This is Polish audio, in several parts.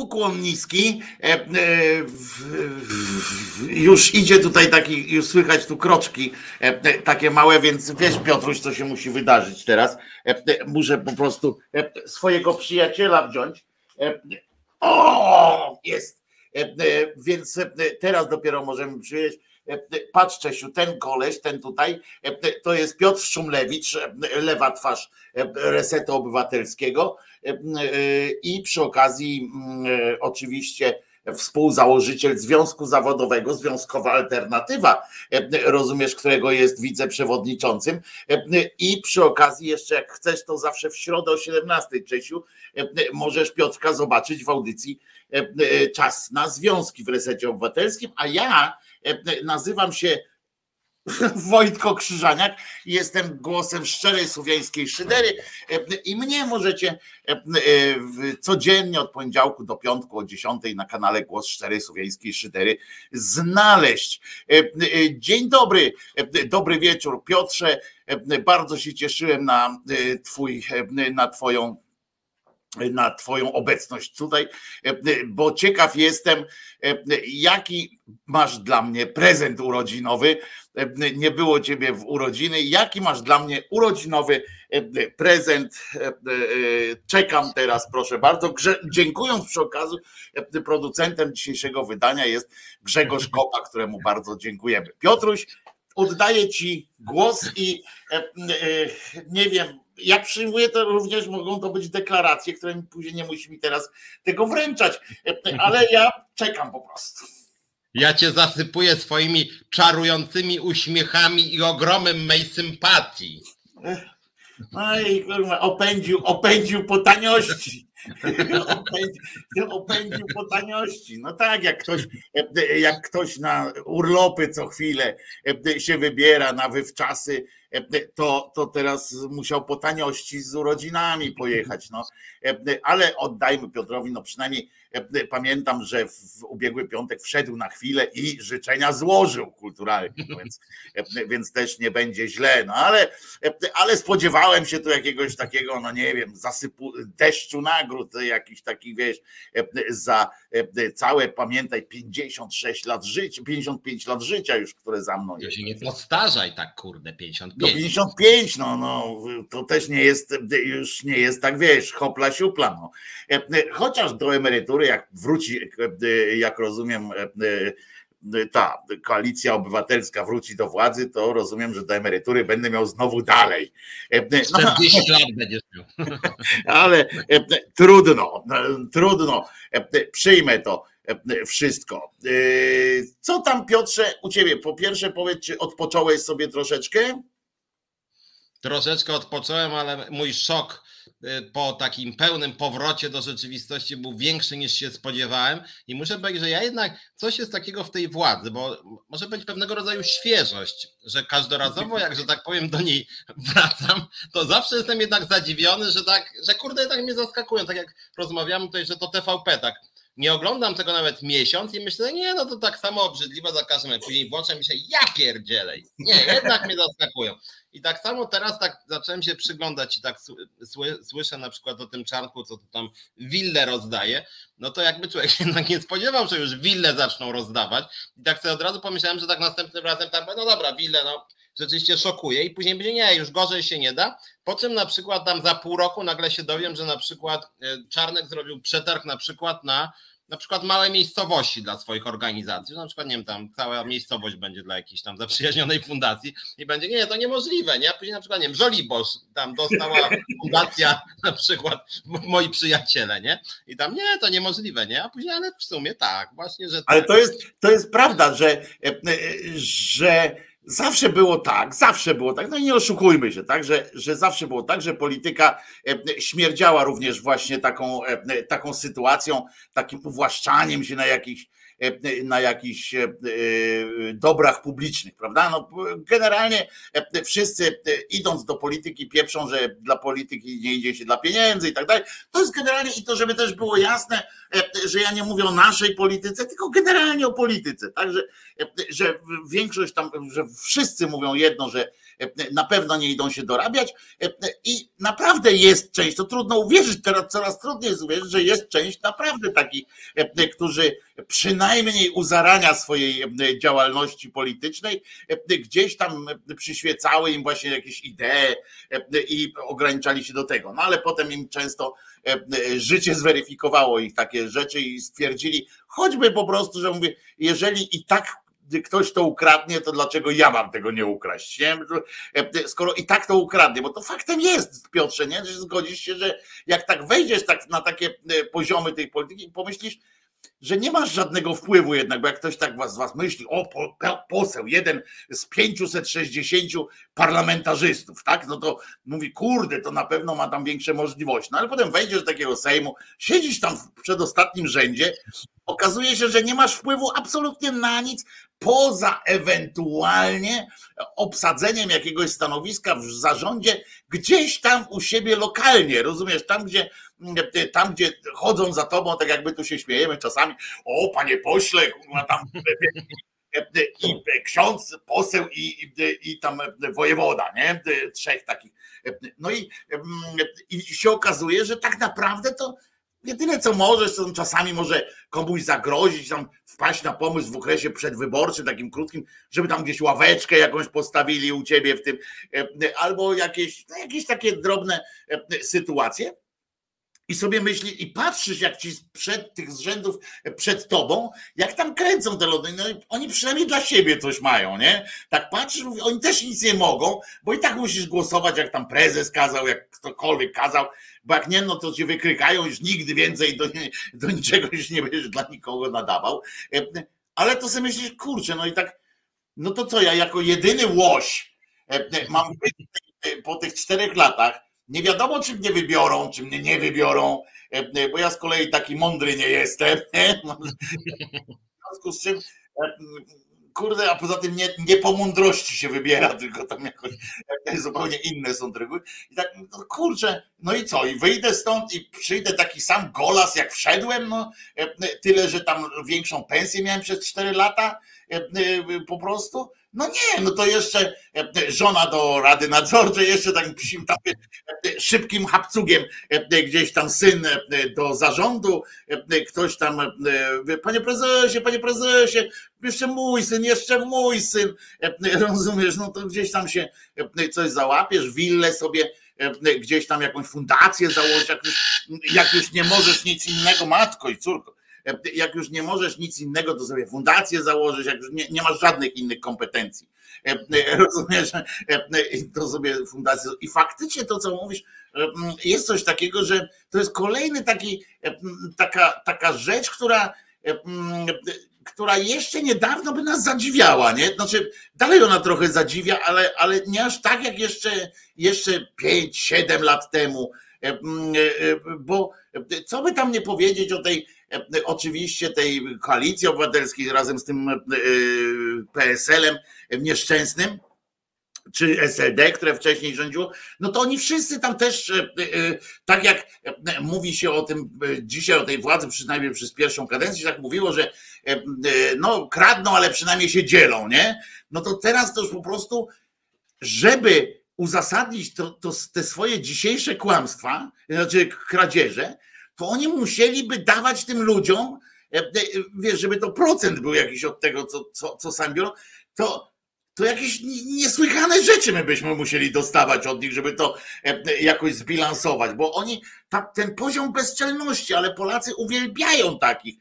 ukłon niski. Już idzie tutaj taki, już słychać tu kroczki takie małe, więc wiesz Piotruś, co się musi wydarzyć teraz. Muszę po prostu swojego przyjaciela wziąć. O, jest. Więc teraz dopiero możemy przyjść patrz Czesiu, ten koleś, ten tutaj, to jest Piotr Szumlewicz, lewa twarz Resetu Obywatelskiego. I przy okazji oczywiście współzałożyciel Związku Zawodowego, Związkowa Alternatywa, rozumiesz, którego jest wiceprzewodniczącym. I przy okazji jeszcze jak chcesz, to zawsze w środę o 17 Czesiu. Możesz Piotrka zobaczyć w audycji Czas na Związki w Resecie Obywatelskim, a ja Nazywam się Wojtko Krzyżaniak, jestem głosem szczerej słowiańskiej szydery i mnie możecie codziennie od poniedziałku do piątku o 10 na kanale Głos Szczerej Słowiańskiej Szydery znaleźć. Dzień dobry, dobry wieczór Piotrze, bardzo się cieszyłem na twój, na twoją na Twoją obecność tutaj, bo ciekaw jestem, jaki masz dla mnie prezent urodzinowy. Nie było Ciebie w urodziny. Jaki masz dla mnie urodzinowy prezent? Czekam teraz, proszę bardzo. Dziękując przy okazji, producentem dzisiejszego wydania jest Grzegorz Kopa, któremu bardzo dziękujemy. Piotruś, oddaję Ci głos i nie wiem, jak przyjmuję, to również mogą to być deklaracje, które mi później nie musi mi teraz tego wręczać, ale ja czekam po prostu. Ja cię zasypuję swoimi czarującymi uśmiechami i ogromem mej sympatii. No i opędził, opędził po taniości. opędził, opędził po taniości. No tak, jak ktoś, jak ktoś na urlopy co chwilę się wybiera na wywczasy, to, to teraz musiał po taniości z urodzinami pojechać. No. Ale oddajmy Piotrowi, no przynajmniej pamiętam, że w ubiegły piątek wszedł na chwilę i życzenia złożył kulturalnie, no więc, więc też nie będzie źle. No ale, ale spodziewałem się tu jakiegoś takiego, no nie wiem, zasypu, deszczu nagród, jakiś taki, wiesz, za całe, pamiętaj, 56 lat życia, 55 lat życia już, które za mną jest. To się nie podstarzaj tak, kurde, 55. No 55, no, no, to też nie jest, już nie jest tak, wiesz, hopla siupla, no. Chociaż do emerytury, jak wróci, jak rozumiem, ta koalicja obywatelska wróci do władzy, to rozumiem, że do emerytury będę miał znowu dalej. 40 no, lat będziesz miał. Ale trudno, trudno, przyjmę to wszystko. Co tam Piotrze u ciebie? Po pierwsze powiedz, czy odpocząłeś sobie troszeczkę? Troszeczkę odpocząłem, ale mój szok po takim pełnym powrocie do rzeczywistości był większy niż się spodziewałem. I muszę powiedzieć, że ja jednak coś jest takiego w tej władzy, bo może być pewnego rodzaju świeżość, że każdorazowo, jak że tak powiem, do niej wracam, to zawsze jestem jednak zadziwiony, że tak, że kurde, tak mnie zaskakują, tak jak rozmawiamy tutaj, że to TVP tak nie oglądam tego nawet miesiąc i myślę, nie, no to tak samo obrzydliwe za każdym razem. Później włączam mi się, ja pierdzielej. Nie, jednak mnie zaskakują. I tak samo teraz tak zacząłem się przyglądać i tak słyszę na przykład o tym czarnku, co tu tam wille rozdaje, no to jakby człowiek jednak nie spodziewał, że już wille zaczną rozdawać. I tak sobie od razu pomyślałem, że tak następnym razem tam, no dobra, wille, no rzeczywiście szokuje i później będzie nie, już gorzej się nie da. Po czym na przykład tam za pół roku nagle się dowiem, że na przykład e, Czarnek zrobił przetarg na przykład na na przykład małe miejscowości dla swoich organizacji, że na przykład, nie wiem, tam cała miejscowość będzie dla jakiejś tam zaprzyjaźnionej fundacji i będzie, nie, to niemożliwe, nie? A później na przykład, nie wiem, Żoliborz tam dostała fundacja, na przykład moi przyjaciele, nie? I tam, nie, to niemożliwe, nie? A później, ale w sumie tak, właśnie, że... Ale to jest, to jest prawda, że, e, e, że Zawsze było tak, zawsze było tak, no i nie oszukujmy się, tak, że, że zawsze było tak, że polityka e, śmierdziała również właśnie taką, e, taką sytuacją, takim uwłaszczaniem się na jakichś E, na jakichś dobrach publicznych, prawda? No, generalnie wszyscy idąc do polityki pieprzą, że dla polityki nie idzie się dla pieniędzy i tak dalej. To jest generalnie i to, żeby też było jasne, że ja nie mówię o naszej polityce, tylko generalnie o polityce, tak? Że, większość tam, że wszyscy mówią jedno, że na pewno nie idą się dorabiać i naprawdę jest część, to trudno uwierzyć, teraz coraz trudniej jest uwierzyć, że jest część naprawdę takich, którzy przynajmniej u zarania swojej działalności politycznej gdzieś tam przyświecały im właśnie jakieś idee i ograniczali się do tego. No ale potem im często życie zweryfikowało ich takie rzeczy i stwierdzili, choćby po prostu, że mówię, jeżeli i tak ktoś to ukradnie, to dlaczego ja mam tego nie ukraść? Nie? Skoro i tak to ukradnie, bo to faktem jest, Piotrze, nie? że zgodzisz się, że jak tak wejdziesz tak na takie poziomy tej polityki, pomyślisz, że nie masz żadnego wpływu jednak, bo jak ktoś tak was, z was myśli, o poseł, jeden z 560 parlamentarzystów, tak, no to mówi, kurde, to na pewno ma tam większe możliwości, no ale potem wejdziesz do takiego Sejmu, siedzisz tam w przedostatnim rzędzie, okazuje się, że nie masz wpływu absolutnie na nic, poza ewentualnie obsadzeniem jakiegoś stanowiska w zarządzie gdzieś tam u siebie lokalnie, rozumiesz, tam gdzie tam, gdzie chodzą za tobą, tak jakby tu się śmiejemy czasami, o panie pośle, tam i ksiądz, poseł i, i, i tam wojewoda, nie? Trzech takich. No i, i się okazuje, że tak naprawdę to jedyne co możesz, to czasami może komuś zagrozić, tam wpaść na pomysł w okresie przedwyborczym, takim krótkim, żeby tam gdzieś ławeczkę jakąś postawili u ciebie w tym, albo jakieś, no jakieś takie drobne sytuacje. I sobie myśli, i patrzysz, jak ci przed tych zrzędów, przed tobą, jak tam kręcą te lody, no oni przynajmniej dla siebie coś mają, nie? Tak patrzysz, mówisz, oni też nic nie mogą, bo i tak musisz głosować, jak tam prezes kazał, jak ktokolwiek kazał, bo jak nie, no to cię wykrykają, już nigdy więcej do, do niczego już nie będziesz dla nikogo nadawał. Ale to sobie myślisz, kurczę, no i tak, no to co, ja jako jedyny łoś mam po tych czterech latach, nie wiadomo, czy mnie wybiorą, czy mnie nie wybiorą, e, e, bo ja z kolei taki mądry nie jestem. W związku z czym, e, kurde, a poza tym nie, nie po mądrości się wybiera, tylko tam jakoś zupełnie inne są reguły. I tak, no kurczę, no i co? I wyjdę stąd i przyjdę taki sam golas, jak wszedłem, no tyle, że tam większą pensję miałem przez 4 lata po prostu no nie, no to jeszcze e, żona do Rady Nadzorczej, jeszcze tak psim tam e, szybkim hapcugiem e, gdzieś tam syn do zarządu, ktoś tam, panie prezesie, panie prezesie, jeszcze mój syn, jeszcze mój syn, rozumiesz, no to gdzieś tam się coś załapiesz, willę sobie gdzieś tam jakąś fundację założyć, jak już, jak już nie możesz nic innego, matko i córko, jak już nie możesz nic innego, to sobie fundację założyć, jak już nie, nie masz żadnych innych kompetencji. Rozumiesz, to sobie fundację. I faktycznie to, co mówisz, jest coś takiego, że to jest kolejny taki, taka, taka rzecz, która która jeszcze niedawno by nas zadziwiała, nie? Znaczy, dalej ona trochę zadziwia, ale, ale nie aż tak jak jeszcze, jeszcze 5-7 lat temu. Bo co by tam nie powiedzieć o tej E, oczywiście tej koalicji obywatelskiej razem z tym e, PSL-em nieszczęsnym, czy SLD, które wcześniej rządziło, no to oni wszyscy tam też, e, tak jak mówi się o tym dzisiaj, o tej władzy, przynajmniej przez pierwszą kadencję, tak mówiło, że no kradną, ale przynajmniej się dzielą, nie? No to teraz to już po prostu, żeby uzasadnić to, to te swoje dzisiejsze kłamstwa, znaczy kradzieże, to oni musieliby dawać tym ludziom, e, e, wiesz, żeby to procent był jakiś od tego, co, co, co sami biorą, to, to jakieś niesłychane rzeczy my byśmy musieli dostawać od nich, żeby to e, jakoś zbilansować, bo oni, ta, ten poziom bezczelności, ale Polacy uwielbiają takich.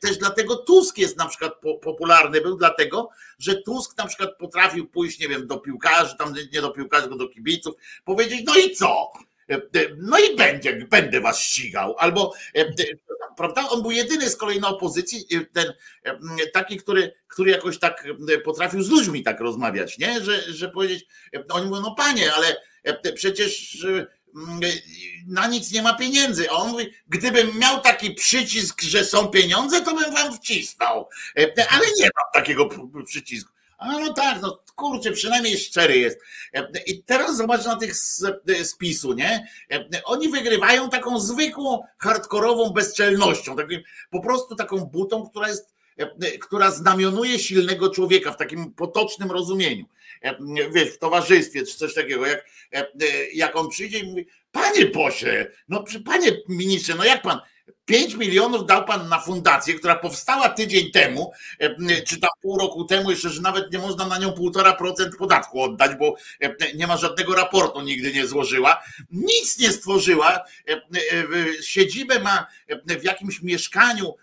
Też dlatego Tusk jest na przykład popularny, był dlatego, że Tusk na przykład potrafił pójść, nie wiem, do piłkarzy, tam nie do piłkarzy, tylko do kibiców, powiedzieć, no i co? E, e, no i będzie, będę was ścigał. Albo, e, prawda? On był jedyny z kolei na opozycji, ten taki, który, który jakoś tak potrafił z ludźmi tak rozmawiać, nie? Że, że powiedzieć, oni mówią, no panie, ale przecież na nic nie ma pieniędzy. A on mówi, gdybym miał taki przycisk, że są pieniądze, to bym wam wcisnął. Ale nie mam takiego przycisku. A no tak, no kurczę, przynajmniej szczery jest. I teraz zobacz na tych spisu, nie? Oni wygrywają taką zwykłą, hardkorową bezczelnością, takim, po prostu taką butą, która jest która znamionuje silnego człowieka w takim potocznym rozumieniu. Wiesz, w towarzystwie czy coś takiego, jak, jak on przyjdzie i mówi, panie pośle, no panie ministrze, no jak pan, 5 milionów dał pan na fundację, która powstała tydzień temu, e, czy tam pół roku temu, jeszcze, że nawet nie można na nią półtora procent podatku oddać, bo e, nie ma żadnego raportu, nigdy nie złożyła. Nic nie stworzyła. E, siedzibę ma w jakimś mieszkaniu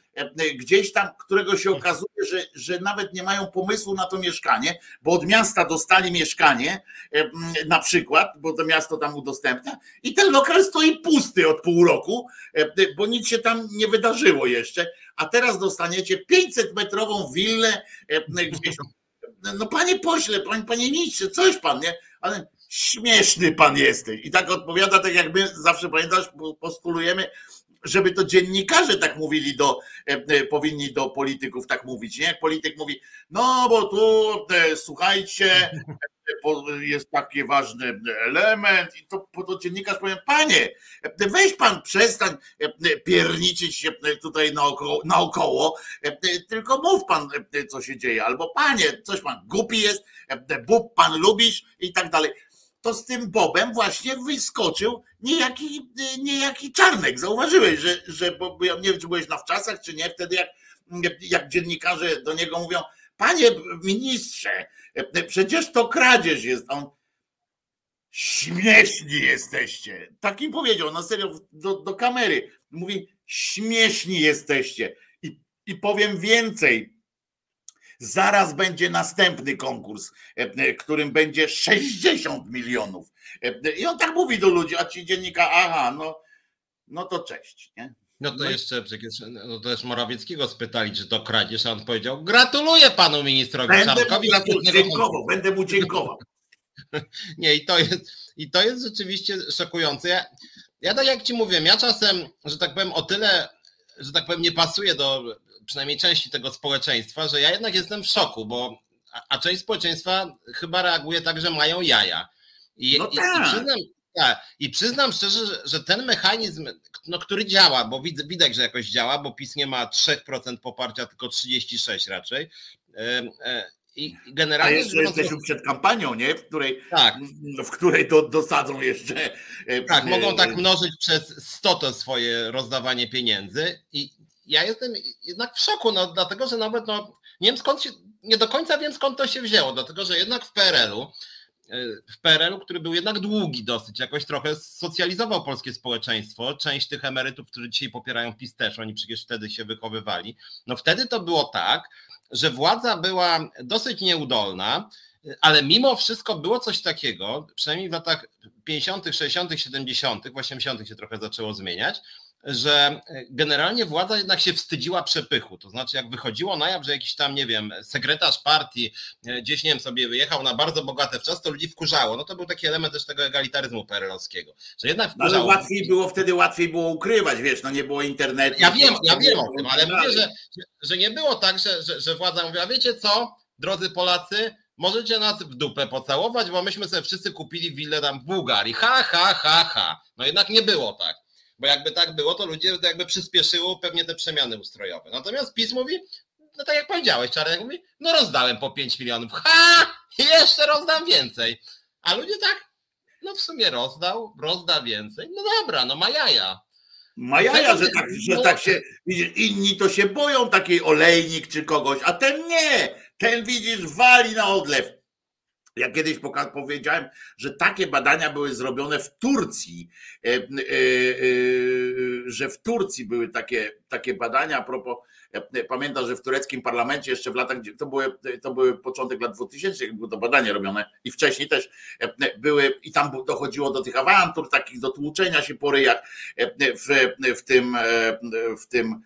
gdzieś tam, którego się okazuje, że, że nawet nie mają pomysłu na to mieszkanie, bo od miasta dostali mieszkanie e, na przykład, bo to miasto tam udostępnia i ten lokal stoi pusty od pół roku, e, bo nic się tam nie wydarzyło jeszcze, a teraz dostaniecie 500 metrową willę gdzieś. No panie pośle, panie, panie ministrze, coś pan, nie? Ale śmieszny pan jesteś. I tak odpowiada, tak jak my zawsze pamiętasz, postulujemy, żeby to dziennikarze tak mówili do, e, e, powinni do polityków tak mówić, nie? Jak polityk mówi, no bo tu e, słuchajcie, jest taki ważny element i to, to dziennikarz powiem, panie, weź pan przestań pierniczyć się tutaj naokoło, naokoło, tylko mów pan, co się dzieje, albo panie, coś pan głupi jest, bób pan lubisz i tak dalej to z tym Bobem właśnie wyskoczył niejaki, niejaki Czarnek. Zauważyłeś, że, że bo ja nie wiem, czy byłeś na wczasach, czy nie, wtedy jak, jak dziennikarze do niego mówią, panie ministrze, przecież to kradzież jest. On, śmieszni jesteście. Tak im powiedział, na serio, do, do kamery. Mówi, śmieszni jesteście. I, I powiem więcej, Zaraz będzie następny konkurs, e, e, którym będzie 60 milionów. E, I on tak mówi do ludzi, a ci dziennika, aha, no, no to cześć. Nie? No to no jeszcze przecież no to też Morawieckiego spytali, czy to kradzież, a on powiedział: Gratuluję panu ministrowi będę Czarnkowi. Mu dziękował, będę mu dziękował. Nie, i to jest, i to jest rzeczywiście szokujące. Ja, ja tak jak ci mówiłem, ja czasem, że tak powiem, o tyle, że tak powiem, nie pasuję do przynajmniej części tego społeczeństwa, że ja jednak jestem w szoku, bo a, część społeczeństwa chyba reaguje tak, że mają jaja. I, no tak. i, i tak. przyznam, tak, I przyznam szczerze, że, że, ten mechanizm, no, który działa, bo widać, widać, że jakoś działa, bo PiS nie ma 3% poparcia, tylko 36 raczej. E, I generalnie. A jeszcze jesteśmy przed kampanią, nie? W której, tak. w której do, dosadzą jeszcze. E, tak, mogą tak mnożyć przez 100 to swoje rozdawanie pieniędzy. I ja jestem jednak w szoku, no, dlatego że nawet no, nie wiem skąd się, nie do końca wiem skąd to się wzięło, dlatego że jednak w PRL-u, e, w PRL-u, który był jednak długi dosyć, jakoś trochę socjalizował polskie społeczeństwo. Część tych emerytów, którzy dzisiaj popierają PiS też, oni przecież wtedy się wychowywali. No wtedy to było tak, że władza była dosyć nieudolna, ale mimo wszystko było coś takiego, przynajmniej w latach 50., 60., 70., w 80. się trochę zaczęło zmieniać, że generalnie władza jednak się wstydziła przepychu. To znaczy, jak wychodziło na jaw, że jakiś tam, nie wiem, sekretarz partii e, gdzieś, nie wiem, sobie wyjechał na bardzo bogate wczas, to ludzi wkurzało. No to był taki element też tego egalitaryzmu perelowskiego. Że jednak wkurzało. No, ale łatwiej było wtedy, łatwiej było ukrywać, wiesz, no nie było internetu. Ja wiem, ja wiem o tym, ale mówię, że, że nie było tak, że, że, że władza mówiła, wiecie co, drodzy Polacy, możecie nas w dupę pocałować, bo myśmy sobie wszyscy kupili willę tam w Bułgarii. Ha, ha, ha, ha. No jednak nie było tak. Bo jakby tak było, to ludzie jakby przyspieszyło pewnie te przemiany ustrojowe. Natomiast PiS mówi, no tak jak powiedziałeś, Czarnek mówi, no rozdałem po 5 milionów. Ha! Jeszcze rozdam więcej. A ludzie tak, no w sumie rozdał, rozda więcej. No dobra, no ma jaja. Ma jaja, że tak, że tak się, widzisz, inni to się boją takiej olejnik czy kogoś, a ten nie. Ten widzisz, wali na odlew. Ja kiedyś powiedziałem, że takie badania były zrobione w Turcji, e, e, e, że w Turcji były takie, takie badania. A propos, pamiętam, że w tureckim parlamencie jeszcze w latach, to były, to były początek lat 2000, były to badania robione. I wcześniej też były i tam dochodziło do tych awantur, takich do tłuczenia się po ryjach w, w tym, w tym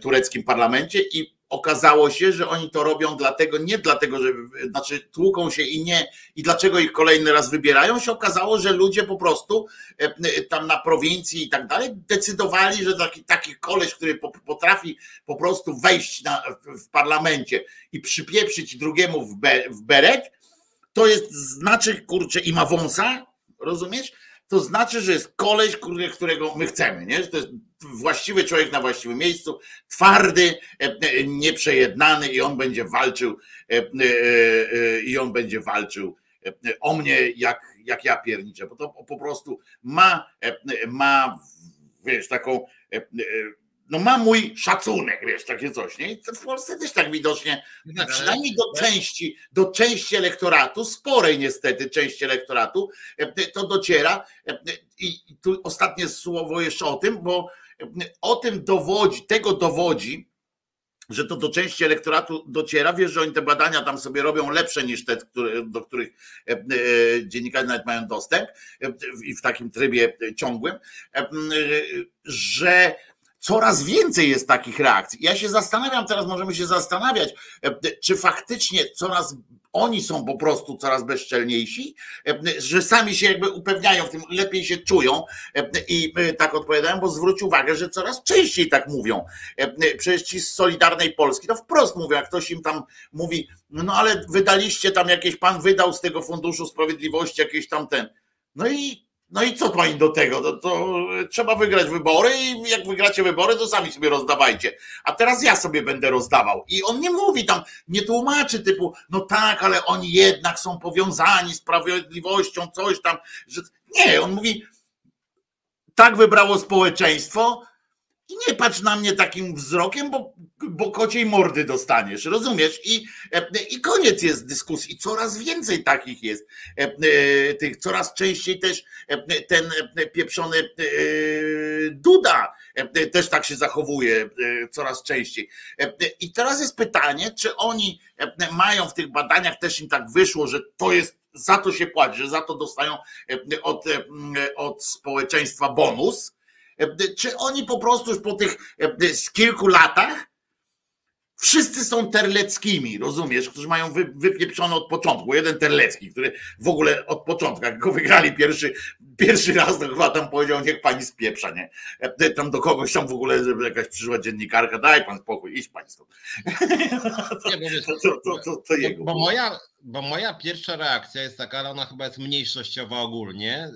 tureckim parlamencie. I okazało się, że oni to robią dlatego, nie dlatego, że znaczy tłuką się i nie, i dlaczego ich kolejny raz wybierają, się okazało, że ludzie po prostu e, e, tam na prowincji i tak dalej decydowali, że taki, taki koleś, który potrafi po prostu wejść na, w parlamencie i przypieprzyć drugiemu w, be, w to jest znaczy, kurczę, i ma wąsa, rozumiesz? To znaczy, że jest koleś, którego my chcemy, nie? Że to jest właściwy człowiek na właściwym miejscu, twardy, nieprzejednany i on będzie walczył i on będzie walczył o mnie jak, jak ja pierniczę, bo to po prostu ma, ma wiesz, taką no ma mój szacunek, wiesz, takie coś, nie? I w Polsce też tak widocznie, tak, przynajmniej do części, do części elektoratu, sporej niestety części elektoratu, to dociera. I tu ostatnie słowo jeszcze o tym, bo o tym dowodzi, tego dowodzi, że to do części elektoratu dociera. Wiesz, że oni te badania tam sobie robią lepsze niż te, do których e, e, dziennikarze nawet mają dostęp i w takim trybie ciągłym, że coraz więcej jest takich reakcji. Ja się zastanawiam, teraz możemy się zastanawiać, czy faktycznie coraz oni są po prostu coraz bezczelniejsi, że sami się jakby upewniają w tym, lepiej się czują i tak odpowiadają, bo zwróć uwagę, że coraz częściej tak mówią. Przecież ci z Solidarnej Polski to wprost mówią, jak ktoś im tam mówi, no ale wydaliście tam jakieś, pan wydał z tego Funduszu Sprawiedliwości jakieś tam ten. No i no i co pani do tego? To, to, trzeba wygrać wybory i jak wygracie wybory, to sami sobie rozdawajcie. A teraz ja sobie będę rozdawał. I on nie mówi tam, nie tłumaczy typu, no tak, ale oni jednak są powiązani z sprawiedliwością, coś tam. Że... Nie, on mówi, tak wybrało społeczeństwo, i nie patrz na mnie takim wzrokiem, bo, bo kociej mordy dostaniesz, rozumiesz? I, e, I koniec jest dyskusji. Coraz więcej takich jest. E, e, tych coraz częściej też ten pieprzony Duda też tak się zachowuje coraz częściej. I teraz jest pytanie, czy oni mają w tych badaniach też im tak wyszło, że to jest za to się płaci, że za to dostają od, od społeczeństwa bonus, czy oni po prostu już po tych z kilku latach Wszyscy są terleckimi, rozumiesz, którzy mają wy, wypieprzone od początku. Jeden terlecki, który w ogóle od początku, jak go wygrali pierwszy, pierwszy raz, to chyba tam powiedział, niech pani spieprza, nie? Tam do kogoś tam w ogóle jakaś przyszła dziennikarka, daj pan spokój, idź pani stąd. To, to, to jego. Bo moja, bo moja pierwsza reakcja jest taka, ale ona chyba jest mniejszościowa ogólnie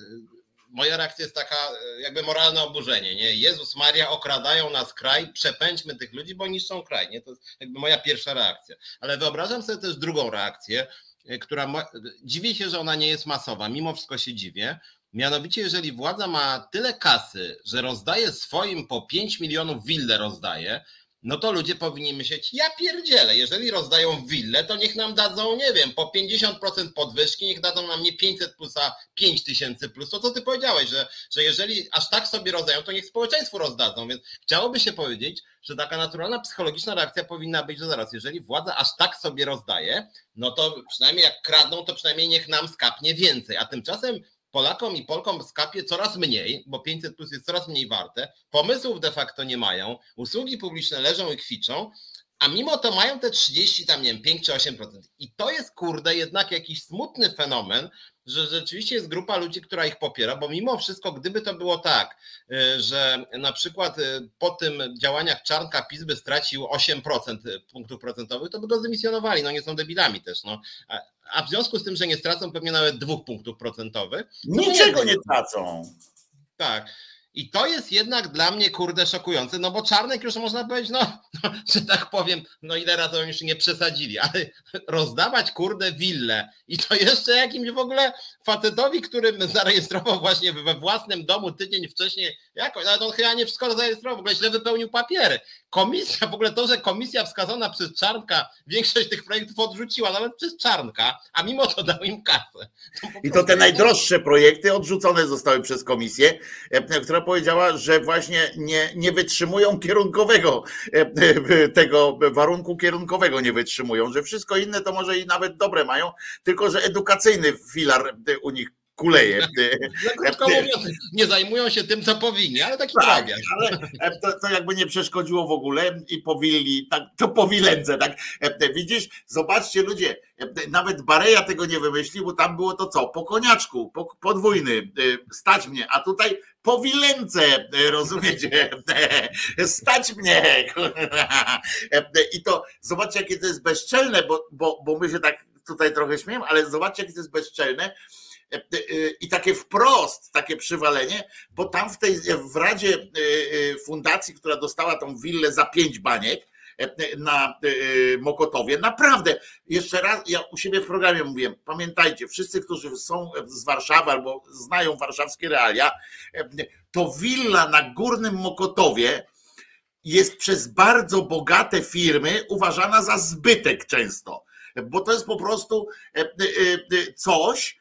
moja reakcja jest taka, e, jakby moralne oburzenie, nie? Jezus Maria, okradają nas kraj, przepędźmy tych ludzi, bo niszczą kraj, nie? To jest jakby moja pierwsza reakcja. Ale wyobrażam sobie też drugą reakcję, e, która, dziwię się, że ona nie jest masowa, mimo wszystko się dziwię, Mianowicie, jeżeli władza ma tyle kasy, że rozdaje swoim po 5 milionów wille rozdaje, no to ludzie powinni myśleć, ja pierdzielę, jeżeli rozdają willę, to niech nam dadzą, nie wiem, po 50% podwyżki, niech dadzą nam nie 500 plus, a 5000 plus. To co ty powiedziałeś, że, że jeżeli aż tak sobie rozdają, to niech społeczeństwu rozdadzą. Więc chciałoby się powiedzieć, że taka naturalna psychologiczna reakcja powinna być, że zaraz, jeżeli władza aż tak sobie rozdaje, no to przynajmniej jak kradną, to przynajmniej niech nam skapnie więcej. A tymczasem Polakom i Polkom skapie coraz mniej, bo 500 plus jest coraz mniej warte, pomysłów de facto nie mają, usługi publiczne leżą i kwiczą, a mimo to mają te 30, tam nie wiem, 5 czy 8%. I to jest, kurde, jednak jakiś smutny fenomen, że rzeczywiście jest grupa ludzi, która ich popiera, bo mimo wszystko, gdyby to było tak, y, że na przykład y, po tym działaniach Czarnka PiS by stracił 8% punktów procentowych, to by go zdymisjonowali, no nie są debilami też, no. A w związku z tym, że nie stracą pewnie nawet dwóch punktów procentowych. Niczego nie tracą. Tak. I to jest jednak dla mnie, kurde, szokujące, no bo Czarnek już można powiedzieć, no, no że tak powiem, no ile razy oni już nie przesadzili, ale rozdawać, kurde, willę i to jeszcze jakimś w ogóle facetowi, który zarejestrował właśnie we własnym domu tydzień wcześniej, jakoś, ale on chyba nie wszystko zarejestrował, w ogóle źle wypełnił papiery. Komisja, w ogóle to, że komisja wskazana przez Czarnka większość tych projektów odrzuciła, nawet przez Czarnka, a mimo to dał im kasę. To I to te najdroższe projekty odrzucone zostały przez komisję, e, która powiedziała, że właśnie nie, nie wytrzymują kierunkowego, e, e, tego warunku kierunkowego nie wytrzymują, że wszystko inne to może i nawet dobre mają, tylko że edukacyjny filar u nich kuleje. Krótko mówiąc, nie zajmują się tym, co powinni, ale taki tak, ale to, to, jakby nie przeszkodziło w ogóle i powili, tak, to powilędze, tak. Widzisz, zobaczcie ludzie, nawet Bareja tego nie wymyślił, bo tam było to co, po koniaczku, po, podwójny, stać mnie, a tutaj po wilence, rozumiecie, stać mnie. I to, zobaczcie jakie to jest bezczelne, bo, bo, bo my się tak tutaj trochę śmiejemy, ale zobaczcie jakie to jest bezczelne, i takie wprost, takie przywalenie, bo tam w tej w Radzie Fundacji, która dostała tą willę za pięć baniek, na Mokotowie. Naprawdę, jeszcze raz, ja u siebie w programie mówiłem, pamiętajcie, wszyscy, którzy są z Warszawy albo znają warszawskie realia, to willa na Górnym Mokotowie jest przez bardzo bogate firmy uważana za zbytek często, bo to jest po prostu e, e, e, coś,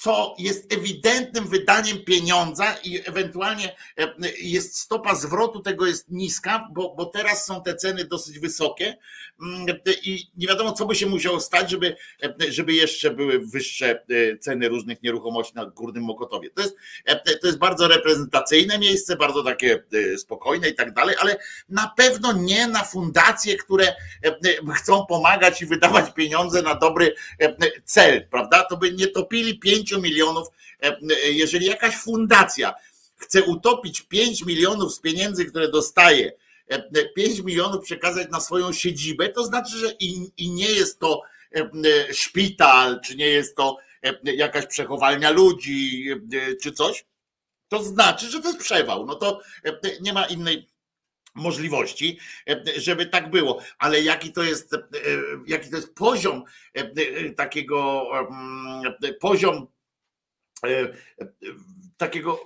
co jest ewidentnym wydaniem pieniądza i ewentualnie e, jest stopa zwrotu tego jest niska, bo, bo teraz są te ceny dosyć wysokie mm, i nie wiadomo, co by się musiało stać, żeby, e, żeby jeszcze były wyższe e, ceny różnych nieruchomości na Górnym Mokotowie. To jest, to jest bardzo reprezentacyjne miejsce, bardzo takie spokojne i tak dalej, ale na pewno nie na fundacje, które chcą pomagać i wydawać pieniądze na dobry cel, prawda? To by nie topili pięć 5 milionów, e, e, jeżeli jakaś fundacja chce utopić 5 milionów z pieniędzy, które dostaje, 5 e, milionów przekazać na swoją siedzibę, to znaczy, że i, i nie jest to szpital, czy nie jest to jakaś przechowalnia ludzi, czy coś, to znaczy, że to jest przewał. No to nie ma innej możliwości, żeby tak było. Ale jaki to jest, jaki to jest poziom takiego, poziom takiego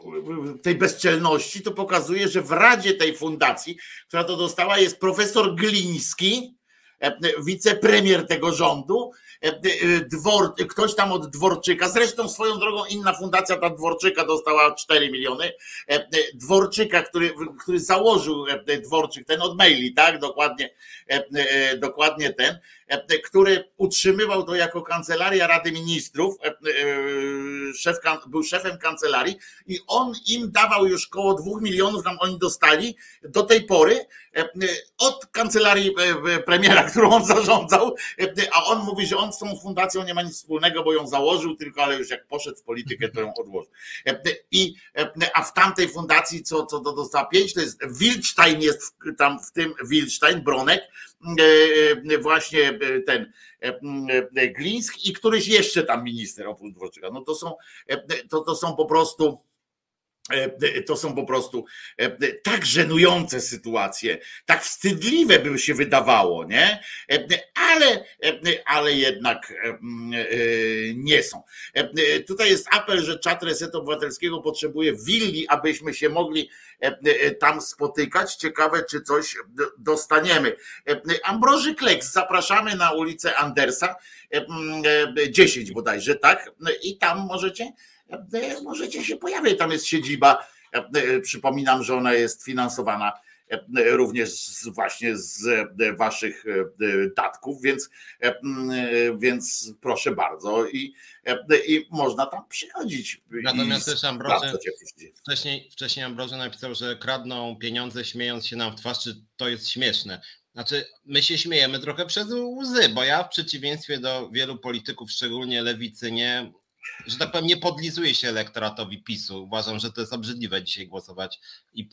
tej bezczelności, to pokazuje, że w radzie tej fundacji, która to dostała, jest profesor Gliński, e, wicepremier tego rządu, dwor, ktoś tam od Dworczyka, zresztą swoją drogą inna fundacja, ta Dworczyka dostała 4 miliony, Dworczyka, który, który założył Dworczyk, ten od maili, tak, dokładnie, dokładnie ten, E, który utrzymywał to jako kancelaria Rady Ministrów, e, e, szef, był szefem kancelarii i on im dawał już koło dwóch milionów, nam oni dostali do tej pory od kancelarii premiera, którą on zarządzał, a on mówi, że on z tą fundacją nie ma nic wspólnego, bo ją założył, tylko ale już jak poszedł w politykę, to ją odłożył. I, a w tamtej fundacji, co, co dostała pięć, to jest Wilstein jest tam w tym Wilstein, Bronek, właśnie ten Gliński i któryś jeszcze tam minister oprócz Dworczyka. No to są, to, to są po prostu to są po prostu tak żenujące sytuacje, tak wstydliwe by się wydawało, nie? Ale, ale jednak nie są. Tutaj jest apel, że czat Resetu Obywatelskiego potrzebuje willi, abyśmy się mogli tam spotykać. Ciekawe, czy coś dostaniemy. Ambroży Kleks, zapraszamy na ulicę Andersa, 10 bodajże, tak? I tam możecie możecie się pojawić. Tam jest siedziba. Przypominam, że ona jest finansowana również z, właśnie z waszych datków, więc, więc proszę bardzo i, i można tam przychodzić. Natomiast też Ambrozy, wcześniej, wcześniej Ambrozy napisał, że kradną pieniądze śmiejąc się nam w twarz, czy to jest śmieszne. Znaczy, my się śmiejemy trochę przez łzy, bo ja w przeciwieństwie do wielu polityków, szczególnie lewicy, nie że tak powiem, nie podlizuje się elektoratowi PiSu. Uważam, że to jest obrzydliwe dzisiaj głosować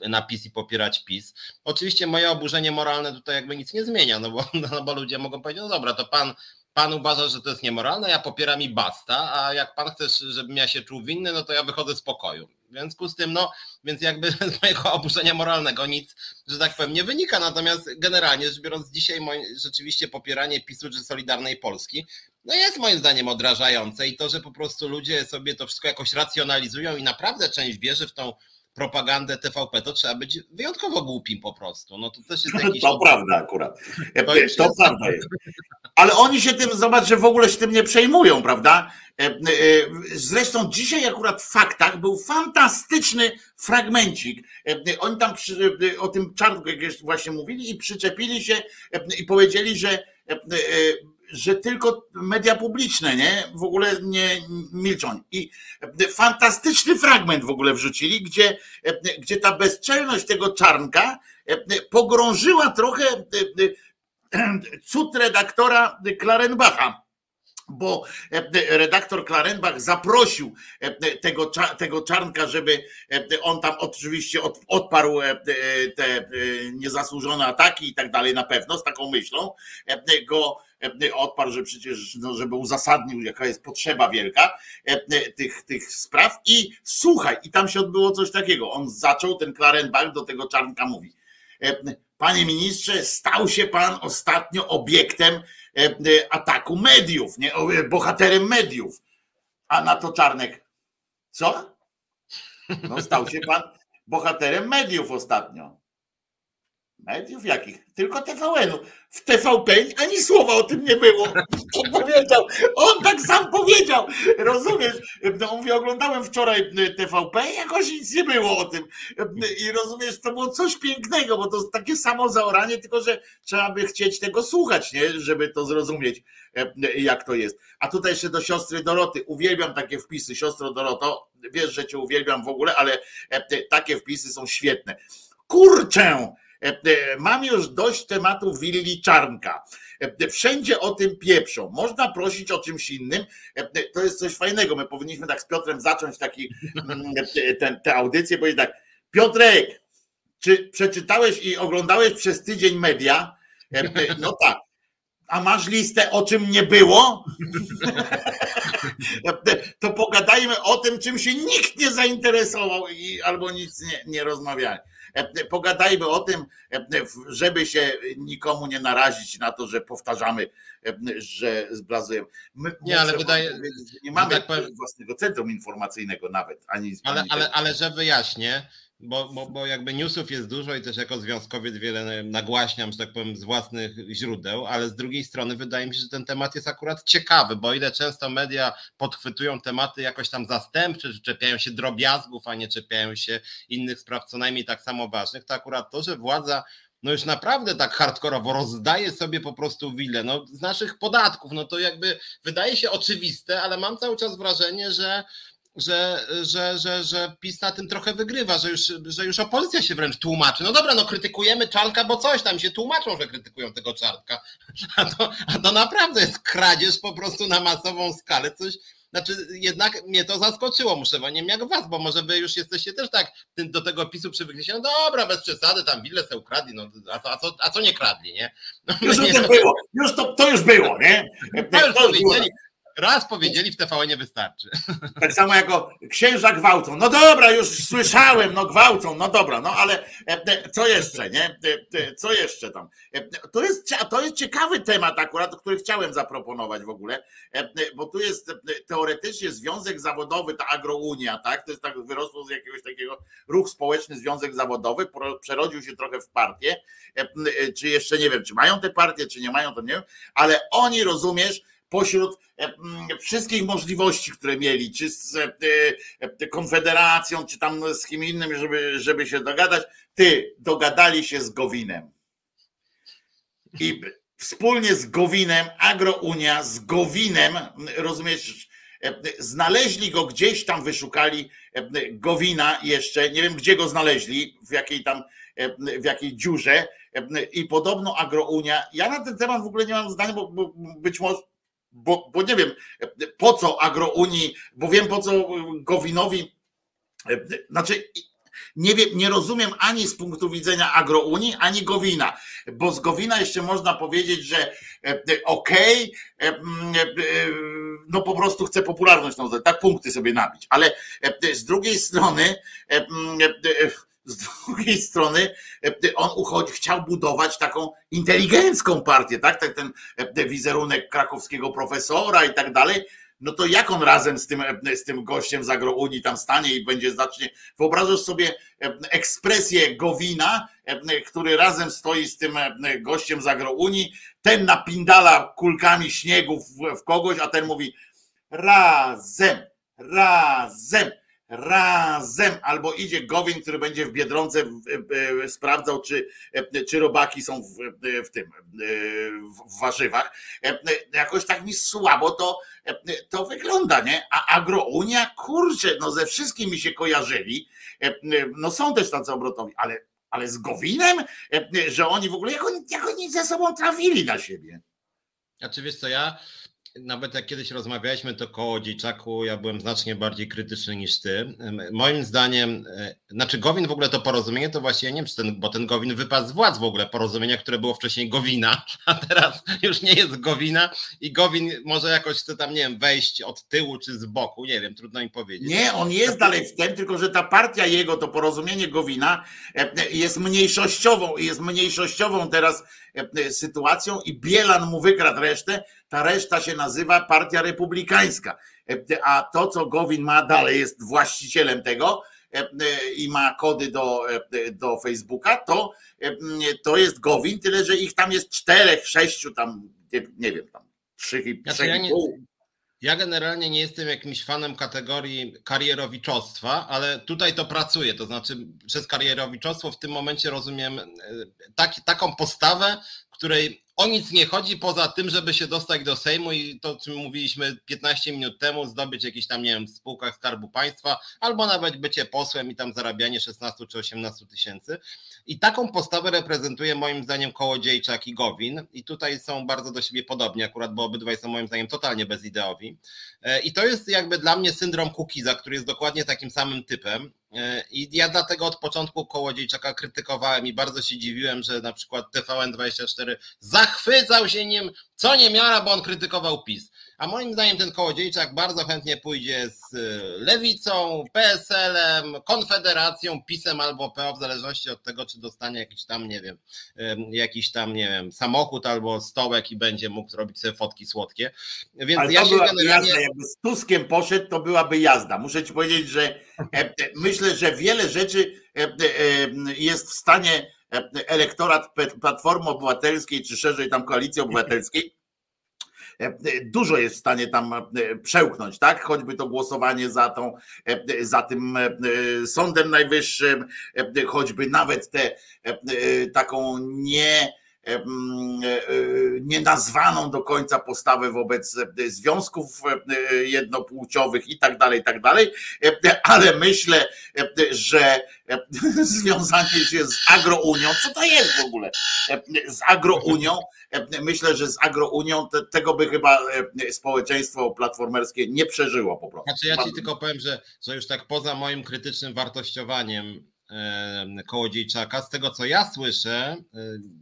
na PiS i popierać PiS. Oczywiście moje oburzenie moralne tutaj jakby nic nie zmienia, no bo, no bo ludzie mogą powiedzieć, no dobra, to pan, pan uważa, że to jest niemoralne, ja popieram i basta, a jak pan chce, żebym ja się czuł winny, no to ja wychodzę z pokoju. W związku z tym, no, więc jakby z mojego oburzenia moralnego nic, że tak powiem, nie wynika. Natomiast generalnie rzecz biorąc, dzisiaj moje, rzeczywiście popieranie PiSu czy Solidarnej Polski no jest moim zdaniem odrażające i to, że po prostu ludzie sobie to wszystko jakoś racjonalizują i naprawdę część wierzy w tą propagandę TVP, to trzeba być wyjątkowo głupim po prostu. No to też jest jakiś... To prawda akurat. To, to jest... prawda jest. Ale oni się tym, zobacz, że w ogóle się tym nie przejmują, prawda? E, e, zresztą dzisiaj akurat w faktach był fantastyczny fragmencik. E, oni tam przy, o tym czarnku właśnie mówili i przyczepili się i powiedzieli, że że tylko media publiczne, nie? W ogóle nie milczą. I fantastyczny fragment w ogóle wrzucili, gdzie, gdzie ta bezczelność tego czarnka pogrążyła trochę cud redaktora Klarenbacha bo redaktor Klarenbach zaprosił tego, tego czarnka, żeby on tam oczywiście odparł te niezasłużone ataki i tak dalej na pewno z taką myślą go odparł, że przecież, no, żeby uzasadnił, jaka jest potrzeba wielka tych, tych spraw i słuchaj, i tam się odbyło coś takiego. On zaczął, ten Klarenbach do tego czarnka mówi. Panie ministrze, stał się pan ostatnio obiektem ataku mediów, nie? bohaterem mediów. A na to Czarnek, co? No stał się pan bohaterem mediów ostatnio. Mediów jakich? Tylko TVN-u. W TVP ani słowa o tym nie było. On powiedział, on tak sam powiedział. Rozumiesz? No, mówię, oglądałem wczoraj TVP i jakoś nic nie było o tym. I rozumiesz, to było coś pięknego, bo to takie samo zaoranie, tylko że trzeba by chcieć tego słuchać, nie? żeby to zrozumieć, jak to jest. A tutaj jeszcze do siostry Doroty. Uwielbiam takie wpisy. Siostro Doroto, wiesz, że cię uwielbiam w ogóle, ale takie wpisy są świetne. Kurczę! E, e, mam już dość tematu willi Czarnka. E, wszędzie o tym pieprzą. Można prosić o czymś innym. To jest coś fajnego. My powinniśmy tak z Piotrem zacząć taki, mm, ten, tę audycję, powiedzieć tak. Piotrek, czy przeczytałeś i oglądałeś przez tydzień media? No tak. A masz listę, o czym nie było? To pogadajmy o tym, czym się nikt nie zainteresował i albo nic nie, nie rozmawiali. E, pogadajmy o tym, e, żeby się nikomu nie narazić na to, że powtarzamy, e, że zblazujemy. My nie, ale wydaje nie mamy tak własnego centrum informacyjnego nawet, ani. Ale, ale, ale że wyjaśnię, bo, bo, bo jakby newsów jest dużo i też jako związkowiec wiele nagłaśniam, że tak powiem, z własnych źródeł, ale z drugiej strony wydaje mi się, że ten temat jest akurat ciekawy, bo ile często media podchwytują tematy jakoś tam zastępcze, że czepiają się drobiazgów, a nie czepiają się innych spraw co najmniej tak samo ważnych, to akurat to, że władza no już naprawdę tak hardkorowo rozdaje sobie po prostu willę, no z naszych podatków, no to jakby wydaje się oczywiste, ale mam cały czas wrażenie, że że, że, że, że PiS na tym trochę wygrywa, że już, że już opozycja się wręcz tłumaczy. No dobra, no krytykujemy Czarnka, bo coś tam się tłumaczą, że krytykują tego Czarnka. A to, a to naprawdę jest kradzież po prostu na masową skalę. Coś, znaczy jednak mnie to zaskoczyło, muszę nie jak was, bo może wy już jesteście też tak do tego PiSu przywykliście, no dobra, bez przesady, tam wille se ukradli, no a, a, co, a co nie kradli, nie? No, już nie, to było, już to, to już było, nie? To już powiedzieli, Raz powiedzieli w TVN nie wystarczy. Tak samo jako księża gwałcą. No dobra, już słyszałem, no gwałcą, no dobra, no ale e, e, co jeszcze, nie? E, co jeszcze tam? To jest, to jest ciekawy temat akurat, który chciałem zaproponować w ogóle, bo tu jest teoretycznie związek zawodowy, ta agrounia, tak? To jest tak, wyrosło z jakiegoś takiego ruch społeczny, związek zawodowy, przerodził się trochę w partię, czy jeszcze nie wiem, czy mają te partie, czy nie mają, to nie wiem, ale oni, rozumiesz, pośród e, mm, wszystkich możliwości, które mieli, czy z e, e, Konfederacją, czy tam z kim innym, żeby, żeby się dogadać, ty dogadali się z Gowinem. I wspólnie z Gowinem, Agrounia, z Gowinem, rozumiesz, znaleźli go gdzieś tam, wyszukali Gowina jeszcze, nie wiem gdzie go znaleźli, w jakiej tam, w jakiej dziurze i podobno Agrounia, ja na ten temat w ogóle nie mam zdania, bo, bo być może bo, bo nie wiem po co agrounii, bo wiem po co Gowinowi, znaczy nie, wiem, nie rozumiem ani z punktu widzenia agrounii, ani Gowina, bo z Gowina jeszcze można powiedzieć, że okej, okay, no po prostu chce popularność, no, tak punkty sobie nabić, ale z drugiej strony z drugiej strony e, on uchodzi, chciał budować taką inteligencką partię, tak? Ten e, wizerunek krakowskiego profesora i tak dalej. No to jak on razem z tym, e, z tym gościem z agrounii tam stanie i będzie zacznie. Wyobrażasz sobie ekspresję Gowina, który razem stoi z tym gościem z agrounii, ten napindala kulkami śniegu w, w kogoś, a ten mówi razem, razem razem, albo idzie Gowin, który będzie w Biedronce sprawdzał, czy, czy robaki są w, w tym, w warzywach. Jakoś tak mi słabo to, to wygląda, nie? A Agrounia, kurczę, no ze wszystkim mi się kojarzyli, no są też tacy obrotowi, ale, ale z Gowinem, że oni w ogóle, jak oni, jak oni ze sobą trafili na siebie? Znaczy wiesz co, ja nawet jak kiedyś rozmawialiśmy to koło Dzieciaku, ja byłem znacznie bardziej krytyczny niż ty. Moim zdaniem, e, znaczy Gowin w ogóle to porozumienie, to właśnie ja nie wiem, czy ten, bo ten Gowin wypadł z władz w ogóle porozumienia, które było wcześniej Gowina, a teraz już nie jest Gowina i Gowin może jakoś chce tam, nie wiem, wejść od tyłu czy z boku, nie wiem, trudno mi powiedzieć. Nie, on jest dalej w tym, tylko że ta partia jego, to porozumienie Gowina e, jest mniejszościową, jest mniejszościową teraz sytuacją i Bielan mu wykradł resztę, ta reszta się nazywa Partia Republikańska. E, a to, co Gowin ma dalej, jest właścicielem tego e, i ma kody do, e, do Facebooka, to, to jest Gowin, tyle że ich tam jest czterech, sześciu, tam nie wiem, tam trzech i znaczy, ja nie, ja generalnie nie jestem jakimś fanem kategorii karierowiczostwa, ale tutaj to pracuję. To znaczy, przez karierowiczostwo w tym momencie rozumiem taki, taką postawę, której o nic nie chodzi poza tym, żeby się dostać do Sejmu i to, o czym mówiliśmy 15 minut temu, zdobyć jakieś tam, nie wiem, w spółkach Skarbu Państwa, albo nawet bycie posłem i tam zarabianie 16 czy 18 tysięcy. I taką postawę reprezentuje moim zdaniem Kołodziejczak i Gowin. I tutaj są bardzo do siebie podobni akurat, bo obydwaj są moim zdaniem totalnie bezideowi. E, I to jest jakby dla mnie syndrom Kukiza, który jest dokładnie takim samym typem. E, I ja dlatego od początku Kołodziejczaka krytykowałem i bardzo się dziwiłem, że na przykład TVN24 zachwycał się nim co nie miara, bo on krytykował PiS. A moim zdaniem ten Kołodziejczak bardzo chętnie pójdzie z y, Lewicą, PSL-em, Konfederacją, PiSem albo PO, w zależności od tego, czy dostanie jakiś tam, nie wiem, jakiś tam, nie wiem, samochód albo stołek i będzie mógł zrobić sobie fotki słodkie. Więc Ale ja się generalnie... jazda, jakby z Tuskiem poszedł, to byłaby jazda. Muszę ci powiedzieć, że e, e, myślę, że wiele rzeczy e, jest w stanie elektorat Platformy Obywatelskiej, czy szerzej tam Koalicji Obywatelskiej, E, dużo jest w stanie tam e, przełknąć, tak? Choćby to głosowanie za, tą, e, za tym Sądem Najwyższym, choćby nawet tę taką nie nienazwaną do końca postawę wobec związków jednopłciowych i tak dalej, i tak dalej, ale myślę, że związanie się z Agrounią, co to jest w ogóle? Z Agrounią myślę, że z Agrounią te, tego by chyba e, społeczeństwo platformerskie nie przeżyło po prostu. Znaczy ja ci tylko powiem, że, że już tak poza moim krytycznym wartościowaniem Kołodziejczaka. Z tego co ja słyszę,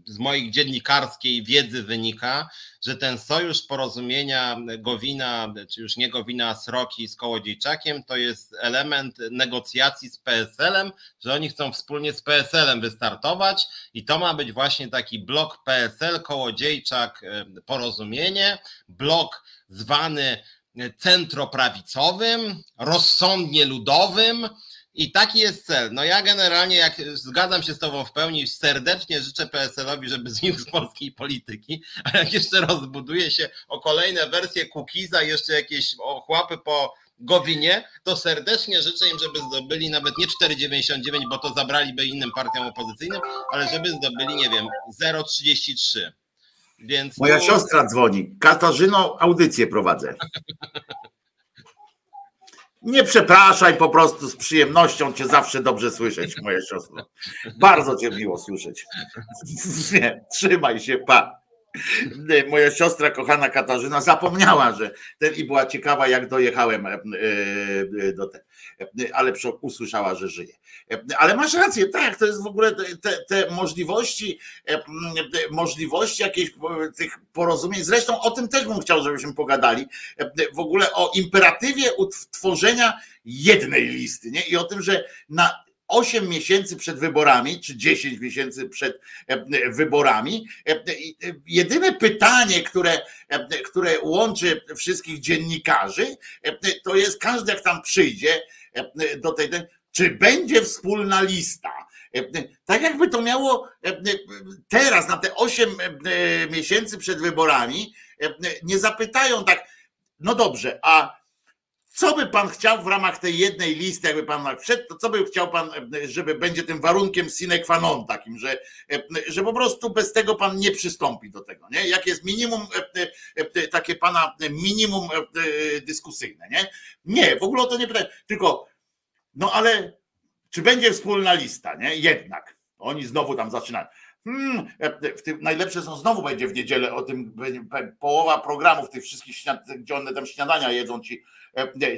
z mojej dziennikarskiej wiedzy wynika, że ten sojusz porozumienia Gowina, czy już nie Gowina, Sroki z Kołodziejczakiem, to jest element negocjacji z PSL-em, że oni chcą wspólnie z PSL-em wystartować i to ma być właśnie taki blok PSL, Kołodziejczak, porozumienie, blok zwany centroprawicowym, rozsądnie ludowym, i taki jest cel. No ja generalnie, jak zgadzam się z Tobą w pełni, serdecznie życzę PSL-owi, żeby zniósł z polskiej polityki, a jak jeszcze rozbuduje się o kolejne wersje Kukiza, jeszcze jakieś ochłapy po Gowinie, to serdecznie życzę im, żeby zdobyli nawet nie 4,99, bo to zabraliby innym partiom opozycyjnym, ale żeby zdobyli, nie wiem, 0,33. Więc Moja siostra dzwoni. Katarzyno, audycję prowadzę. Nie przepraszaj, po prostu z przyjemnością cię zawsze dobrze słyszeć, moja siostro. Bardzo cię miło słyszeć. Nie, trzymaj się, pa. Moja siostra, kochana Katarzyna, zapomniała, że ten i była ciekawa, jak dojechałem e, e, do tego, ale usłyszała, że żyje. Ale masz rację, tak, to jest w ogóle te, te możliwości, e, możliwości jakichś tych porozumień. Zresztą o tym też bym chciał, żebyśmy pogadali. W ogóle o imperatywie utworzenia jednej listy, nie? I o tym, że na 8 miesięcy przed wyborami, czy 10 miesięcy przed e, wyborami. E, e, jedyne pytanie, które, które łączy wszystkich dziennikarzy, to jest każdy, jak tam przyjdzie do tej, czy będzie wspólna lista. Tak jakby to miało teraz, na te 8 miesięcy przed wyborami, nie zapytają tak, no dobrze, a co by pan chciał w ramach tej jednej listy, jakby pan wszedł, to co by chciał pan, żeby będzie tym warunkiem sine qua non takim, że, że po prostu bez tego pan nie przystąpi do tego, nie? Jak jest minimum, takie pana minimum dyskusyjne, nie? Nie, w ogóle o to nie pytam, tylko no ale czy będzie wspólna lista, nie? Jednak. Oni znowu tam zaczynają. Hmm, tym, najlepsze są znowu będzie w niedzielę o tym, połowa programów tych wszystkich, gdzie one tam śniadania jedzą ci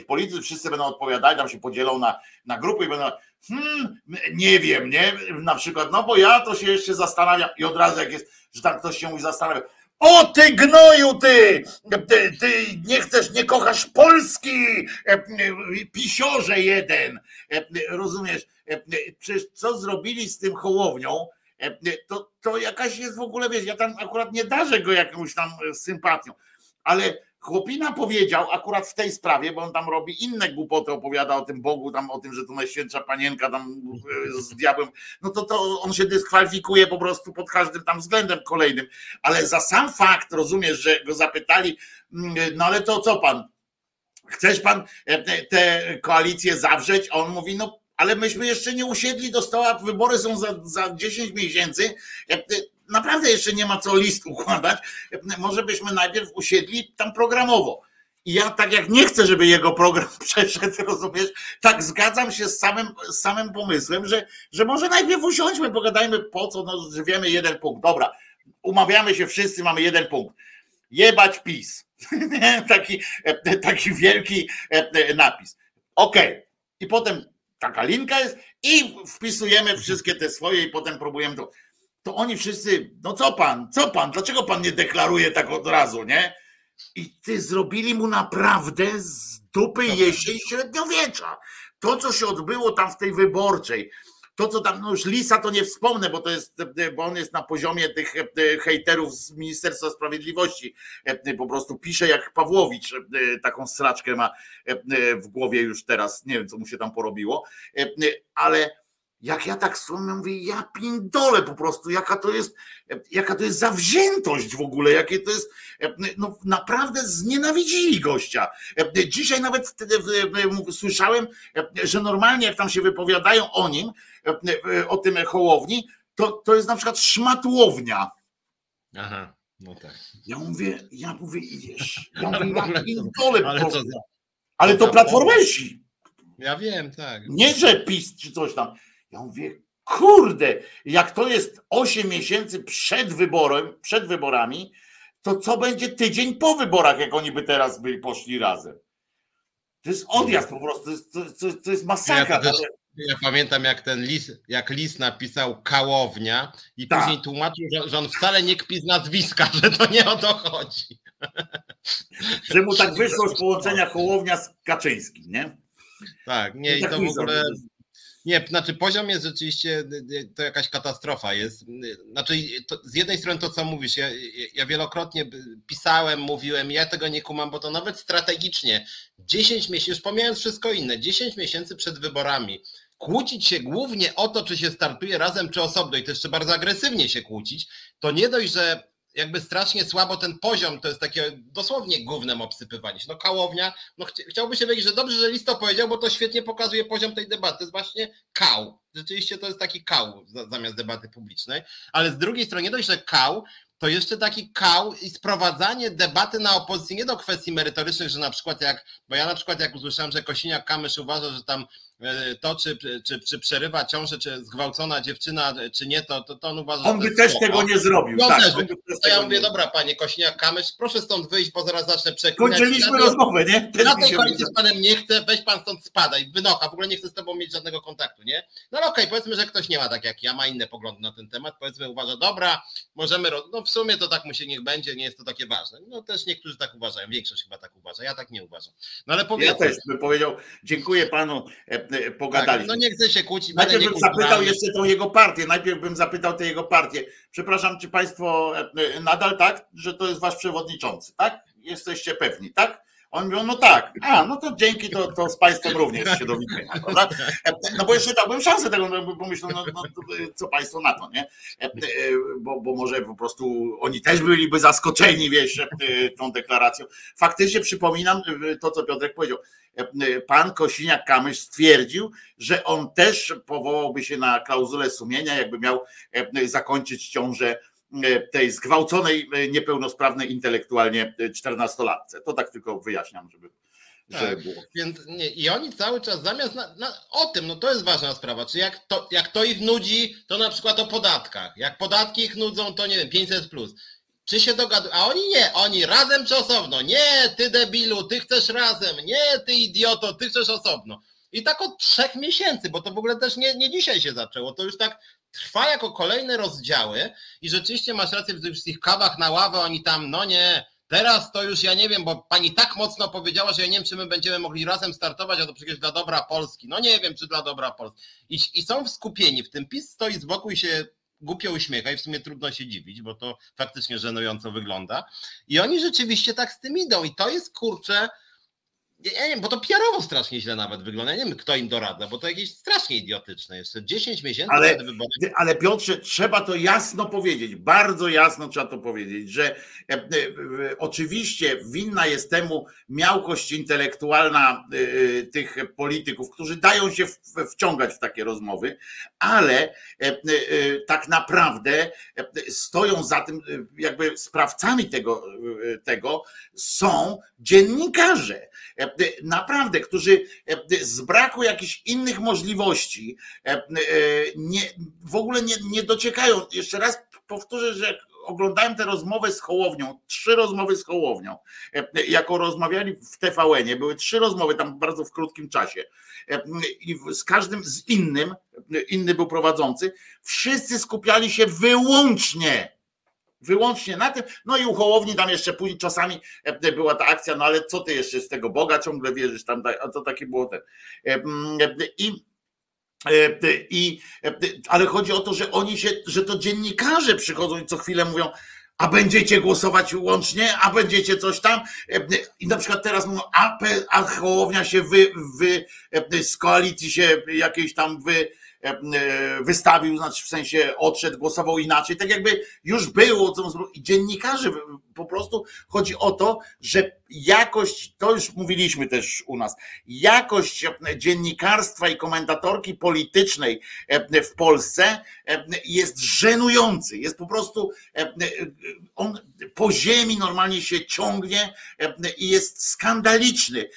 politycy, wszyscy będą odpowiadali, tam się podzielą na, na grupy i będą hmm, nie wiem, nie, na przykład, no bo ja to się jeszcze zastanawiam i od razu jak jest, że tam ktoś się mówi zastanawia, o ty gnoju ty! ty! Ty, nie chcesz, nie kochasz Polski! Pisiorze jeden! Rozumiesz? Przecież co zrobili z tym Hołownią, to, to jakaś jest w ogóle, wiesz, ja tam akurat nie darzę go jakąś tam sympatią, ale Chłopina powiedział akurat w tej sprawie, bo on tam robi inne głupoty, opowiada o tym Bogu, tam o tym, że to Najświętsza Panienka tam e, z diabłem, no to, to on się dyskwalifikuje po prostu pod każdym tam względem kolejnym, ale za sam fakt, rozumiesz, że go zapytali, mm, no ale to co pan, chcesz pan e, tę koalicję zawrzeć? A on mówi, no ale myśmy jeszcze nie usiedli do stoła, wybory są za, za 10 miesięcy, e, naprawdę jeszcze nie ma co list układać. Może byśmy najpierw usiedli tam programowo. I ja tak jak nie chcę, żeby jego program przeszedł, rozumiesz, tak zgadzam się z samym, z samym pomysłem, że, że może najpierw usiądźmy, pogadajmy po co, no, że wiemy jeden punkt. Dobra, umawiamy się wszyscy, mamy jeden punkt. Jebać PiS. taki, taki wielki e, napis. Okej. Okay. I potem taka linka jest i wpisujemy wszystkie te swoje i potem próbujemy to to oni wszyscy, no co pan, co pan, dlaczego pan nie deklaruje tak od razu, nie? I ty zrobili mu naprawdę z dupy jesień średniowiecza. To, co się odbyło tam w tej wyborczej, to co tam, no już Lisa to nie wspomnę, bo to jest, bo on jest na poziomie tych e, hejterów z Ministerstwa Sprawiedliwości. E, po prostu pisze jak Pawłowicz, e, taką sraczkę ma w głowie już teraz. Nie wiem, co mu się tam porobiło, ale jak ja tak słucham, mówię, ja pindole po prostu, jaka to jest, jaka to jest zawziętość w ogóle, jakie to jest, no naprawdę znienawidzili gościa. Dzisiaj nawet wtedy słyszałem, że normalnie jak tam się wypowiadają o nim, o tym Hołowni, to, to jest na przykład szmatłownia. Aha, no tak. Ja mówię, ja mówię, idziesz. Ja mówię, ja pindole ale, to, ale to platformesi. Ja wiem, tak. Nie, że PiS czy coś tam. Ja mówię, kurde, jak to jest 8 miesięcy przed wyborem, przed wyborami, to co będzie tydzień po wyborach, jak oni by teraz byli poszli razem? To jest odjazd po prostu, to jest, to, to, jest masakra. Ja, też, ja, pamiętam, jak ten list, jak list napisał Kałownia i tak. później tłumaczył, że, że on wcale nie kpi z nazwiska, że to nie o to chodzi. Że mu tak wyszło z połączenia Hołownia z Kaczyńskim, nie? Tak, nie, i, i tak to w ogóle nie, znaczy poziom jest rzeczywiście, to jakaś katastrofa jest. Znaczy, to, z jednej strony to, co mówisz, ja, ja wielokrotnie pisałem, mówiłem, ja tego nie kumam, bo to nawet strategicznie 10 miesięcy, już pomijając wszystko inne, 10 miesięcy przed wyborami, kłócić się głównie o to, czy się startuje razem, czy osobno i to jeszcze bardzo agresywnie się kłócić, to nie dość, że jakby strasznie słabo ten poziom, to jest takie dosłownie głównym obsypywanie się. No kałownia, no chciałby się wiedzieć, że dobrze, że Listo powiedział, bo to świetnie pokazuje poziom tej debaty. To jest właśnie kał. Rzeczywiście to jest taki kał zamiast debaty publicznej, ale z drugiej strony nie dość, że kał, to jeszcze taki kał i sprowadzanie debaty na opozycję nie do kwestii merytorycznych, że na przykład jak, bo ja na przykład jak usłyszałem, że Kosiniak-Kamysz uważa, że tam to, czy, czy, czy przerywa ciążę, czy zgwałcona dziewczyna, czy nie, to, to, to on uważa, On by też tego nie zrobił. No tak, też, by, to ja mówię, nie... dobra panie Kośniak-Kamysz, proszę stąd wyjść, bo zaraz zacznę przeklinać. Kończyliśmy rozmowę, nie? Też na tej koalicji z panem nie chcę, weź pan stąd spadaj, wynocha, w ogóle nie chcę z tobą mieć żadnego kontaktu, nie? No ale okej, powiedzmy, że ktoś nie ma tak jak ja, ma inne poglądy na ten temat, powiedzmy uważa, dobra, możemy, no w sumie to tak mu się niech będzie, nie jest to takie ważne. No też niektórzy tak uważają, większość chyba tak uważa, ja tak nie uważam. No ale powiedzmy. Ja też bym powiedział, dziękuję panu, pogadali. Tak, no nie chcę się kłócić. Najpierw bym zapytał jeszcze tą jego partię. Najpierw bym zapytał tę jego partię. Przepraszam, czy Państwo e, e, nadal tak, że to jest Wasz przewodniczący, tak? Jesteście pewni, tak? On mówią, no tak, a no to dzięki, to, to z Państwem również się dowidzenia, prawda? No bo jeszcze dałbym szansę tego, no, bo myślę, no, no, co Państwo na to, nie? Bo, bo może po prostu oni też byliby zaskoczeni, wiesz, tą deklaracją. Faktycznie przypominam to, co Piotrek powiedział. Pan Kosiniak-Kamysz stwierdził, że on też powołałby się na klauzulę sumienia, jakby miał zakończyć ciążę E, tej zgwałconej, e, niepełnosprawnej intelektualnie e, czternastolatce. To tak tylko wyjaśniam, żeby, Tak, więc nie, i oni cały czas zamiast na, na, o tym, no to jest ważna sprawa, czy jak to, jak to ich nudzi, to na przykład o podatkach. Jak podatki ich nudzą, to nie wiem, 500 plus. Czy się dogadują? A oni nie, oni razem czy osobno? Nie, ty debilu, ty chcesz razem, nie, ty idioto, ty chcesz osobno. I tak od trzech miesięcy, bo to w ogóle też nie, nie dzisiaj się zaczęło, to już tak trwa jako kolejne rozdziały i rzeczywiście masz rację w tych kawach na ławę, oni tam, no nie, Teraz to już ja nie wiem, bo pani tak mocno powiedziała, że ja nie wiem, czy my będziemy mogli razem startować, a to przecież dla dobra Polski. No nie wiem, czy dla dobra Polski. I, i są skupieni w tym. PiS stoi z boku i się głupio uśmiecha i w sumie trudno się dziwić, bo to faktycznie żenująco wygląda. I oni rzeczywiście tak z tym idą i to jest kurczę ja nie wiem, bo to PR-owo strasznie źle nawet wygląda. Ja nie wiem, kto im doradza, bo to jakieś strasznie idiotyczne. Jeszcze 10 miesięcy ale, Ale Piotrze, trzeba to jasno powiedzieć, bardzo jasno trzeba to powiedzieć, że e, e, oczywiście winna jest temu miałkość intelektualna e, tych polityków, którzy dają się wciągać w takie rozmowy, ale tak naprawdę stoją za tym, jakby sprawcami tego, tego są dziennikarze naprawdę, którzy z braku jakichś innych możliwości nie, w ogóle nie, nie dociekają. Jeszcze raz powtórzę, że oglądałem tę rozmowę z Hołownią, trzy rozmowy z Hołownią, jako rozmawiali w TVN-ie, były trzy rozmowy tam bardzo w krótkim czasie i z każdym z innym, inny był prowadzący, wszyscy skupiali się wyłącznie Wyłącznie na tym. No i u Hołowni tam jeszcze później czasami e, była ta akcja, no ale co ty jeszcze z tego Boga ciągle wierzysz tam, a to takie było ten. E, e, I i, ale chodzi o to, że oni się, że to dziennikarze przychodzą i co chwilę mówią, a będziecie głosować łącznie, a będziecie coś tam. I na przykład teraz mówią, a, a Hołownia się wy, wy z koalicji się jakiejś tam wy, E, e, wystawił, znaczy w sensie odszedł, głosował inaczej, tak jakby już było, i dziennikarze po prostu chodzi o to, że jakość, to już mówiliśmy też u nas, jakość dziennikarstwa i komentatorki politycznej e, w Polsce jest żenujący, jest po prostu, on po ziemi normalnie się ciągnie i jest skandaliczny.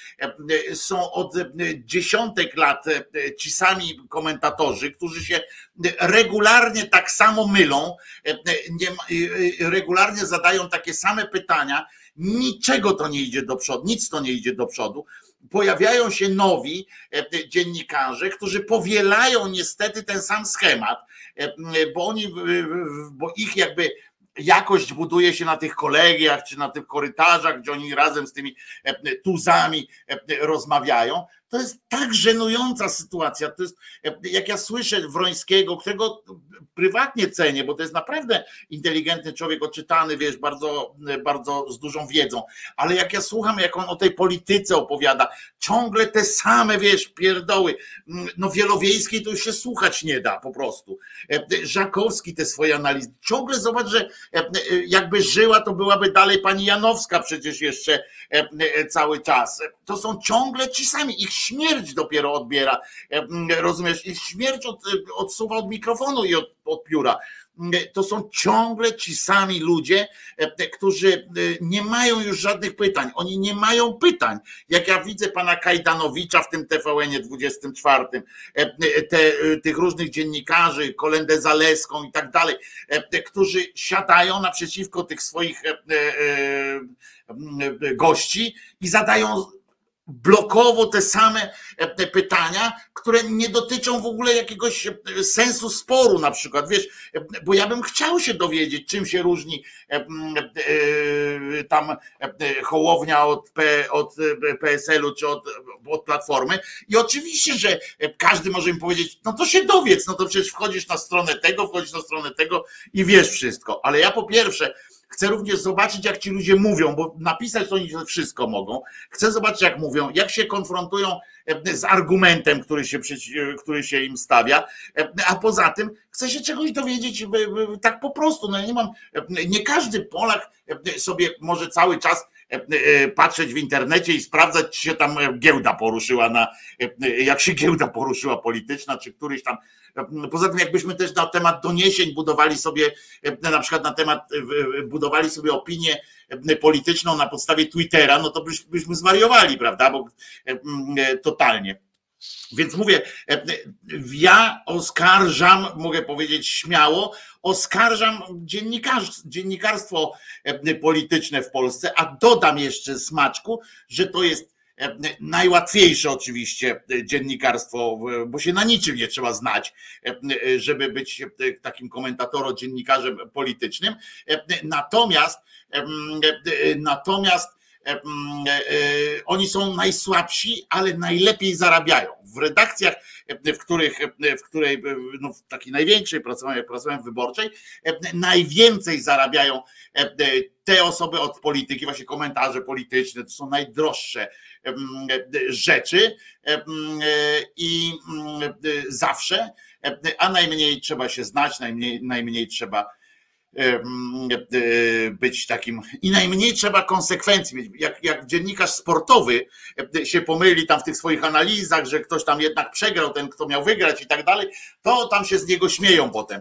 Są od dziesiątek lat ci sami komentatorzy, którzy się regularnie tak samo mylą, regularnie zadają takie same pytania, niczego to nie idzie do przodu, nic to nie idzie do przodu. Pojawiają się nowi dziennikarze, którzy powielają niestety ten sam schemat, bo oni, bo ich jakby jakość buduje się na tych kolegiach czy na tych korytarzach, gdzie oni razem z tymi tuzami rozmawiają, to jest tak żenująca sytuacja. To jest, jak ja słyszę Wrońskiego, którego prywatnie cenię, bo to jest naprawdę inteligentny człowiek, oczytany, wiesz, bardzo, bardzo z dużą wiedzą, ale jak ja słucham, jak on o tej polityce opowiada, ciągle te same, wiesz, pierdoły, no Wielowiejskiej to już się słuchać nie da po prostu. Żakowski te swoje analizy, ciągle zobacz, że jakby żyła, to byłaby dalej pani Janowska przecież jeszcze cały czas. To są ciągle ci sami, ich śmierć dopiero odbiera, rozumiesz, ich śmierć od, odsuwa od mikrofonu i od, od pióra to są ciągle ci sami ludzie, którzy nie mają już żadnych pytań. Oni nie mają pytań. Jak ja widzę pana Kajdanowicza w tym TVN-ie 24, te, tych różnych dziennikarzy, Kolendę Zaleską i tak dalej, którzy siadają naprzeciwko tych swoich gości i zadają blokowo te same e, pytania, które nie dotyczą w ogóle jakiegoś e, sensu sporu na przykład, wiesz, e, bo ja bym chciał się dowiedzieć, czym się różni tam Hołownia od, P, od PSL-u czy od, od Platformy. I oczywiście, że każdy może mi powiedzieć, no to się dowiedz, no to przecież wchodzisz na stronę tego, wchodzisz na stronę tego i wiesz wszystko, ale ja po pierwsze Chcę również zobaczyć, jak ci ludzie mówią, bo napisać to oni wszystko mogą. Chcę zobaczyć, jak mówią, jak się konfrontują e, z argumentem, który się, który się im stawia. E, a poza tym chcę się czegoś dowiedzieć tak po prostu. No ja nie mam, nie każdy Polak sobie może cały czas patrzeć w internecie i sprawdzać, czy się tam giełda poruszyła na, jak się giełda poruszyła polityczna, czy któryś tam Poza tym, jakbyśmy też na temat doniesień budowali sobie, na przykład na temat, budowali sobie opinię polityczną na podstawie Twittera, no to byśmy zwariowali, prawda? Bo totalnie. Więc mówię, ja oskarżam, mogę powiedzieć śmiało, oskarżam dziennikarstwo polityczne w Polsce, a dodam jeszcze smaczku, że to jest Najłatwiejsze oczywiście dziennikarstwo, bo się na niczym nie trzeba znać, żeby być takim komentatorem, dziennikarzem politycznym. Natomiast, natomiast oni są najsłabsi, ale najlepiej zarabiają. W redakcjach, w, których, w której, no w takiej największej pracowałem, pracowałem wyborczej, najwięcej zarabiają te osoby od polityki, właśnie komentarze polityczne, to są najdroższe rzeczy i zawsze, a najmniej trzeba się znać, najmniej, najmniej trzeba być takim i najmniej trzeba konsekwencji mieć. Jak, jak dziennikarz sportowy się pomyli tam w tych swoich analizach, że ktoś tam jednak przegrał, ten kto miał wygrać i tak dalej, to tam się z niego śmieją potem.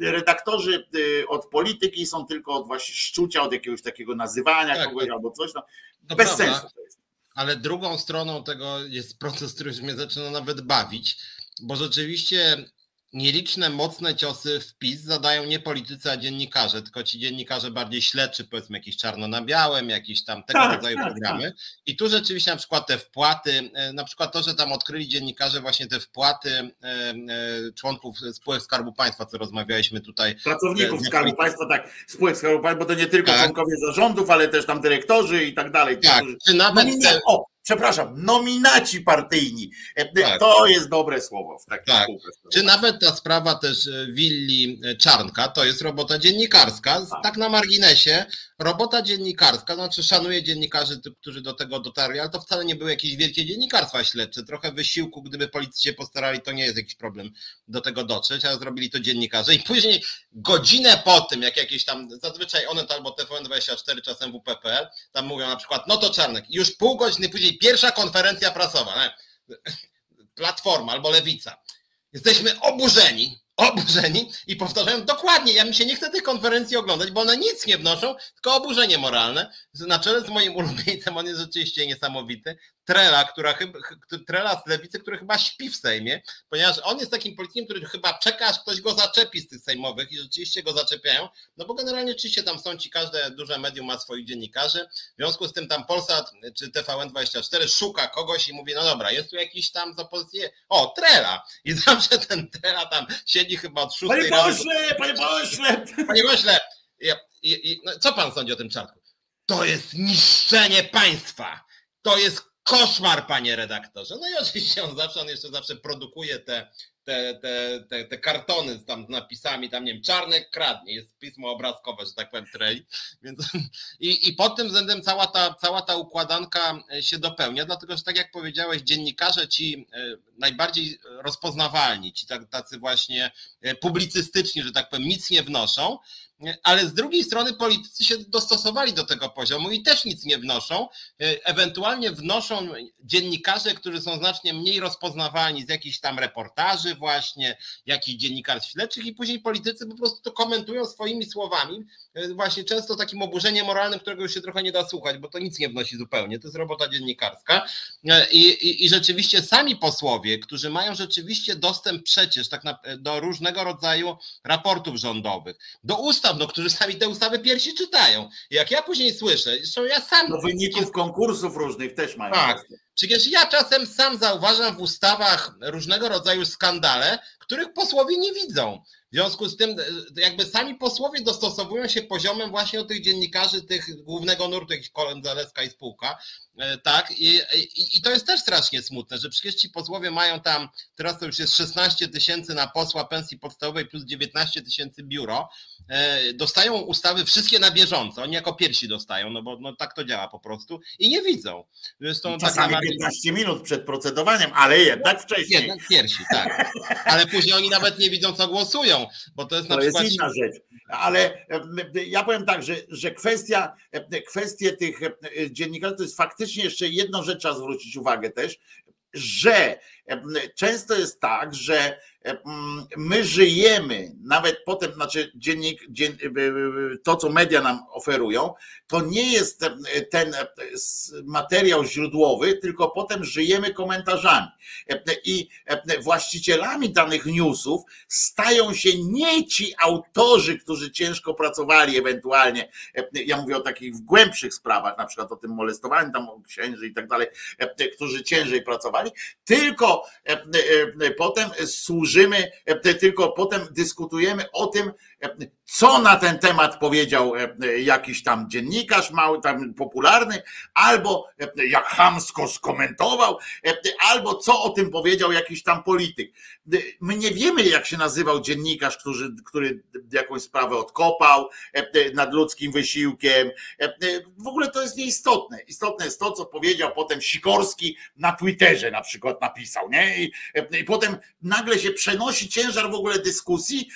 Redaktorzy od polityki są tylko od właśnie szczucia, od jakiegoś takiego nazywania tak, kogoś albo coś. No, bez prawda. sensu to jest. Ale drugą stroną tego jest proces, który mnie zaczyna nawet bawić, bo rzeczywiście nieliczne mocne ciosy w PiS zadają nie politycy, a dziennikarze, tylko ci dziennikarze bardziej śledczy, powiedzmy jakieś czarno na białym, jakieś tam tego tak, rodzaju tak, programy. Tak. I tu rzeczywiście na przykład te wpłaty, e, na przykład to, że tam odkryli dziennikarze właśnie te wpłaty e, e, członków spółek Skarbu Państwa, co rozmawialiśmy tutaj. Pracowników Skarbu Państwa, tak, spółek Skarbu Państwa, bo to nie tylko tak. członkowie zarządów, ale też tam dyrektorzy i tak dalej. Tak, czy nawet no, te... o, przepraszam, nominaci partyjni. E, tak. To jest dobre słowo w takim tak. Czy nawet ta sprawa też e, willi e, Czarnka, to jest robota dziennikarska, tak, tak na marginesie, robota dziennikarska, znaczy szanuję dziennikarzy, którzy do tego dotarli, ale to wcale nie były jakieś wielkie dziennikarstwa śledcze, trochę wysiłku, gdyby policji się postarali, to nie jest jakiś problem do tego dotrzeć, ale zrobili to dziennikarze. I później godzinę po tym, jak jakieś tam, zazwyczaj one albo TVN24, czasem WPPL, tam mówią na przykład, no to Czarnek, już pół godziny później pierwsza konferencja prasowa, Platforma albo Lewica. Jesteśmy oburzeni, oburzeni i powtarzają dokładnie, ja mi się nie chcę tej konferencji oglądać, bo one nic nie wnoszą, tylko oburzenie moralne. Na czele z moim ulubieńcem, on jest rzeczywiście niesamowity, Trela, która chyba, Trela z Lewicy, który chyba śpi w Sejmie, ponieważ on jest takim politykiem, który chyba czeka, aż ktoś go zaczepi z tych sejmowych i rzeczywiście go zaczepiają, no bo generalnie oczywiście tam są ci, każde duże medium ma swoich dziennikarzy, w związku z tym tam Polsat czy TVN24 szuka kogoś i mówi, no dobra, jest tu jakiś tam z opozycji, o, Trela i zawsze ten Trela tam siedzi chyba od szóstej Panie pośle, panie pośle! Panie pośle, no, co pan sądzi o tym czarku? To jest niszczenie państwa. To jest koszmar, panie redaktorze. No i oczywiście on zawsze, on jeszcze zawsze produkuje te, te, te, te, te kartony tam z napisami, tam nie wiem, Czarnek kradnie, jest pismo obrazkowe, że tak powiem, treli. Więc, i, I pod tym względem cała ta, cała ta układanka się dopełnia, dlatego że tak jak powiedziałeś, dziennikarze ci e, najbardziej rozpoznawalni, ci tacy właśnie e, publicystyczni, że tak powiem, nic nie wnoszą, ale z drugiej strony politycy się dostosowali do tego poziomu i też nic nie wnoszą. E, ewentualnie wnoszą dziennikarze, którzy są znacznie mniej rozpoznawalni z jakichś tam reportaży właśnie, jakichś dziennikarstw śledczych i później politycy po prostu to komentują swoimi słowami, e, właśnie często takim oburzeniem moralnym, którego już się trochę nie da słuchać, bo to nic nie wnosi zupełnie, to jest robota dziennikarska i, i, i rzeczywiście sami posłowie, którzy mają rzeczywiście dostęp przecież tak na, do różnego rodzaju raportów rządowych, do ustaw no, którzy sami te ustawy pierwsi czytają. Jak ja później słyszę, zresztą ja sam... Do wyników konkursów różnych też mają. Tak. Przecież ja czasem sam zauważam w ustawach różnego rodzaju skandale, których posłowie nie widzą. W związku z tym, e, jakby sami posłowie dostosowują się poziomem właśnie od tych dziennikarzy, tych głównego nurtu, jakiś Kolen Zaleska i spółka, e, tak, I, i, i to jest też strasznie smutne, że przecież ci posłowie mają tam, teraz to już jest 16 tysięcy na posła pensji podstawowej plus 19 tysięcy biuro, e, dostają ustawy wszystkie na bieżąco, oni jako pierwsi dostają, no bo no, tak to działa po prostu i nie widzą. Zresztą Czasami 15 minut przed procedowaniem, ale jednak wcześniej. Jednak pierwsi, tak. Ale później oni nawet nie widzą, co głosują, bo to jest na to przykład... jest inna rzecz. Ale ja powiem tak, że, że kwestia, kwestie tych dziennikarzy to jest faktycznie jeszcze jedną rzecz trzeba zwrócić uwagę też, że często jest tak, że my żyjemy, nawet potem, znaczy dziennik, dzien, to co media nam oferują, to nie jest ten materiał źródłowy, tylko potem żyjemy komentarzami. I właścicielami danych newsów stają się nie ci autorzy, którzy ciężko pracowali ewentualnie, ja mówię o takich głębszych sprawach, na przykład o tym molestowaniu tam księży i tak dalej, którzy ciężej pracowali, tylko potem służymy, tylko potem dyskutujemy o tym, co na ten temat powiedział jakiś tam dziennikarz mały, tam popularny, albo jak hamsko skomentował, albo co o tym powiedział jakiś tam polityk. My nie wiemy, jak się nazywał dziennikarz, który, który jakąś sprawę odkopał nad ludzkim wysiłkiem. W ogóle to jest nieistotne. Istotne jest to, co powiedział potem Sikorski na Twitterze na przykład napisał, nie? I, i potem nagle się przenosi ciężar w ogóle dyskusji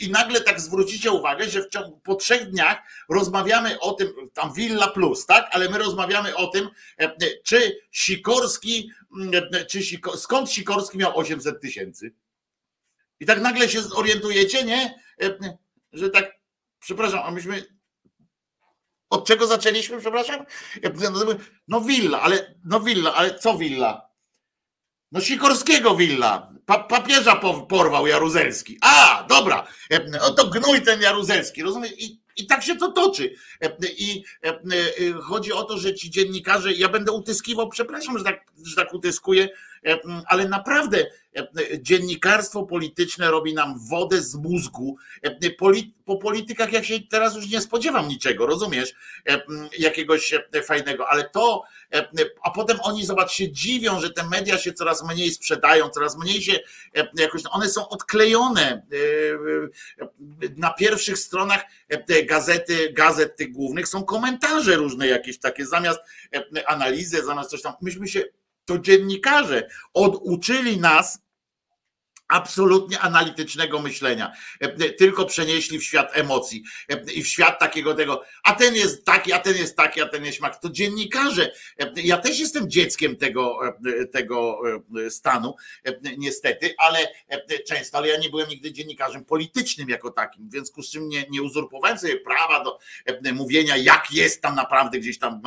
i nagle tak zwrócicie uwagę, że w ciągu, po trzech dniach rozmawiamy o tym, tam Villa Plus, tak? Ale my rozmawiamy o tym, e, czy Sikorski, e, czy Siko, skąd Sikorski miał 800 tysięcy? I tak nagle się zorientujecie, nie? E, że tak, przepraszam, a myśmy od czego zaczęliśmy, przepraszam? No willa, ale no willa, ale co willa? No Sikorskiego willa. Pa, papieża porwał Jaruzelski. A, dobra, no to gnój ten Jaruzelski, rozumiesz? I, I tak się to toczy. I chodzi o to, że ci dziennikarze, ja będę utyskiwał, przepraszam, że tak, że tak utyskuję, ale naprawdę dziennikarstwo polityczne robi nam wodę z mózgu. Po politykach ja się teraz już nie spodziewam niczego, rozumiesz? Jakiegoś fajnego, ale to, a potem oni zobacz się dziwią, że te media się coraz mniej sprzedają, coraz mniej się jakoś, one są odklejone na pierwszych stronach gazety, gazet tych głównych są komentarze różne jakieś takie, zamiast analizy, zamiast coś tam. Myśmy się to dziennikarze oduczyli nas absolutnie analitycznego myślenia, tylko przenieśli w świat emocji i w świat takiego tego, a ten jest taki, a ten jest taki, a ten jest mak. To dziennikarze, ja też jestem dzieckiem tego, tego stanu, niestety, ale często, ale ja nie byłem nigdy dziennikarzem politycznym jako takim, w związku z czym nie, nie uzurpowałem sobie prawa do mówienia, jak jest tam naprawdę gdzieś tam.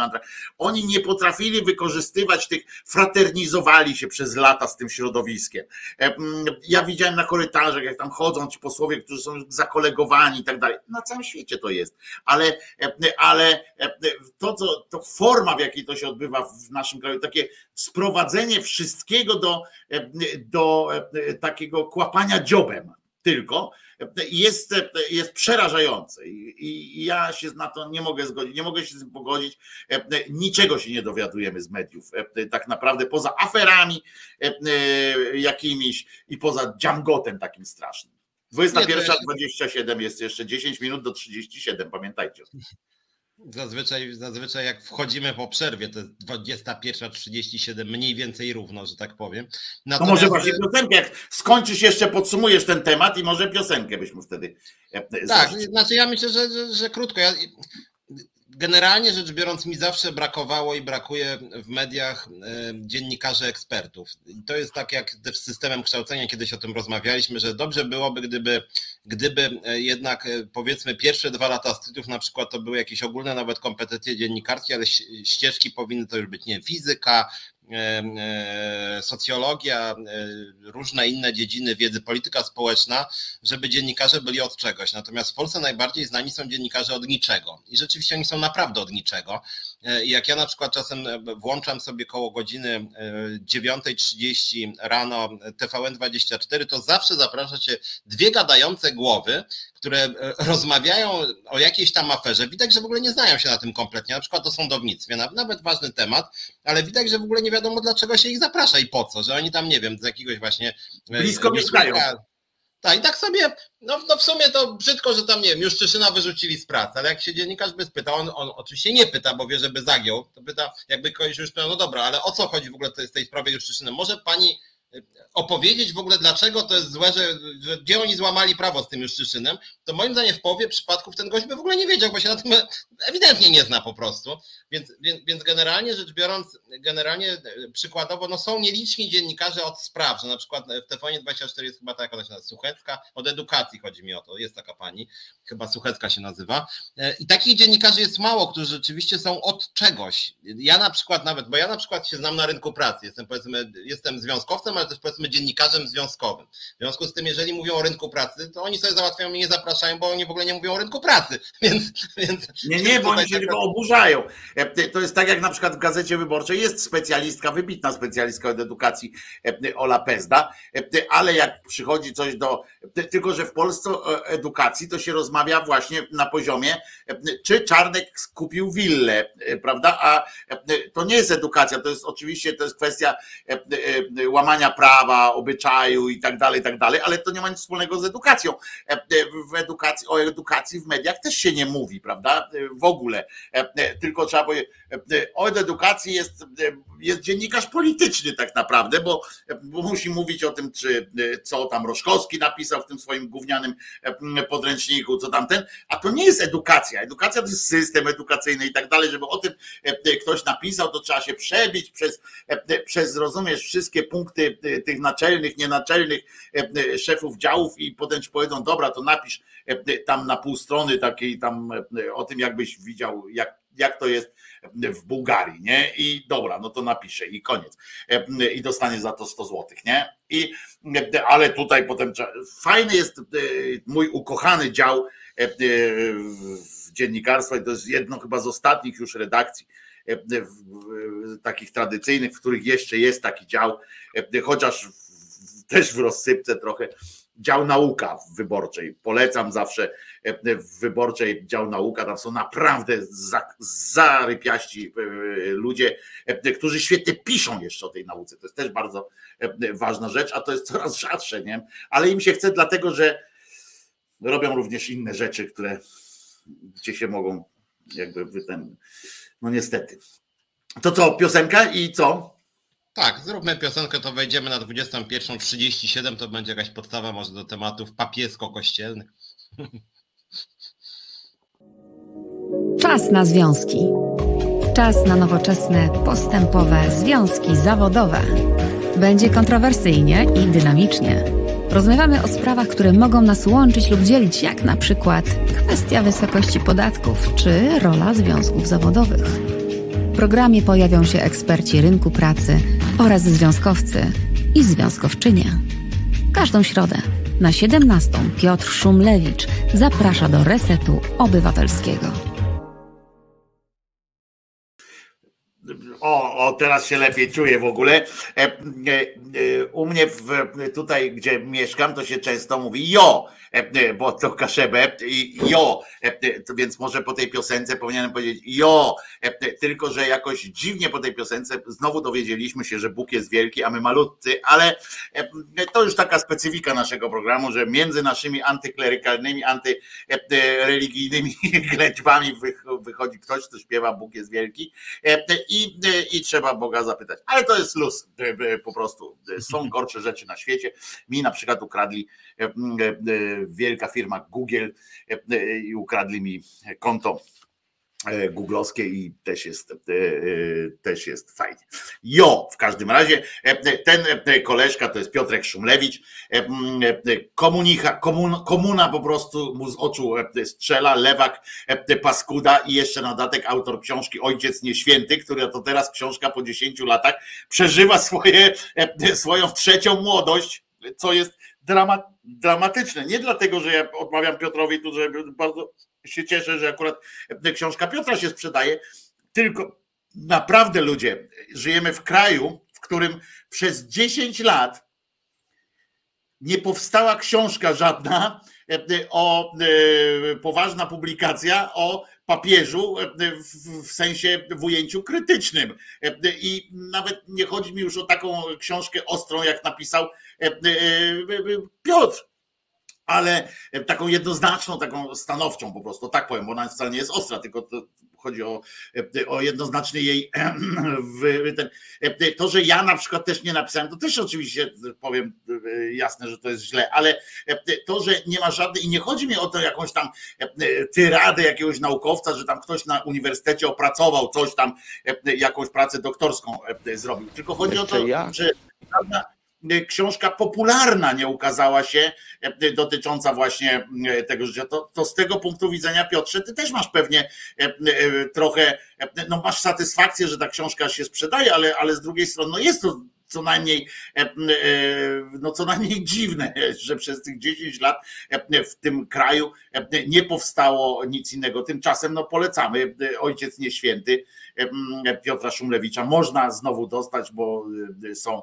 Oni nie potrafili wykorzystywać tych, fraternizowali się przez lata z tym środowiskiem ja widziałem na korytarzach, jak tam chodzą ci posłowie, którzy są zakolegowani i tak dalej. Na całym świecie to jest. Ale, ale to, co, to forma, w jakiej to się odbywa w naszym kraju, takie sprowadzenie wszystkiego do, do takiego kłapania dziobem tylko jest, jest przerażające i ja się na to nie mogę zgodzić, nie mogę się z tym pogodzić. Niczego się nie dowiadujemy z mediów, tak naprawdę poza aferami jakimiś i poza dziamgotem takim strasznym. 21.27 jest jeszcze 10 minut do 37, pamiętajcie. Zazwyczaj, zazwyczaj jak wchodzimy po przerwie, to jest 21.37, mniej więcej równo, że tak powiem. Natomiast... No może właśnie piosenkę, jak skończysz jeszcze, podsumujesz ten temat i może piosenkę byśmy wtedy. E, tak, znaczy ja myślę, że, że, że krótko. Ja, generalnie rzecz biorąc, mi zawsze brakowało i brakuje w mediach e, dziennikarzy ekspertów. I to jest tak jak z systemem kształcenia, kiedyś o tym rozmawialiśmy, że dobrze byłoby, gdyby, gdyby e, jednak e, powiedzmy pierwsze dwa lata studiów na przykład to były jakieś ogólne nawet kompetencje dziennikarskie, ale ścieżki powinny to już być, nie fizyka, socjologia, e, różne inne dziedziny wiedzy, polityka społeczna, żeby dziennikarze byli od czegoś. Natomiast w Polsce najbardziej znani są dziennikarze od niczego. I rzeczywiście oni są naprawdę od niczego. E, jak ja na przykład czasem włączam sobie koło godziny 9.30 rano TVN24, to zawsze zaprasza się dwie gadające głowy, które e, rozmawiają o jakiejś tam aferze, widać, że w ogóle nie znają się na tym kompletnie, na przykład o sądownictwie, nawet ważny temat, ale widać, że w ogóle nie wiadomo dlaczego się ich zaprasza i po co, że oni tam, nie wiem, z jakiegoś właśnie... E, Blisko mieszkają. Tak, i tak sobie, no, no w sumie to brzydko, że tam, nie wiem, już Czeszyna wyrzucili z pracy, ale jak się dziennikarz by spytał, on, on oczywiście nie pyta, bo wie, żeby zagiął, to pyta, jakby ktoś już pytał, no dobra, ale o co chodzi w ogóle w tej sprawie Juszczyszyny? Może pani opowiedzieć w ogóle, dlaczego to jest złe, że, że gdzie oni złamali prawo z tym Juszczyszynem, to moim zdaniem w połowie przypadków ten gość by w ogóle nie wiedział, bo się na tym ewidentnie nie zna po prostu. Więc, więc, więc generalnie rzecz biorąc, generalnie e, przykładowo, no są nieliczni dziennikarze od spraw, że na przykład w TVN24 jest chyba taka, ona się nazywa, Suchecka, od edukacji chodzi mi o to, jest taka pani, chyba Suchecka się nazywa. E, I takich dziennikarzy jest mało, którzy rzeczywiście są od czegoś. Ja na przykład nawet, bo ja na przykład się znam na rynku pracy, jestem powiedzmy, jestem związkowcem, ale też powiedzmy dziennikarzem związkowym. W związku z tym, jeżeli mówią o rynku pracy, to oni sobie załatwiają mnie nie zapraszają, bo oni w ogóle nie mówią o rynku pracy. Więc, więc nie, nie, bo oni się taka... tylko oburzają. E, to jest tak, jak na przykład w Gazecie Wyborczej jest specjalistka, wybitna specjalistka od edukacji e, Ola Pezda, e, ale jak przychodzi coś do. Tylko, że w Polsce edukacji to się rozmawia właśnie na poziomie, czy Czarnek kupił willę, prawda? A to nie jest edukacja, to jest oczywiście to jest kwestia łamania prawa, obyczaju i tak dalej, i tak dalej, ale to nie ma nic wspólnego z edukacją. W edukacji, o edukacji w mediach też się nie mówi, prawda? W ogóle. Tylko trzeba powiedzieć, od edukacji jest, jest dziennikarz polityczny tak naprawdę, bo, bo musi mówić o tym, czy co tam Roszkowski napisał w tym swoim gównianym podręczniku, co tamten, a to nie jest edukacja. Edukacja to jest system edukacyjny i tak dalej, żeby o tym ktoś napisał, to trzeba się przebić przez, przez rozumiesz, wszystkie punkty tych naczelnych, nienaczelnych szefów działów i potem ci powiedzą, dobra, to napisz tam na pół strony takiej tam o tym, jakbyś widział, jak, jak to jest w Bułgarii, nie? I dobra, no to napiszę i koniec. I dostanie za to 100 złotych, nie? I, ale tutaj potem fajny jest e, mój ukochany dział e, dziennikarstwa i to jest jedno chyba z ostatnich już redakcji e, takich tradycyjnych, w których jeszcze jest taki dział, chociaż też w rozsypce trochę dział nauka wyborczej. Polecam zawsze e, w wyborczej dział nauka. Tam są naprawdę zarypiaści e, ludzie, e, którzy świetnie piszą jeszcze o tej nauce. To jest też bardzo ważna rzecz, a to jest coraz rzadsze, nie? Ale im się chce, dlatego że robią również inne rzeczy, które gdzie się mogą jakby ten, no niestety. To co, piosenka i co? Tak, zróbmy piosenkę, to wejdziemy na 21.37, to będzie jakaś podstawa może do tematów papiesko-kościelnych. Czas na związki. Czas na nowoczesne, postępowe związki zawodowe. Będzie kontrowersyjnie i dynamicznie. Rozmawiamy o sprawach, które mogą nas łączyć lub dzielić, jak na przykład kwestia wysokości podatków czy rola związków zawodowych. W programie pojawią się eksperci rynku pracy oraz związkowcy i związkowczynie. Każdą środę na 17 Piotr Szumlewicz zaprasza do Resetu Obywatelskiego. O, o, teraz się lepiej czuję w ogóle. E, e, e, u mnie w, tutaj, gdzie mieszkam, to się często mówi jo, bo to kaszebę i jo, więc może po tej piosence powinienem powiedzieć jo, tylko że jakoś dziwnie po tej piosence znowu dowiedzieliśmy się, że Bóg jest wielki, a my malutcy, ale to już taka specyfika naszego programu, że między naszymi antyklerykalnymi, antyreligijnymi ględźbami wychodzi ktoś, kto śpiewa Bóg jest wielki. I i trzeba Boga zapytać. Ale to jest luz po prostu. Są gorsze rzeczy na świecie. Mi na przykład ukradli e, e, wielka firma Google e, i ukradli mi konto E, googlowskie i też jest, e, e, też jest fajnie. Jo, w każdym razie ten koleżka to jest Piotrek Szumlewicz, komunika, komun, komuna po prostu mu z oczu strzela, lewak, paskuda i jeszcze na dodatek autor książki Ojciec Nieświęty, która to teraz książka po 10 latach przeżywa swoje, swoją trzecią młodość, co jest dramatyczne. Nie dlatego, że ja odmawiam Piotrowi tu, że bardzo się cieszę, że akurat książka Piotra się sprzedaje, tylko naprawdę ludzie, żyjemy w kraju, w którym przez 10 lat nie powstała książka żadna o poważna publikacja o papieżu w sensie w ujęciu krytycznym. I nawet nie chodzi mi już o taką książkę ostrą, jak napisał Piotr, ale taką jednoznaczną, taką stanowczą po prostu, tak powiem, bo ona wcale nie jest ostra, tylko chodzi o, o jednoznacznie jej ten, to, że ja na przykład też nie napisałem, to też oczywiście powiem jasne, że to jest źle, ale to, że nie ma żadnej i nie chodzi mi o to jakąś tam tyradę jakiegoś naukowca, że tam ktoś na uniwersytecie opracował coś tam, jakąś pracę doktorską zrobił, tylko chodzi Jeszcze o to, ja? że Y, książka popularna nie ukazała się, y, dotycząca właśnie y, tego życia. To, to z tego punktu widzenia, Piotrze, ty też masz pewnie trochę, no masz satysfakcję, że ta książka się sprzedaje, ale, ale z drugiej strony, no jest to co najmniej, no co najmniej dziwne, że przez tych 10 lat w tym kraju nie powstało nic innego. Tymczasem no polecamy Ojciec Nieświęty Piotra Szumlewicza można znowu dostać, bo y, są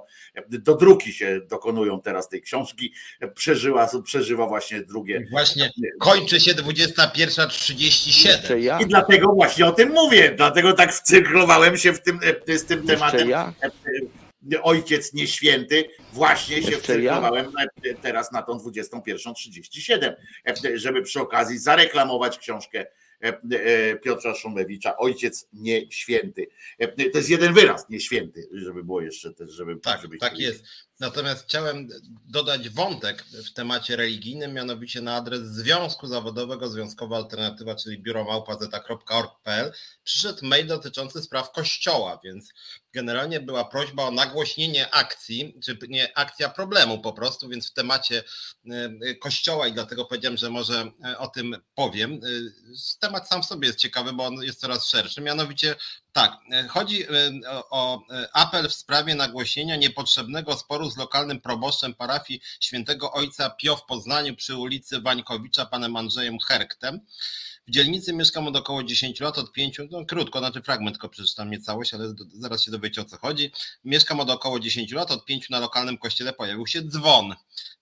do druki się dokonują teraz tej książki. Przeżyła, przeżywa właśnie drugie. Właśnie kończy się 21.37. I dlatego właśnie o tym mówię. Dlatego tak wcyrklowałem się w tym, z tym tematem. Ja? Ojciec Nieświęty, właśnie się wcyrklowałem ja? teraz na tą 21.37, żeby przy okazji zareklamować książkę E, e, Piotra Szumlewicza, ojciec nieświęty. E, to jest jeden wyraz, nieświęty, żeby było jeszcze też, żeby. Tak, żeby tak jest. Natomiast chciałem dodać wątek w temacie religijnym, mianowicie na adres Związku Zawodowego Związkowa Alternatywa, czyli biuro małpazeta.org.pl przyszedł mail dotyczący spraw kościoła, więc generalnie była prośba o nagłośnienie akcji, czy nie akcja problemu po prostu, więc w temacie e, kościoła i dlatego powiedziałem, że może e, o tym powiem. E, temat sam w sobie jest ciekawy, bo on jest coraz szerszy, mianowicie tak, chodzi o apel w sprawie nagłośnienia niepotrzebnego sporu z lokalnym proboszczem parafii świętego Ojca Pio w Poznaniu przy ulicy Wańkowicza panem Andrzejem Herktem. W dzielnicy mieszkam od około 10 lat, od 5, no krótko, znaczy fragment tylko przeczytam, nie całość, ale zaraz się dowiecie o co chodzi. Mieszkam od około 10 lat, od 5 na lokalnym kościele pojawił się dzwon.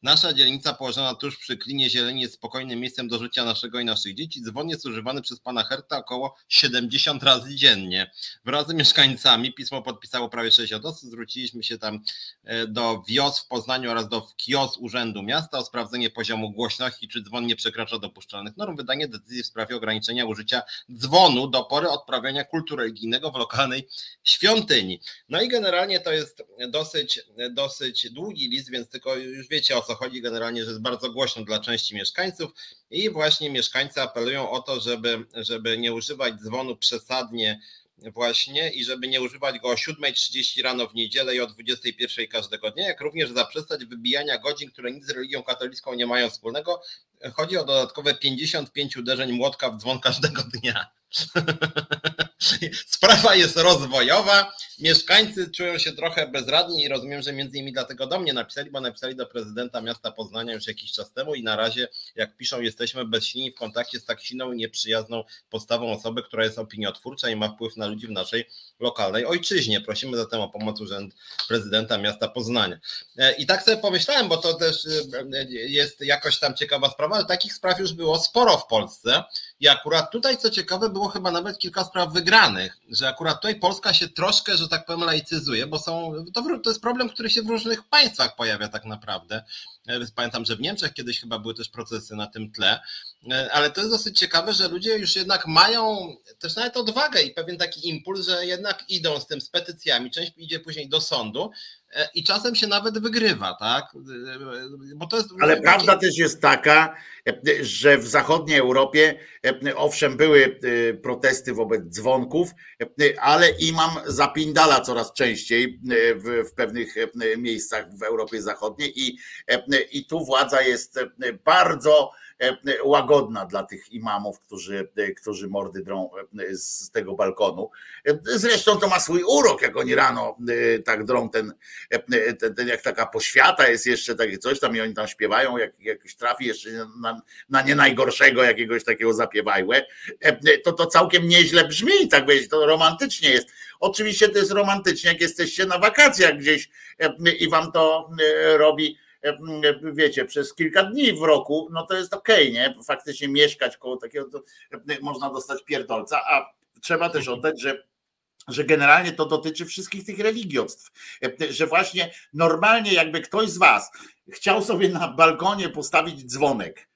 Nasza dzielnica położona tuż przy klinie zieleni jest spokojnym miejscem do życia naszego i naszych dzieci. Dzwon jest używany przez pana Herta około 70 razy dziennie. Wraz z mieszkańcami pismo podpisało prawie 60 osób. Zwróciliśmy się tam e, do WIOS w Poznaniu oraz do KIOS Urzędu Miasta o sprawdzenie poziomu głośności, czy dzwon nie przekracza dopuszczalnych norm. Wydanie decyzji w sprawie ograniczenia użycia dzwonu do pory odprawiania kultu religijnego w lokalnej świątyni. No i generalnie to jest dosyć, dosyć długi list, więc tylko już wiecie o co chodzi generalnie, że jest bardzo głośno dla części mieszkańców i właśnie mieszkańcy apelują o to, żeby, żeby nie używać dzwonu przesadnie właśnie i żeby nie używać go o 7.30 rano w niedzielę i o 21.00 każdego dnia, jak również zaprzestać wybijania godzin, które nic z religią katolicką nie mają wspólnego. Chodzi o dodatkowe 55 uderzeń młotka w dzwon każdego dnia. Sprawa jest rozwojowa. Mieszkańcy czują się trochę bezradni i rozumiem, że między innymi dlatego do mnie napisali, bo napisali do prezydenta miasta Poznania już jakiś czas temu i na razie, jak piszą, jesteśmy bezsilni w kontakcie z tak silną i nieprzyjazną postawą osoby, która jest opiniotwórcza i ma wpływ na ludzi w naszej lokalnej ojczyźnie. Prosimy zatem o pomoc Urząd Prezydenta Miasta Poznania. E, I tak sobie pomyślałem, bo to też e, jest jakoś tam ciekawa sprawa, takich spraw już było sporo w Polsce i akurat tutaj, co ciekawe, było chyba nawet kilka spraw wygranych, że akurat tutaj Polska się troszkę, że tak powiem, laicyzuje, bo są, to, to jest problem, który się w różnych państwach pojawia tak naprawdę. E, pamiętam, że w Niemczech kiedyś chyba były też procesy na tym tle, e, ale to jest dosyć ciekawe, że ludzie już jednak mają też nawet odwagę i pewien taki impuls, że jednak idą z tym z petycjami, część idzie później do sądu e, i czasem się nawet wygrywa, tak? Bo to jest Ale prawda też jest taka, że w zachodniej Europie owszem były protesty wobec dzwonków, ale imam zapindala coraz częściej w, w pewnych miejscach w Europie Zachodniej i i tu władza jest bardzo E, łagodna dla tych imamów, którzy, e, którzy mordy drą e, z tego balkonu. Zresztą to ma swój urok, jak oni rano tak drą ten, ten, ten jak taka poświata jest jeszcze takie coś tam i oni tam śpiewają, jak jakiś trafi jeszcze na, na nie najgorszego jakiegoś takiego zapiewajłe, to to całkiem nieźle brzmi, tak wiecie, to romantycznie jest. Oczywiście to jest romantycznie, jak jesteście na wakacjach gdzieś i wam to robi wiecie, przez kilka dni w roku, no to jest okej, okay, nie? Faktycznie mieszkać koło takiego, to można dostać pierdolca, a trzeba też oddać, że że generalnie to dotyczy wszystkich tych religiostw, że właśnie normalnie jakby ktoś z was chciał sobie na balkonie postawić dzwonek,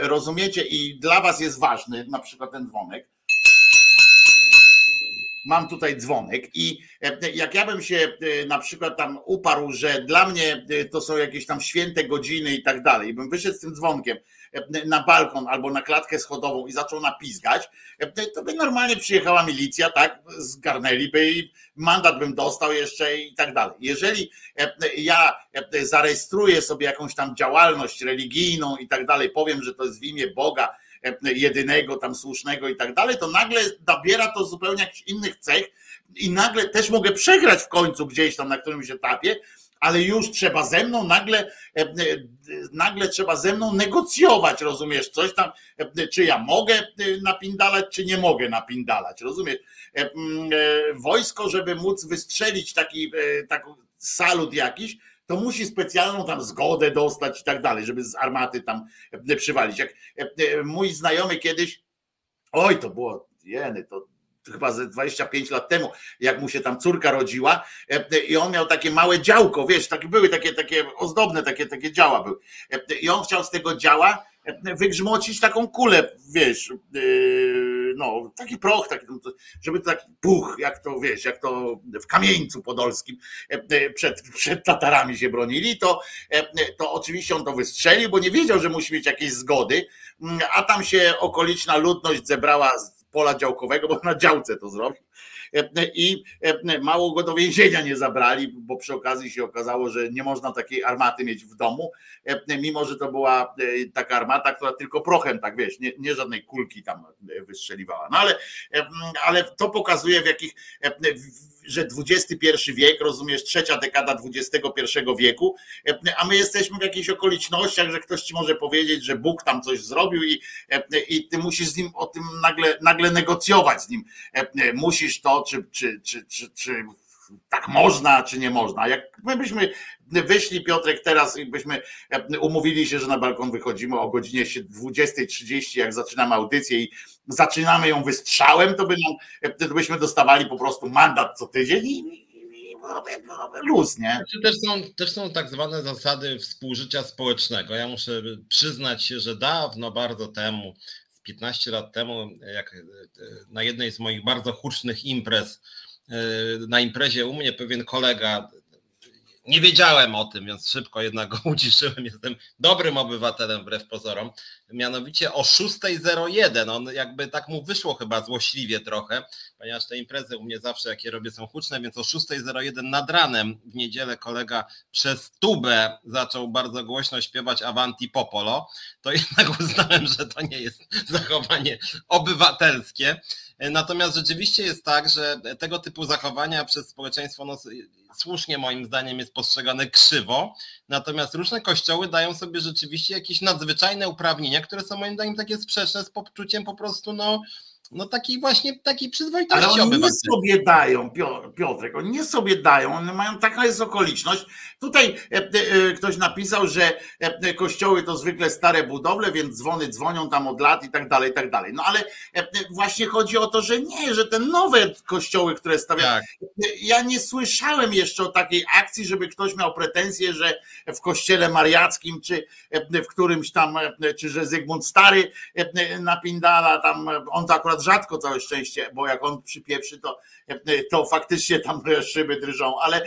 rozumiecie, i dla was jest ważny na przykład ten dzwonek, mam tutaj dzwonek i jak ja bym się na przykład tam uparł, że dla mnie to są jakieś tam święte godziny i tak dalej, bym wyszedł z tym dzwonkiem, na balkon albo na klatkę schodową i zaczął napizgać, to by normalnie przyjechała milicja, tak, zgarnęliby i mandat bym dostał jeszcze i tak dalej. Jeżeli ja zarejestruję sobie jakąś tam działalność religijną i tak dalej, powiem, że to jest w imię Boga, jedynego tam słusznego i tak dalej, to nagle nabiera to zupełnie jakichś innych cech i nagle też mogę przegrać w końcu gdzieś tam na którymś etapie, ale już trzeba ze mną nagle, e, e, nagle trzeba ze mną negocjować, rozumiesz, coś tam, e, czy ja mogę napindalać, czy nie mogę napindalać, rozumiesz. Wojsko, żeby móc wystrzelić taki, taki salut jakiś, to musi specjalną tam zgodę dostać i tak dalej, żeby z armaty tam przywalić. Jak mój znajomy kiedyś, oj, to było, jeny, to chyba ze 25 lat temu, jak mu się tam córka rodziła e, i on miał takie małe działko, wiesz, takie były takie, takie ozdobne takie, takie działa były. E, I on chciał z tego działa e, wygrzmocić taką kulę, wiesz, no, taki proch, taki, żeby taki puch, jak to wiesz, jak to w kamieńcu podolskim przed, przed Tatarami się bronili, to, to oczywiście on to wystrzelił, bo nie wiedział, że musi mieć jakieś zgody, mm, a tam się okoliczna ludność zebrała pola działkowego, bo na działce to zrobił. I mało go do więzienia nie zabrali, bo przy okazji się okazało, że nie można takiej armaty mieć w domu, mimo że to była taka armata, która tylko prochem, tak wiesz, nie, nie żadnej kulki tam wystrzeliwała. No ale, ale to pokazuje w jakich że XXI wiek, rozumiesz, trzecia dekada XXI wieku, a my jesteśmy w jakichś okolicznościach, że ktoś ci może powiedzieć, że Bóg tam coś zrobił i, i ty musisz z nim o tym nagle, nagle negocjować z nim. Musisz to, czy, czy, czy, czy, czy tak można, czy nie można. Jak my byśmy wyszli, Piotrek, teraz i byśmy umówili się, że na balkon wychodzimy o godzinie 20.30, jak zaczynamy audycję i zaczynamy ją wystrzałem, to, by nam, to byśmy dostawali po prostu mandat co tydzień i, luz, nie? Znaczy, też są, też są tak zwane zasady współżycia społecznego. Ja muszę przyznać się, że dawno, bardzo temu, 15 lat temu, jak na jednej z moich bardzo hucznych imprez, na imprezie u mnie pewien kolega nie wiedziałem o tym, więc szybko jednak go uciszyłem. Jestem dobrym obywatelem wbrew pozorom. Mianowicie o 6.01. On jakby tak mu wyszło chyba złośliwie trochę, ponieważ te imprezy u mnie zawsze jakie robię są huczne, więc o 6.01 nad ranem w niedzielę kolega przez tubę zaczął bardzo głośno śpiewać Avanti Popolo. To jednak uznałem, że to nie jest zachowanie obywatelskie. Natomiast rzeczywiście jest tak, że tego typu zachowania przez społeczeństwo no, słusznie moim zdaniem jest postrzegane krzywo, natomiast różne kościoły dają sobie rzeczywiście jakieś nadzwyczajne uprawnienia, które są moim zdaniem takie sprzeczne z poczuciem po prostu no no taki właśnie, takiej przyzwoitości Ale oni nie sobie dają, Piotrek, oni nie sobie dają, one mają, taka jest okoliczność. Tutaj e, e, ktoś napisał, że e, kościoły to zwykle stare budowle, więc dzwony dzwonią tam od lat i tak dalej, i tak dalej. No ale właśnie chodzi o to, że nie, że te nowe kościoły, które stawiają, tak. ja nie słyszałem jeszcze o takiej akcji, żeby ktoś miał pretensje, że w kościele mariackim, czy w którymś tam, czy że Zygmunt Stary napindala tam, on to akurat rzadko całe szczęście, bo jak on przypieprzy, to, to faktycznie tam szyby drżą, ale,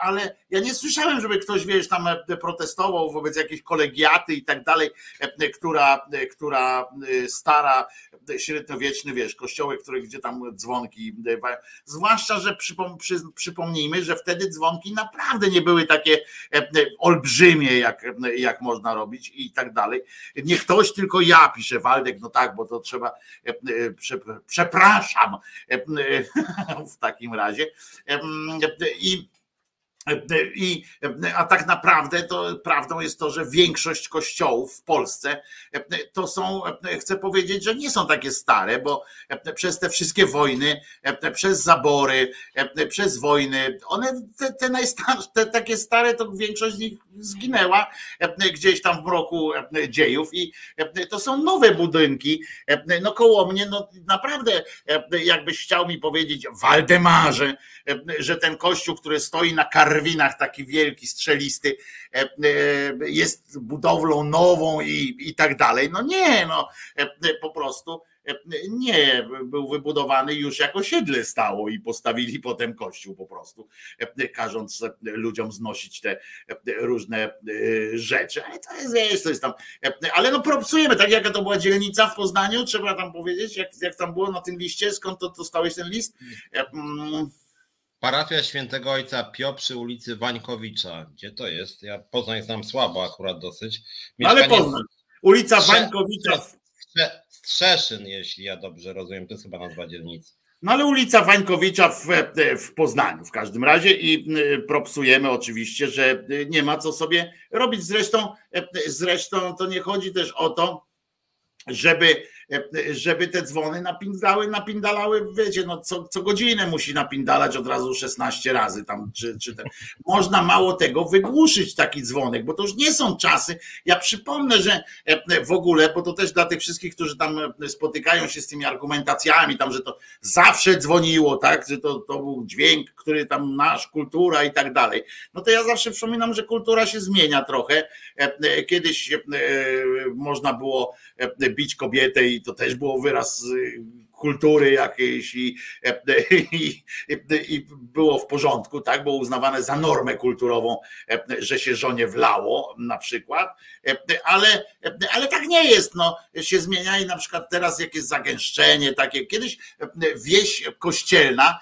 ale ja nie słyszałem, żeby ktoś, wiesz, tam protestował wobec jakiejś kolegiaty i tak dalej, która, która stara, średniowieczny, wiesz, kościoły, które, gdzie tam dzwonki, zwłaszcza, że przypom, przy, przypomnijmy, że wtedy dzwonki naprawdę nie były takie olbrzymie, jak, jak można robić i tak dalej. Nie ktoś, tylko ja pisze Waldek, no tak, bo to trzeba przepraszam w takim razie. I i, a tak naprawdę to prawdą jest to, że większość kościołów w Polsce to są, chcę powiedzieć, że nie są takie stare, bo przez te wszystkie wojny, przez zabory, przez wojny, one te, te najstarsze, te takie stare, to większość z nich zginęła gdzieś tam w mroku dziejów i to są nowe budynki. No koło mnie, no naprawdę, jakbyś chciał mi powiedzieć, Waldemarze, że ten kościół, który stoi na karwinach, taki wielki, strzelisty, jest budowlą nową i, i tak dalej. No nie, no po prostu Nie, był wybudowany już jako siedle stało i postawili potem kościół po prostu, każąc ludziom znosić te różne rzeczy. Ale to jest, jest tam. Ale no propsujemy, tak jaka to była dzielnica w Poznaniu, trzeba tam powiedzieć, jak, jak tam było na tym liście, skąd to dostałeś ten list? Mm. Parafia Świętego Ojca Pio przy ulicy Wańkowicza. Gdzie to jest? Ja Poznań znam słabo akurat dosyć. No ale Poznań. Ulica Wańkowicza. Strzeszyn, jeśli ja dobrze rozumiem, to jest chyba nazwa dzielnicy. No ale ulica Wańkowicza w, w Poznaniu w każdym razie i y, propsujemy oczywiście, że nie ma co sobie robić. Zresztą, zresztą to nie chodzi też o to, żeby żeby te dzwony napindały, napindalały, wiecie, no co, co godzinę musi napindalać od razu 16 razy tam, czy, czy ten. Można mało tego wygłuszyć taki dzwonek, bo to już nie są czasy. Ja przypomnę, że e, w ogóle, bo to też dla tych wszystkich, którzy tam e, spotykają się z tymi argumentacjami, tam, że to zawsze dzwoniło, tak, że to, to był dźwięk, który tam nasz, kultura i tak dalej. No to ja zawsze przypominam, że kultura się zmienia trochę. E, kiedyś można było bić kobietę i to też było wyraz y, kultury jakiejś i, i, i, było w porządku, tak? Było uznawane za normę kulturową, że się żonie wlało na przykład, ale, ale tak nie jest, no, się zmienia i na przykład teraz jak jest zagęszczenie takie, kiedyś wieś kościelna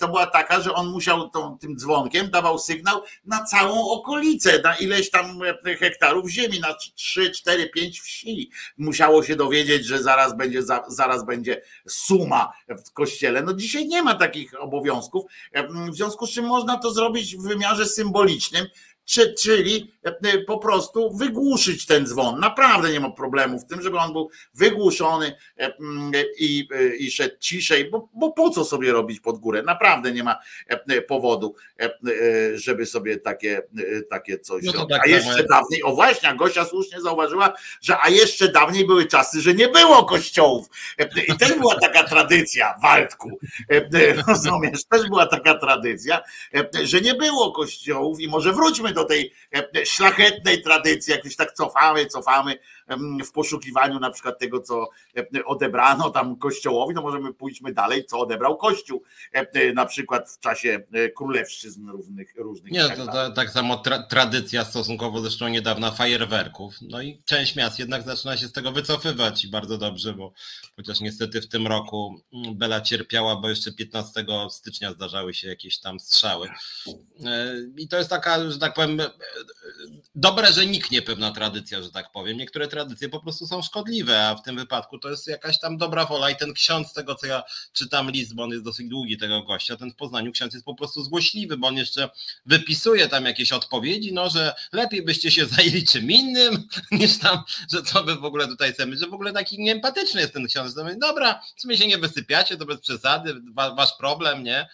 to była taka, że on musiał tą, tym dzwonkiem dawał sygnał na całą okolicę, na ileś tam hektarów ziemi, na 3, 4, 5 wsi. Musiało się dowiedzieć, że zaraz będzie, zaraz będzie suma w kościele. No dzisiaj nie ma takich obowiązków, w związku z czym można to zrobić w wymiarze symbolicznym, czyli e, po prostu wygłuszyć ten dzwon. Naprawdę nie ma problemu w tym, żeby on był wygłuszony e, i, e, i szedł ciszej, bo, bo po co sobie robić pod górę? Naprawdę nie ma powodu, żeby sobie takie, takie coś no robić. Tak a jeszcze dawniej, o właśnie, Gosia słusznie zauważyła, że a jeszcze dawniej były czasy, że nie było kościołów. I też była taka tradycja, Waldku, rozumiesz, też była taka tradycja, że nie było kościołów i może wróćmy do tej e, szlachetnej tradycji, jak już tak cofamy, cofamy w poszukiwaniu na przykład tego, co e, odebrano tam kościołowi, no możemy pójdźmy dalej, co odebrał kościół e, na przykład w czasie królewszczyzn różnych. różnych Nie, to, to, tak samo tra tradycja stosunkowo zresztą niedawna fajerwerków, no i część miast jednak zaczyna się z tego wycofywać i bardzo dobrze, bo chociaż niestety w tym roku mm, Bela cierpiała, bo jeszcze 15 stycznia zdarzały się jakieś tam strzały. I to jest taka, że tak powiem, dobre, że niknie pewna tradycja, że tak powiem. Niektóre tradycje po prostu są szkodliwe, a w tym wypadku to jest jakaś tam dobra wola i ten ksiądz, tego co ja czytam list, bo on jest dosyć długi tego gościa, ten w Poznaniu ksiądz jest po prostu złośliwy, bo on jeszcze wypisuje tam jakieś odpowiedzi, no, że lepiej byście się zajęli czym innym, niż tam, że co wy w ogóle tutaj chcemy, że w ogóle taki nieempatyczny jest ten ksiądz. Dobra, w sumie się nie wysypiacie, to bez przesady, wasz problem, nie?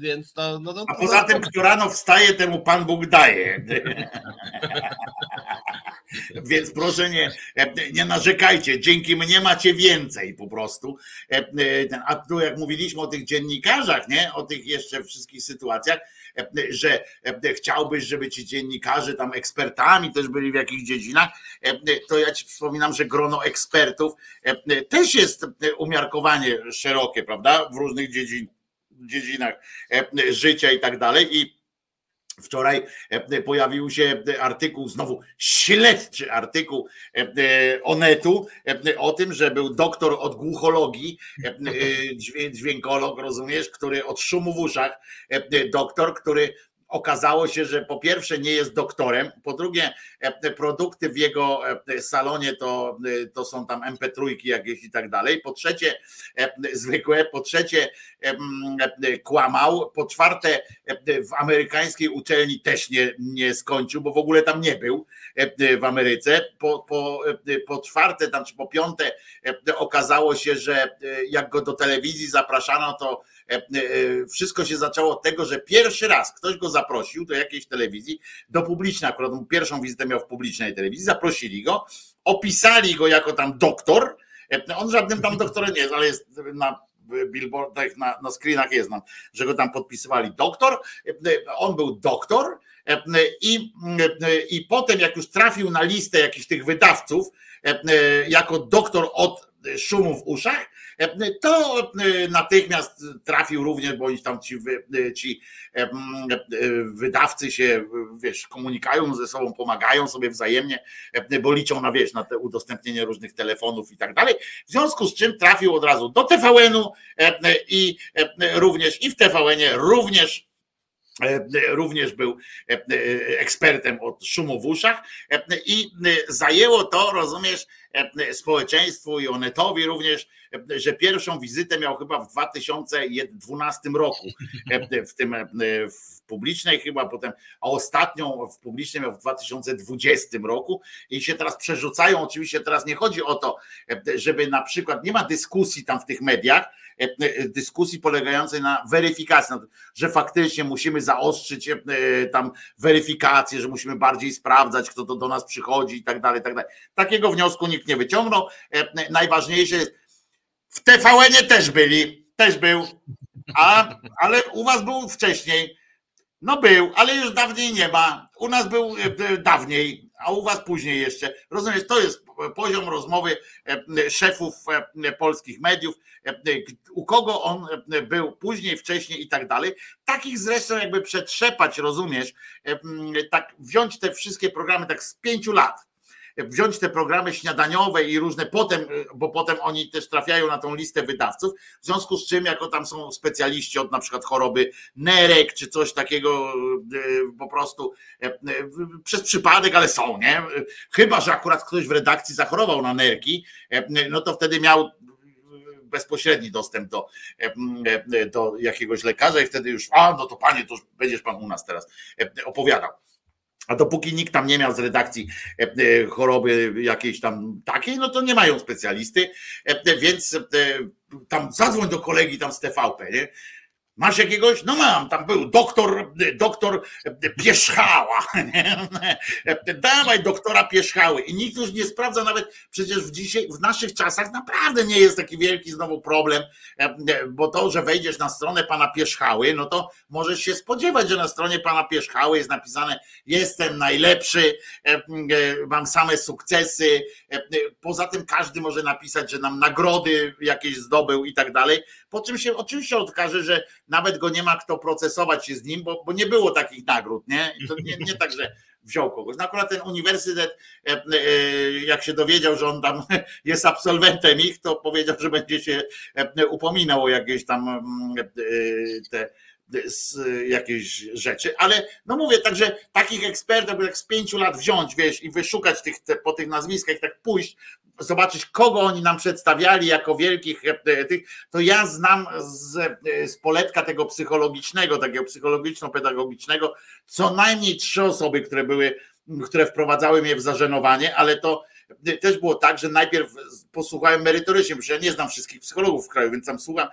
Więc to, no to, A poza tym, kto rano wstaje, temu Pan Bóg daje. Więc proszę nie, nie narzekajcie, dzięki mnie macie więcej po prostu. A tu jak mówiliśmy o tych dziennikarzach, nie? O tych jeszcze wszystkich sytuacjach, że chciałbyś, żeby ci dziennikarze tam ekspertami też byli w jakichś dziedzinach, to ja ci przypominam, że grono ekspertów też jest umiarkowanie szerokie, prawda? W różnych dziedzinach dziedzinach e, życia i tak dalej. I Wczoraj e, pojawił się artykuł, znowu śledczy artykuł e, Onetu o tym, że był doktor od głuchologii, dźwiękolog, rozumiesz, który od szumu w uszach, doktor, który okazało się, że po pierwsze nie jest doktorem, po drugie e, produkty w jego e, salonie to, e, to są tam MP3 jakieś i tak dalej, po trzecie zwykłe, po trzecie kłamał, po czwarte w amerykańskiej uczelni też nie, nie skończył, bo w ogóle tam nie był w Ameryce, po, po, po czwarte tam czy po piąte okazało się, że jak go do telewizji zapraszano, to wszystko się zaczęło od tego, że pierwszy raz ktoś go zaprosił do jakiejś telewizji, do publicznej, akurat pierwszą wizytę miał w publicznej telewizji, zaprosili go, opisali go jako tam doktor, e, on żadnym tam doktorem nie jest, ale jest na billboardach, na, na screenach jest nam, że go tam podpisywali doktor, on był doktor i, i potem jak już trafił na listę jakichś tych wydawców, jako doktor od szumu w uszach, to natychmiast trafił również, oni tam ci, ci wydawcy się, wiesz, komunikują ze sobą, pomagają sobie wzajemnie, bo liczą na, wiesz, na te udostępnienie różnych telefonów i tak dalej. W związku z czym trafił od razu do TVN-u i również i w TVN-ie również również był ekspertem od szumu w uszach i zajęło to, rozumiesz, społeczeństwu i Onetowi również, że pierwszą wizytę miał chyba w 2012 roku w tym w publicznej chyba potem, a ostatnią w publicznej miał w 2020 roku i się teraz przerzucają. Oczywiście teraz nie chodzi o to, żeby na przykład nie ma dyskusji tam w tych mediach, dyskusji polegającej na weryfikacji, że faktycznie musimy zaostrzyć tam weryfikację, że musimy bardziej sprawdzać, kto to do nas przychodzi i tak dalej, tak dalej. Takiego wniosku nikt nie wyciągnął. Najważniejsze jest, w TVN-ie też byli, też był, a, ale u was był wcześniej. No był, ale już dawniej nie ma. U nas był dawniej, a u was później jeszcze. Rozumiesz, to jest poziom rozmowy szefów polskich mediów, u kogo on był później, wcześniej i tak dalej. Takich zresztą jakby przetrzepać, rozumiesz, tak wziąć te wszystkie programy tak z pięciu lat wziąć te programy śniadaniowe i różne potem, bo potem oni też trafiają na tą listę wydawców, w związku z czym jako tam są specjaliści od na przykład choroby nerek czy coś takiego e, po prostu e, e, przez przypadek, ale są, nie? Chyba, że akurat ktoś w redakcji zachorował na nerki, no to wtedy miał bezpośredni dostęp do, do jakiegoś lekarza i wtedy już, a no to panie, to będziesz pan u nas teraz opowiadał. A dopóki nikt tam nie miał z redakcji e, e, choroby jakiejś tam takiej, no to nie mają specjalisty, e, więc tam zadzwoń do kolegi tam z TVP, nie? Masz jakiegoś? No mam, tam był doktor, doktor Pierzchała. Dawaj doktora Pierzchały. I nikt już nie sprawdza nawet, przecież w, dzisiaj, w naszych czasach naprawdę nie jest taki wielki znowu problem, bo to, że wejdziesz na stronę pana Pierzchały, no to możesz się spodziewać, że na stronie pana Pierzchały jest napisane jestem najlepszy, mam same sukcesy. Poza tym każdy może napisać, że nam nagrody jakieś zdobył i tak dalej. Po czym się oczywiście odkaże, że nawet go nie ma kto procesować się z nim, bo, bo nie było takich nagród, nie? To nie, nie tak, że wziął kogoś. No akurat ten uniwersytet, e, e, jak się dowiedział, że on tam jest absolwentem ich, to powiedział, że będzie się e, upominał o jakieś tam mm, te jakieś rzeczy, ale no mówię, także takich ekspertów jak z pięciu lat wziąć, wiesz, i wyszukać tych, te, po tych nazwiskach, tak pójść, zobaczyć, kogo oni nam przedstawiali jako wielkich e, tych, to ja znam z, e, z poletka tego psychologicznego, takiego psychologiczno-pedagogicznego, co najmniej trzy osoby, które były, które wprowadzały mnie w zażenowanie, ale to też było tak, że najpierw posłuchałem merytorycznie, bo ja nie znam wszystkich psychologów w kraju, więc tam słucham,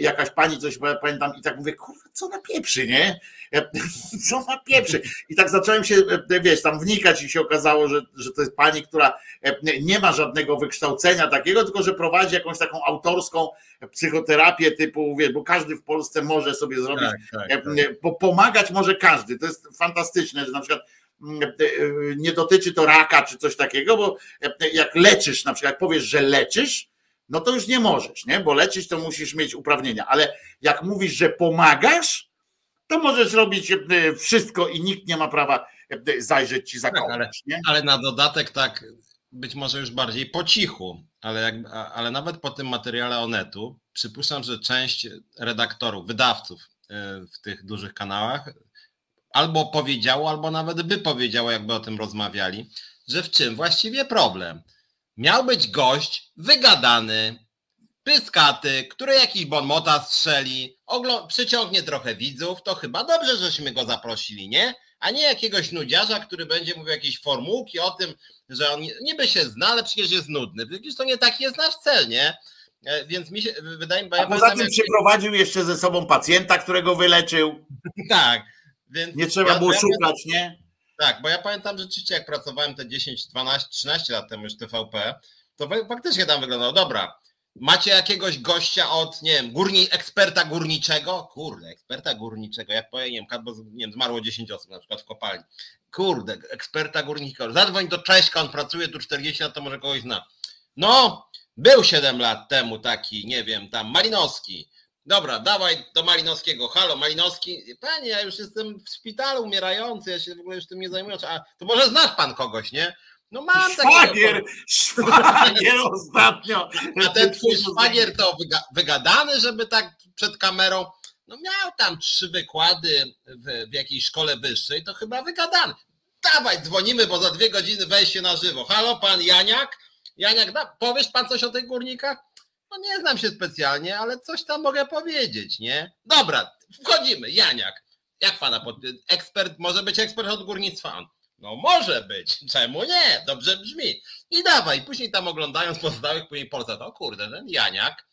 jakaś pani coś pamiętam i tak mówię, kurwa, co na pieprzy, nie? Co na pieprzy? I tak zacząłem się, wiesz, tam wnikać i się okazało, że, że to jest pani, która nie ma żadnego wykształcenia takiego, tylko że prowadzi jakąś taką autorską psychoterapię typu, wiesz, bo każdy w Polsce może sobie zrobić, tak, tak, tak. pomagać może każdy. To jest fantastyczne, że na przykład nie dotyczy to raka czy coś takiego, bo jak leczysz, na przykład jak powiesz, że leczysz, no to już nie możesz, nie? Bo leczyć to musisz mieć uprawnienia, ale jak mówisz, że pomagasz, to możesz robić e, wszystko i nikt nie ma prawa e, zajrzeć ci za tak, ale, ale na dodatek tak, być może już bardziej po cichu, ale, jak, ale nawet po tym materiale Onetu przypuszczam, że część redaktorów, wydawców e, w tych dużych kanałach albo powiedziało, albo nawet by powiedziało, jakby o tym rozmawiali, że w czym właściwie problem. Miał być gość wygadany, pyskaty, który jakiś bonmota strzeli, przyciągnie trochę widzów, to chyba dobrze, żeśmy go zaprosili, nie? A nie jakiegoś nudziarza, który będzie mówił jakieś formułki o tym, że on niby się zna, ale przecież jest nudny. Przecież to nie taki jest nasz cel, nie? E, więc mi się wydaje mi się. A poza tym przyprowadził jeszcze ze sobą pacjenta, którego wyleczył. tak. Więc nie trzeba ja, było ja szukać, nie? Tak, bo ja pamiętam rzeczywiście, jak pracowałem te 10, 12, 13 lat temu już w TVP, to faktycznie tam wyglądało, dobra, macie jakiegoś gościa od, nie wiem, górni, eksperta górniczego? Kurde, eksperta górniczego, jak powiem, nie wiem, bo nie wiem, zmarło 10 osób na przykład w kopalni. Kurde, eksperta górniczego, zadzwoń do Cześka, on pracuje tu 40 lat, to może kogoś zna. No, Był 7 lat temu taki, nie wiem, tam Malinowski. Dobra, dawaj do Malinowskiego. Halo, Malinowski. Panie, ja już jestem w szpitalu umierający, ja się w ogóle już tym nie zajmuję. A to może znasz pan kogoś, nie? No mam szwagier, szwagier ostatnio. A ten twój szwagier to wygadany, żeby tak przed kamerą. No miał tam trzy wykłady w, w jakiejś szkole wyższej, to chyba wygadany. Dawaj, dzwonimy, bo za dwie godziny wejście na żywo. Halo, pan Janiak? Janiak, da, powiesz pan coś o tych górnikach? No nie znam się specjalnie, ale coś tam mogę powiedzieć, nie? Dobra, wchodzimy. Janiak, jak pana pod... ekspert, może być ekspert od górnictwa? No może być, czemu nie? Dobrze brzmi. I dawaj, później tam oglądając pozostałych, później Polsat, o kurde, ten Janiak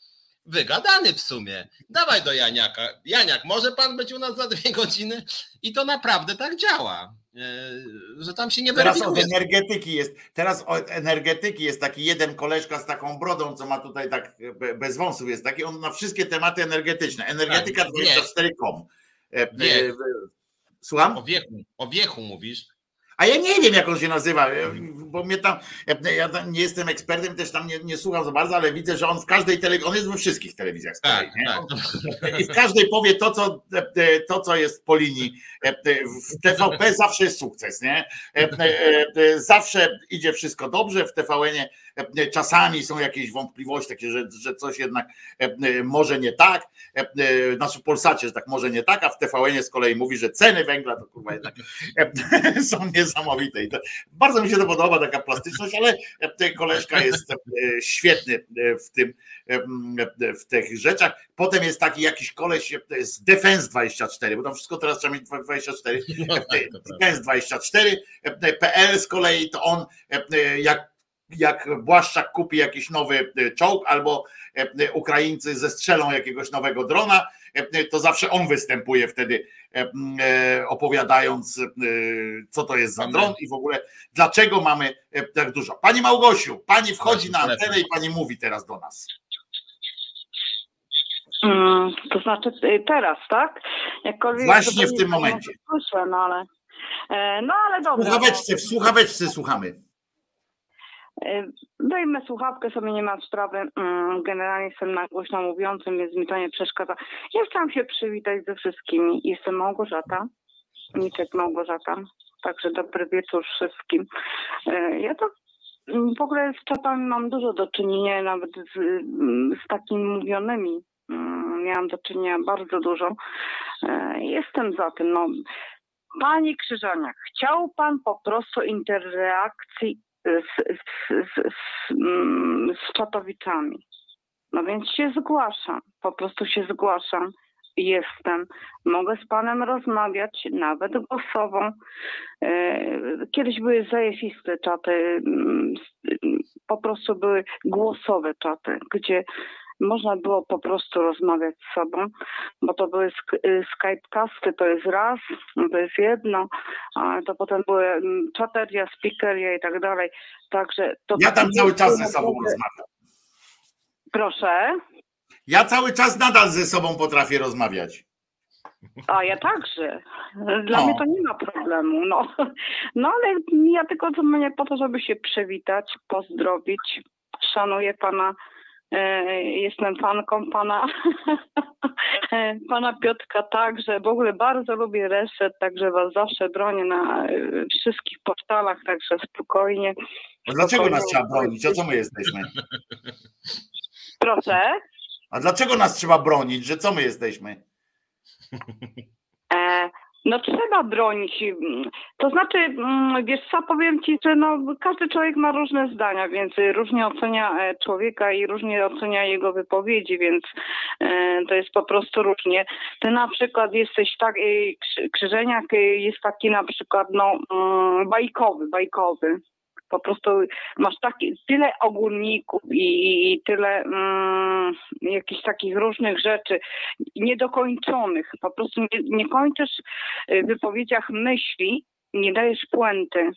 wygadany w sumie. Dawaj do Janiaka. Janiak, może pan być u nas za dwie godziny? I to naprawdę tak działa. E, że tam się nie Teraz od energetyki jest, teraz od energetyki jest taki jeden koleżka z taką brodą, co ma tutaj tak bez wąsów jest taki, on na wszystkie tematy energetyczne. Energetyka tak, 24.com. E, e, słucham? O wiechu, o wiechu mówisz. A ja nie wiem, jak on się nazywa, bo mnie tam, ja tam nie jestem ekspertem, też tam nie, nie słucham za bardzo, ale widzę, że on w każdej telewizji, on jest we wszystkich telewizjach tak, tak. I w każdej powie to co, to, co jest po linii. W TVP zawsze jest sukces, nie? Zawsze idzie wszystko dobrze, w TVN-ie czasami są jakieś wątpliwości, takie, że, że coś jednak może nie tak, znaczy w Polsacie, że tak może nie tak, a w TVN-ie z kolei mówi, że ceny węgla to kurwa jednak są nie niesamowite. I to, bardzo mi się to podoba, taka plastyczność, ale koleżka jest e, świetny e, w tym, e, w tych rzeczach. Potem jest taki jakiś koleś z Defense 24, bo tam wszystko teraz trzeba mieć 24. No tak, Defense 24, PL z kolei to on jak jak Błaszczak kupi jakiś nowy czołg albo Ukraińcy zestrzelą jakiegoś nowego drona, to zawsze on występuje wtedy E, e, opowiadając, e, co to jest za dron i w ogóle dlaczego mamy tak dużo. Pani Małgosiu, pani wchodzi na antenę i pani mówi teraz do nas. Mm, to znaczy teraz, tak? Jakkolwiek Właśnie w tym momencie. Słyszę, no ale, no ale dobrze. W słuchaweczce, w słuchaweczce słuchamy. Dajmy słuchawkę, sobie nie ma sprawy. Mm, generalnie jestem na głośno mówiącym, więc mi to nie przeszkadza. Ja chciałam się przywitać ze wszystkimi. Jestem Małgorzata, Niczek Małgorzata. Także dobry wieczór wszystkim. E, ja to mm, w ogóle z czatami mam dużo do czynienia, nawet z, mm, z takimi mówionymi. Miałam do czynienia bardzo dużo. E, jestem za tym. No, Panie Krzyżaniak, chciał Pan po prostu interreakcji z, z, z, z Czatowiczami. No więc się zgłaszam, po prostu się zgłaszam. Jestem, mogę z panem rozmawiać, nawet głosową. E, kiedyś były zajefiste czaty, po prostu były głosowe czaty, gdzie można było po prostu rozmawiać z sobą, bo to były y, Skypecasty, to jest raz, to jest jedno, a to potem były mm, czateria, speakeria i tak dalej. Także to ja tam cały czas ze sobą rozmawiam. Proszę. Ja cały czas nadal ze sobą potrafię rozmawiać. A ja także. Dla no. mnie to nie ma problemu. No. no ale ja tylko dzwonię po to, żeby się przywitać, pozdrowić. Szanuję pana jestem fanką pana, pana Piotka także. W ogóle bardzo lubię reset, także was zawsze bronię na e, wszystkich portalach, także spokojnie. A dlaczego nas trzeba bronić? O co my jesteśmy? Proszę? A dlaczego nas trzeba bronić? Że co my jesteśmy? E, no trzeba bronić. To znaczy, mm, wiesz co, powiem ci, że no, każdy człowiek ma różne zdania, więc różnie ocenia e, człowieka i różnie ocenia jego wypowiedzi, więc e, to jest po prostu różnie. Ty na przykład jesteś tak, e, Krzyżeniak jest taki na przykład no mm, bajkowy, bajkowy po prostu masz taki, tyle ogólników i, i tyle mm, jakichś takich różnych rzeczy niedokończonych. Po prostu nie, nie kończysz w wypowiedziach myśli, nie dajesz puenty.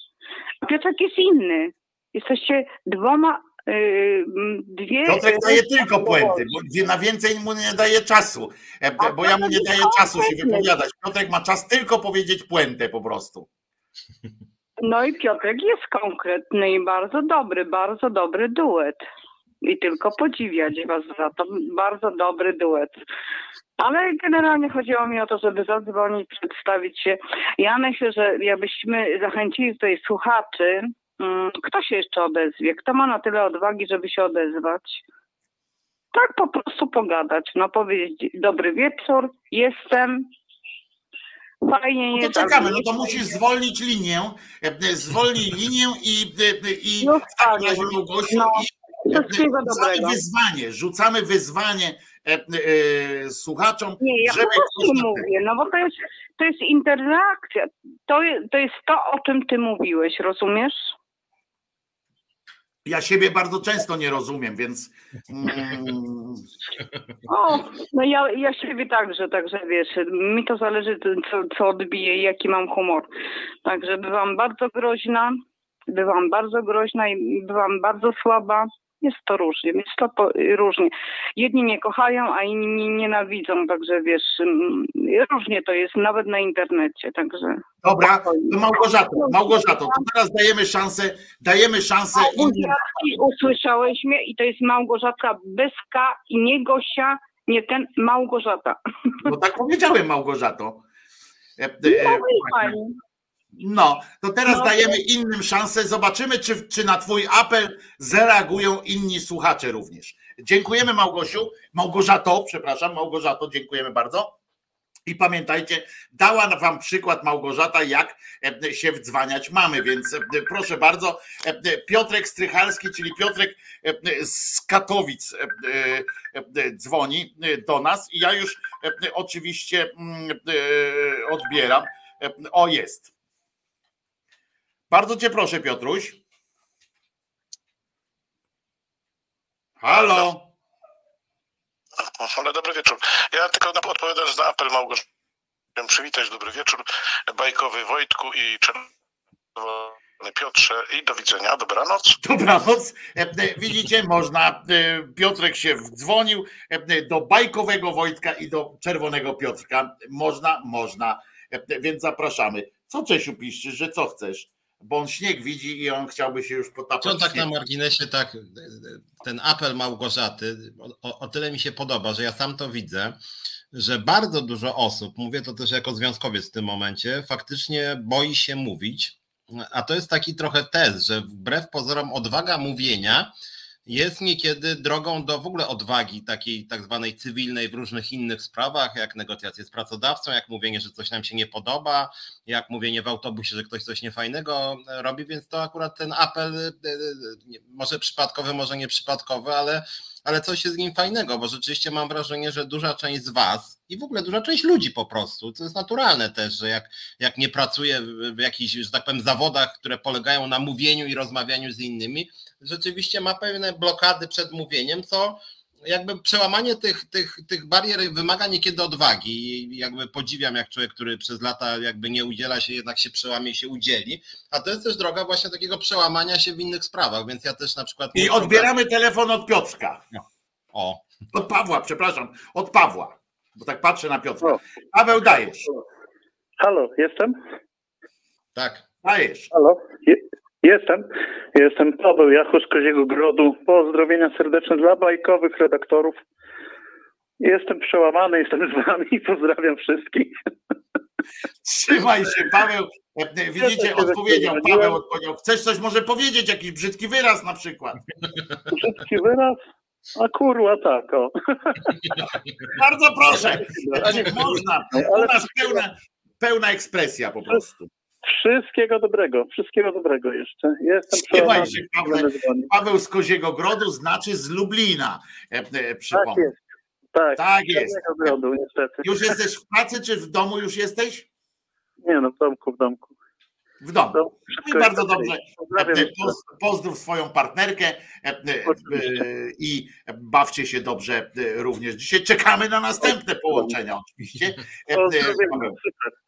Piotrek jest inny. Jesteście dwoma y, dwie. Piotrek daje tylko puenty, bo na więcej mu nie daje czasu, e, bo ja mu nie daję czasu się wypowiadać. Piotrek ma czas tylko powiedzieć puentę po prostu. No i Piotrek jest konkretny i bardzo dobry, bardzo dobry duet. i tylko podziwiać Was za to. Bardzo dobry duet. Ale generalnie chodziło mi o to, żeby zadzwonić, przedstawić się. Ja myślę, że jakbyśmy zachęcili tutaj słuchaczy, mm, kto się jeszcze odezwie? Kto ma na tyle odwagi, żeby się odezwać? Tak po prostu pogadać, no powiedzieć dobry wieczór, jestem, No to czekamy, no to musisz zwolnić linię, e, e, zwolnij linię i, e, i Już w takim tak, razie Małgosiu no, e, rzucamy wyzwanie, rzucamy wyzwanie e, e, słuchaczom, Nie, ja żeby ktoś mówię, no bo to jest, to jest interakcja. To, to jest to, o czym ty mówiłeś, rozumiesz? Ja siebie bardzo często nie rozumiem, więc mm, O, no ja, ja siebie także, także wiesz, mi to zależy, co, co odbije i jaki mam humor. Także bywam bardzo groźna, bywam bardzo groźna i bywam bardzo słaba. Jest to różnie, jest to po, różnie. Jedni mnie kochają, a inni mnie nienawidzą, także wiesz, mm, różnie to jest, nawet na internecie, także... dobra, to Małgorzato, Małgorzato, to teraz dajemy szansę, dajemy szansę. Małgorzatki, usłyszałeś mnie i to jest Małgorzata bez K i nie Gosia, nie ten, Małgorzata. No tak powiedziałem Małgorzato. E, e, No fajnie. No, to teraz No. dajemy innym szansę. Zobaczymy, czy, czy na Twój apel zareagują inni słuchacze również. Dziękujemy Małgosiu, Małgorzato, przepraszam, Małgorzato, dziękujemy bardzo. I pamiętajcie, dała Wam przykład Małgorzata, jak e, się wdzwaniać mamy, więc e, proszę bardzo, e, Piotrek Strychalski, czyli Piotrek z Katowic dzwoni do nas i ja już oczywiście mm, odbieram. O, jest. Bardzo cię proszę, Piotruś. Halo. Ale dobry wieczór. Ja tylko odpowiadając na apel Małgorzaty, chciałem przywitać dobry wieczór, bajkowy Wojtku i czerwony Piotrze i do widzenia, dobranoc. Dobranoc. E, e, Widzicie, można. e, Piotrek się wdzwonił e, do bajkowego Wojtka i do czerwonego Piotrka. Można, można. Więc zapraszamy. Co Czesiu piszesz, że co chcesz? Bo on śnieg widzi i on chciałby się już potapać. W tak na marginesie, tak, ten apel Małgorzaty, o, o tyle mi się podoba, że ja sam to widzę, że bardzo dużo osób, mówię to też jako związkowiec w tym momencie, faktycznie boi się mówić, a to jest taki trochę test, że wbrew pozorom odwaga mówienia jest niekiedy drogą do w ogóle odwagi takiej tak zwanej cywilnej w różnych innych sprawach, jak negocjacje z pracodawcą, jak mówienie, że coś nam się nie podoba, jak mówienie w autobusie, że ktoś coś niefajnego robi, więc to akurat ten apel, e, e, może przypadkowy, może nieprzypadkowy, ale, ale coś jest z nim fajnego, bo rzeczywiście mam wrażenie, że duża część z Was i w ogóle duża część ludzi po prostu, to jest naturalne też, że jak, jak nie pracuje w jakichś, że tak powiem, zawodach, które polegają na mówieniu i rozmawianiu z innymi, rzeczywiście ma pewne blokady przed mówieniem, co jakby przełamanie tych, tych, tych barier wymaga niekiedy odwagi i jakby podziwiam jak człowiek, który przez lata jakby nie udziela się, jednak się przełamie i się udzieli, a to jest też droga właśnie takiego przełamania się w innych sprawach, więc ja też na przykład... I odbieramy telefon od Piotrka. O, Od Pawła, przepraszam. Od Pawła. Bo tak patrzę na Piotra. O. Paweł, dajesz. Halo, jestem? tak. Dajesz. Halo? Je, jestem. Jestem Paweł Jacho z Koziego Grodu. Pozdrowienia serdeczne dla bajkowych redaktorów. Jestem przełamany, jestem z wami. Pozdrawiam wszystkich. Trzymaj się, Paweł. Widzicie, odpowiedział. Paweł odpowiedział. Chcesz coś może powiedzieć, jakiś brzydki wyraz na przykład? Brzydki wyraz? A kurwa tak, o. Bardzo proszę. Można. U nas pełna, pełna ekspresja po prostu. Wszystkiego dobrego, wszystkiego dobrego jeszcze. Jestem przełamany. się, Paweł. Paweł z Koziego Grodu znaczy z Lublina. E, e, Tak Przypomnę. jest. Tak, Tak jest. Koziego Grodu, niestety. Już jesteś w pracy, czy w domu już jesteś? Nie no, w domku, w domku. W domu. No, i bardzo dobrze. E, Pozdrów swoją partnerkę i bawcie się dobrze również. Dzisiaj czekamy na następne połączenia oczywiście. Pozdrawiam. Super.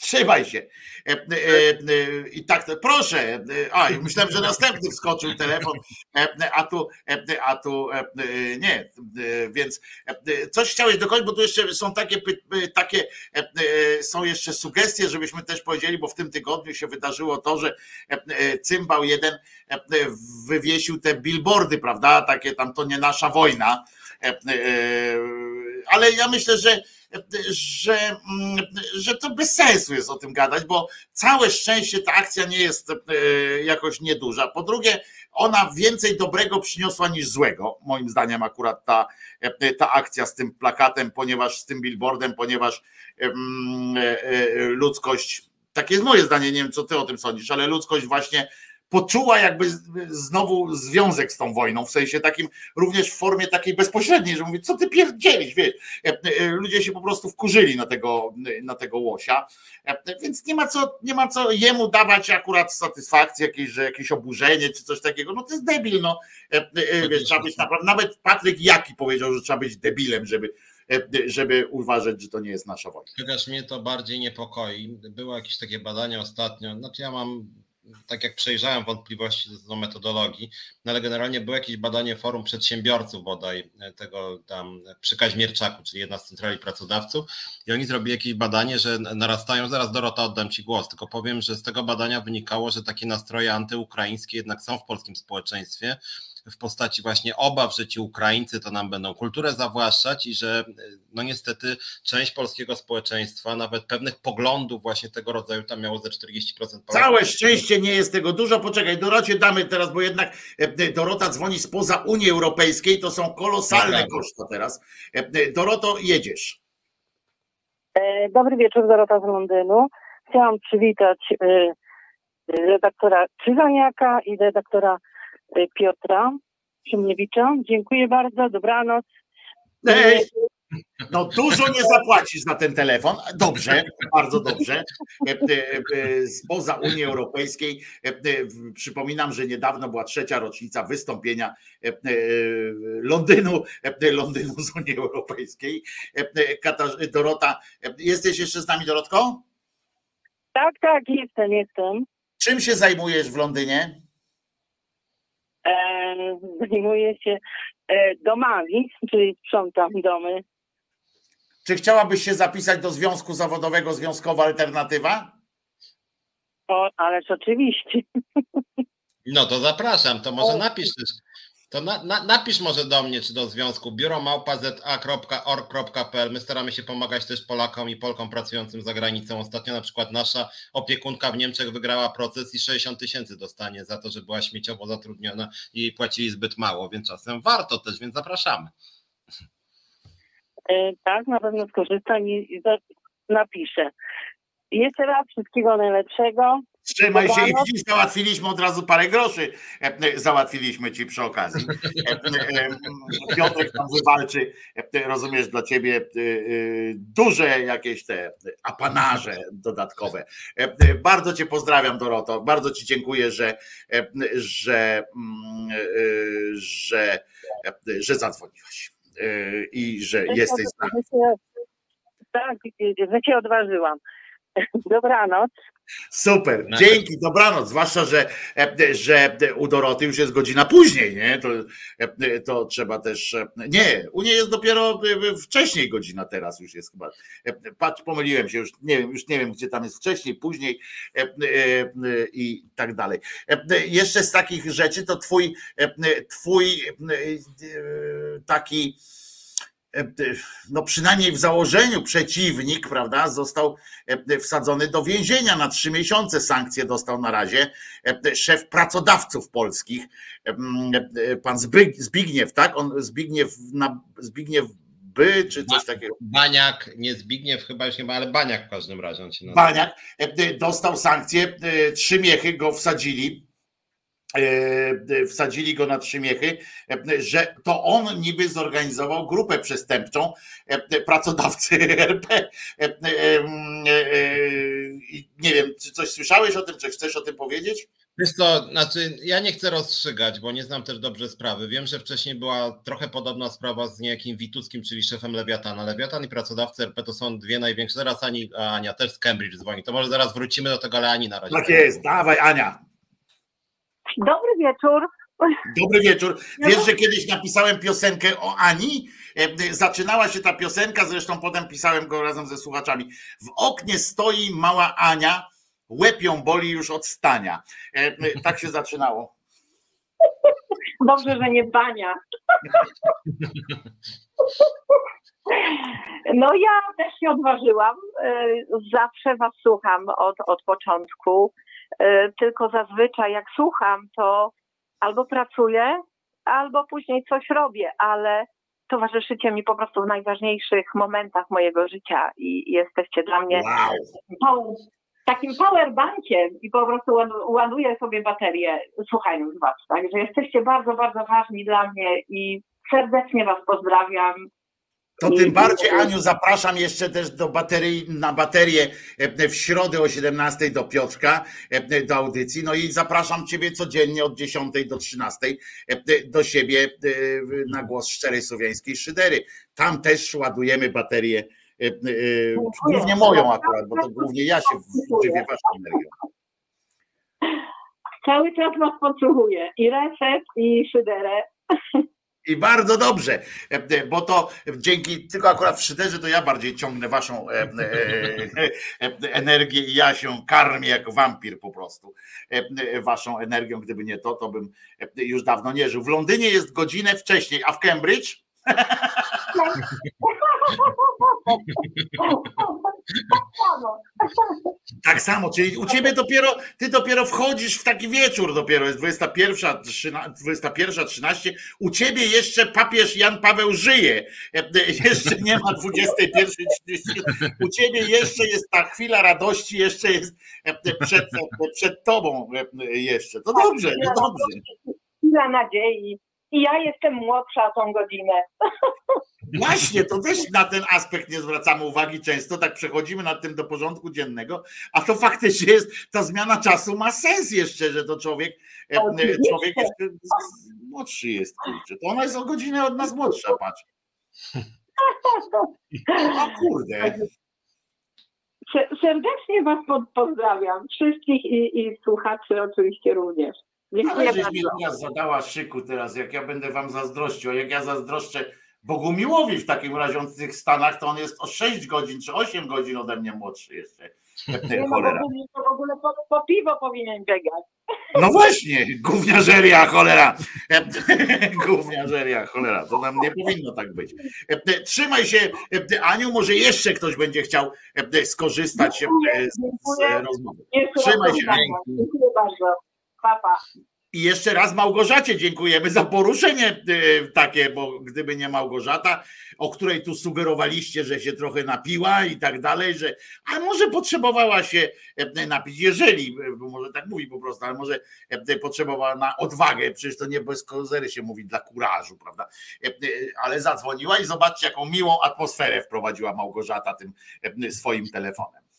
Trzymaj się. E, e, e, I tak, proszę. A, myślałem, że następny wskoczył telefon, a tu, a tu nie. Więc coś chciałeś dokończyć, bo tu jeszcze są takie, takie są jeszcze sugestie, żebyśmy też powiedzieli, bo w tym tygodniu się wydarzyło to, że cymbał jeden wywiesił te billboardy, prawda? Takie tam to nie nasza wojna. Ale ja myślę, że że, mm, że to bez sensu jest o tym gadać, bo całe szczęście ta akcja nie jest e, jakoś nieduża. Po drugie, ona więcej dobrego przyniosła niż złego, moim zdaniem akurat ta, e, ta akcja z tym plakatem, ponieważ z tym billboardem, ponieważ e, ludzkość, takie jest moje zdanie, nie wiem co ty o tym sądzisz, ale ludzkość właśnie poczuła jakby znowu związek z tą wojną, w sensie takim również w formie takiej bezpośredniej, że mówi, co ty pierdzielisz, wiesz, e, e, ludzie się po prostu wkurzyli na tego, na tego łosia, e, więc nie ma co, nie ma co jemu dawać akurat satysfakcji jakiejś, że jakieś oburzenie czy coś takiego, no to jest debil, no, wiesz, trzeba być naprawdę, nawet Patryk Jaki powiedział, że trzeba być debilem, żeby żeby uważać, że to nie jest nasza wojna. Chociaż mnie to bardziej niepokoi. Było jakieś takie badania ostatnio, znaczy ja mam tak jak przejrzałem wątpliwości do metodologii, no ale generalnie było jakieś badanie forum przedsiębiorców bodaj e, tego tam przy Kaźmierczaku, czyli jedna z centrali pracodawców i oni zrobili jakieś badanie, że narastają, zaraz Dorota oddam Ci głos, tylko powiem, że z tego badania wynikało, że takie nastroje antyukraińskie jednak są w polskim społeczeństwie, w postaci właśnie obaw, że ci Ukraińcy to nam będą kulturę zawłaszczać i że no niestety część polskiego społeczeństwa, nawet pewnych poglądów właśnie tego rodzaju tam miało ze 40%. Polaków. Całe szczęście nie jest tego dużo. Poczekaj, Dorocie damy teraz, bo jednak e, e, Dorota dzwoni spoza Unii Europejskiej, to są kolosalne koszta teraz. E, Doroto, jedziesz. Dobry wieczór, Dorota z Londynu. Chciałam przywitać redaktora Krzyżaniaka i redaktora Piotra Szymniewicza. Dziękuję bardzo, dobranoc. Ej, no dużo nie zapłacisz za ten telefon. Dobrze, bardzo dobrze. E, e, e, spoza Unii Europejskiej przypominam, że niedawno była trzecia rocznica wystąpienia Londynu, Londynu z Unii Europejskiej. Dorota, jesteś jeszcze z nami, Dorotko? Tak, tak, jestem, jestem. Czym się zajmujesz w Londynie? E, zajmuję się e, domami, czyli sprzątam domy. Czy chciałabyś się zapisać do związku zawodowego Związkowa Alternatywa? O, ależ oczywiście. No to zapraszam, to może napisz też to na, na, napisz może do mnie, czy do związku biuromałpa.za.org.pl. My staramy się pomagać też Polakom i Polkom pracującym za granicą. Ostatnio na przykład nasza opiekunka w Niemczech wygrała proces i 60 tysięcy dostanie za to, że była śmieciowo zatrudniona i płacili zbyt mało, więc czasem warto też, więc zapraszamy. E, tak, na pewno skorzystam i napiszę. Jeszcze raz wszystkiego najlepszego. Trzymaj się i załatwiliśmy od razu parę groszy. E, e, załatwiliśmy ci przy okazji. E, Piotrek tam wywalczy, rozumiesz, dla ciebie duże jakieś te apanarze dodatkowe. Bardzo cię pozdrawiam, Doroto. Bardzo ci dziękuję, że, że, mm, że, że zadzwoniłaś i że jesteś z nami. Tak, że się odważyłam. Dobranoc. Super, dzięki, dobranoc. Zwłaszcza, że, e, że u Doroty już jest godzina później, nie? To, e, to trzeba też. E, nie, u niej jest dopiero wcześniej godzina teraz już jest chyba. Patrz, pomyliłem się, już nie wiem, już nie wiem, gdzie tam jest wcześniej, później i tak dalej. Jeszcze z takich rzeczy to twój, twój taki no przynajmniej w założeniu przeciwnik, prawda, został e, wsadzony do więzienia na trzy miesiące. Sankcje dostał na razie e, szef pracodawców polskich, pan Zbigniew, tak? On Zbigniew, Zbigniew by, czy coś takiego. Baniak, nie Zbigniew chyba już nie ma, ale Baniak w każdym razie on się nazywa. Baniak dostał sankcje, trzy miechy go wsadzili E, e, wsadzili go na trzy miechy, e, że to on niby zorganizował grupę przestępczą pracodawcy RP. Nie wiem, czy coś słyszałeś o tym, czy chcesz o tym powiedzieć? Wiesz co, znaczy ja nie chcę rozstrzygać, bo nie znam też dobrze sprawy. Wiem, że wcześniej była trochę podobna sprawa z niejakim Wituckim, czyli szefem Lewiatana. Lewiatan i pracodawcy RP to są dwie największe. Zaraz Ani, Ania też z Cambridge dzwoni. To może zaraz wrócimy do tego, ale Ani na razie. Tak jest, dawaj Ania. Dobry wieczór. Dobry wieczór. Wiesz, że kiedyś napisałem piosenkę o Ani? E, Zaczynała się ta piosenka, zresztą potem pisałem go razem ze słuchaczami. W oknie stoi mała Ania, łeb ją boli już od stania. E, Tak się zaczynało. Dobrze, że nie bania. No ja też się odważyłam. E, Zawsze was słucham od, od początku. E, Tylko zazwyczaj jak słucham, to albo pracuję, albo później coś robię, ale towarzyszycie mi po prostu w najważniejszych momentach mojego życia i jesteście dla mnie Wow. takim powerbankiem i po prostu ładu- ładuję sobie baterię słuchając was. Także jesteście bardzo, bardzo ważni dla mnie i serdecznie was pozdrawiam. To tym bardziej, Aniu, zapraszam jeszcze też do baterii, na baterię e, w środę o 17 do Piotrka, e, do audycji. No i zapraszam Ciebie codziennie od 10 do 13 e, do siebie na głos szczerej słowiańskiej szydery. Tam też ładujemy baterię, e, głównie moją akurat, bo to głównie ja się żywię Waszą energią. Cały czas was podsłuchuję i reset, i szyderę. I bardzo dobrze, e, bo to dzięki tylko akurat w szyderze to ja bardziej ciągnę waszą e, e, e, energię i ja się karmię jak wampir po prostu e, e, waszą energią. Gdyby nie to, to bym e, już dawno nie żył. W Londynie jest godzinę wcześniej, a w Cambridge? Tak samo, czyli u ciebie dopiero, ty dopiero wchodzisz w taki wieczór dopiero, jest 21, 21, 13, u ciebie jeszcze papież Jan Paweł żyje, jeszcze nie ma 21.30, u ciebie jeszcze jest ta chwila radości, jeszcze jest przed, przed tobą jeszcze, to dobrze, no dobrze. Chwila nadziei. I ja jestem młodsza o tą godzinę. Właśnie, to też na ten aspekt nie zwracamy uwagi często, tak przechodzimy nad tym do porządku dziennego, a to faktycznie jest, ta zmiana czasu ma sens jeszcze, że to człowiek, e, Oczywiście. człowiek jeszcze młodszy jest, kurczę. To ona jest o godzinę od nas młodsza, patrz. O kurde. Se- Serdecznie was pozdrawiam. Wszystkich i, i słuchaczy oczywiście również. Ale żeś mi teraz zadała szyku teraz, jak ja będę wam zazdrościł, jak ja zazdroszczę Bogumiłowi w takim razie on w tych Stanach, to on jest o 6 godzin czy 8 godzin ode mnie młodszy jeszcze. Nie, no, Cholera. w ogóle, to w ogóle po, po piwo powinien biegać. No właśnie, gówniarzeria, cholera. Gówniarzeria, cholera. To nam nie powinno tak być. Trzymaj się, Aniu, może jeszcze ktoś będzie chciał skorzystać z, z rozmowy. Trzymaj się. Dziękuję bardzo. Papa. I jeszcze raz Małgorzacie dziękujemy za poruszenie e, takie, bo gdyby nie Małgorzata, o której tu sugerowaliście, że się trochę napiła i tak dalej, że a może potrzebowała się e, napić, jeżeli, e, bo może tak mówi po prostu, ale może e, potrzebowała na odwagę, przecież to nie bez kozery się mówi dla kurażu, prawda? Ale zadzwoniła i zobaczcie, jaką miłą atmosferę wprowadziła Małgorzata tym swoim telefonem.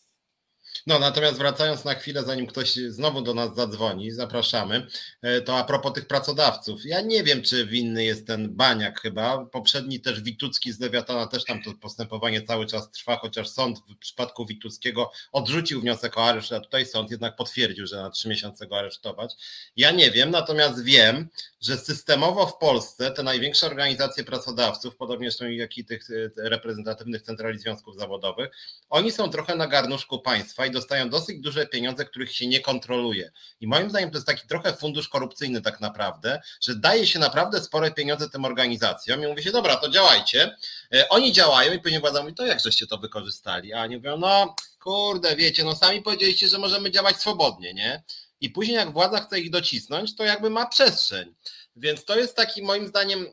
No, natomiast wracając na chwilę, zanim ktoś znowu do nas zadzwoni, zapraszamy, e, to a propos tych pracodawców. Ja nie wiem, czy winny jest ten Baniak chyba. Poprzedni też Witucki z Lewiatana, też tam to postępowanie cały czas trwa, chociaż sąd w przypadku Wituckiego odrzucił wniosek o areszt, a tutaj sąd jednak potwierdził, że na trzy miesiące go aresztować. Ja nie wiem, natomiast wiem, że systemowo w Polsce te największe organizacje pracodawców, podobnie zresztą jak i tych e, reprezentatywnych centrali związków zawodowych, oni są trochę na garnuszku państwa i dostają dosyć duże pieniądze, których się nie kontroluje. I moim zdaniem to jest taki trochę fundusz korupcyjny tak naprawdę, że daje się naprawdę spore pieniądze tym organizacjom i mówi się, dobra, to działajcie. E, Oni działają i później władza mówi, to jak żeście to wykorzystali? A oni mówią, no kurde, wiecie, no sami powiedzieliście, że możemy działać swobodnie, nie? I później jak władza chce ich docisnąć, to jakby ma przestrzeń. Więc to jest taki moim zdaniem,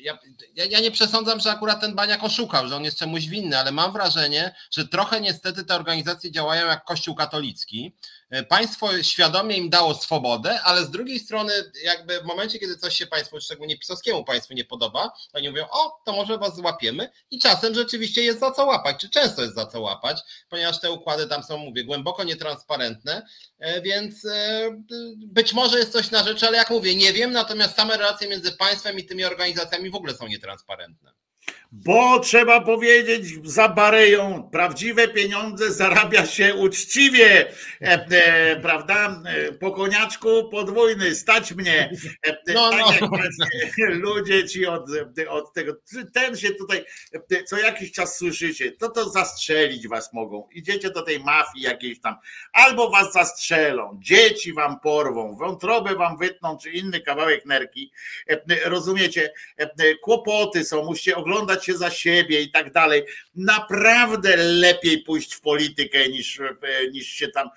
ja, ja, nie przesądzam, że akurat ten baniak oszukał, że on jest czemuś winny, ale mam wrażenie, że trochę niestety te organizacje działają jak Kościół katolicki państwo świadomie im dało swobodę, ale z drugiej strony, jakby w momencie, kiedy coś się państwu, szczególnie pisowskiemu państwu nie podoba, oni mówią, o, to może was złapiemy i czasem rzeczywiście jest za co łapać, czy często jest za co łapać, ponieważ te układy tam są, mówię, głęboko nietransparentne, e, więc e, być może jest coś na rzeczy, ale jak mówię, nie wiem, natomiast same relacje między państwem i tymi organizacjami w ogóle są nietransparentne. Bo trzeba powiedzieć, za bareją prawdziwe pieniądze zarabia się uczciwie, e, e, prawda? E, po koniaczku podwójny, stać mnie. No, tak no. ludzie ci od, od tego, ten się tutaj co jakiś czas słyszycie, to to zastrzelić was mogą. Idziecie do tej mafii jakiejś tam, albo was zastrzelą, dzieci wam porwą, wątrobę wam wytną, czy inny kawałek nerki. Rozumiecie? Kłopoty są, musicie oglądać się za siebie i tak dalej. Naprawdę lepiej pójść w politykę niż, niż się tam,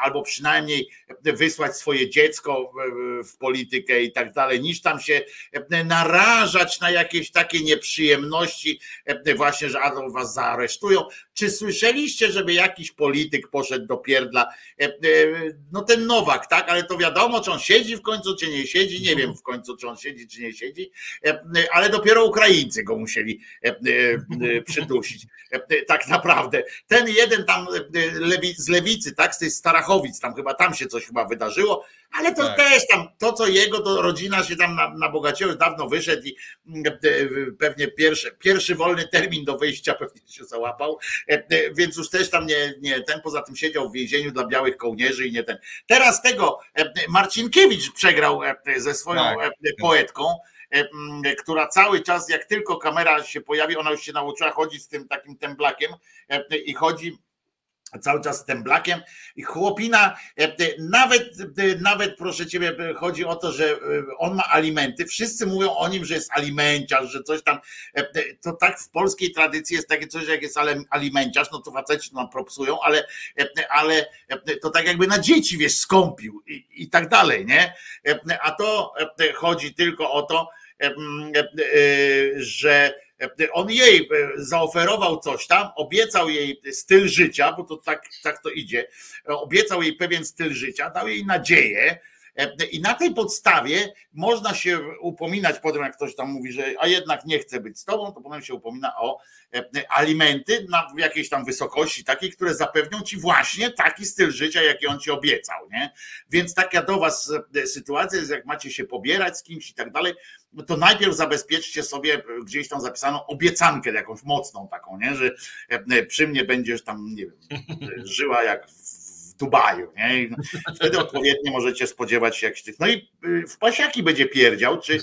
albo przynajmniej wysłać swoje dziecko w politykę i tak dalej, niż tam się narażać na jakieś takie nieprzyjemności, właśnie, że albo was zaaresztują. Czy słyszeliście, żeby jakiś polityk poszedł do pierdla? No ten Nowak, tak, ale to wiadomo, czy on siedzi w końcu, czy nie siedzi, nie wiem w końcu, czy on siedzi, czy nie siedzi, ale dopiero Ukraińcy go musieli e, e, e, przydusić. Tak naprawdę. Ten jeden tam z lewicy, tak, z tej Starachowic, tam chyba tam się coś chyba wydarzyło, ale to tak. też tam, to co jego, to rodzina się tam nabogaciła, już dawno wyszedł i pewnie pierwszy, pierwszy wolny termin do wyjścia pewnie się załapał, więc już też tam nie, nie ten, poza tym siedział w więzieniu dla białych kołnierzy i nie ten. Teraz tego Marcinkiewicz przegrał ze swoją tak. poetką, E, która cały czas, jak tylko kamera się pojawi, ona już się nauczyła chodzić z tym takim temblakiem e, i chodzi cały czas z temblakiem i chłopina, e, nawet, nawet proszę ciebie, chodzi o to, że on ma alimenty, wszyscy mówią o nim, że jest alimenciarz, że coś tam, to tak w polskiej tradycji jest takie coś, jak jest alimenciarz, no to faceci nam propsują, ale, ale to tak jakby na dzieci, wiesz, skąpił i, i tak dalej, nie? A to chodzi tylko o to, E, że on jej zaoferował coś tam, obiecał jej styl życia, bo to tak, tak to idzie, obiecał jej pewien styl życia, dał jej nadzieję, i na tej podstawie można się upominać potem, jak ktoś tam mówi, że a jednak nie chce być z tobą, to potem się upomina o alimenty na jakiejś tam wysokości takiej, które zapewnią ci właśnie taki styl życia, jaki on ci obiecał. Nie? Więc taka do was sytuacja jest, jak macie się pobierać z kimś i tak dalej, to najpierw zabezpieczcie sobie gdzieś tam zapisaną obiecankę jakąś mocną taką, nie? że przy mnie będziesz tam, nie wiem, żyła jak w Dubaju. Nie? I wtedy odpowiednio możecie spodziewać się jakichś tych. No i y, w pasiaki będzie pierdział, czy,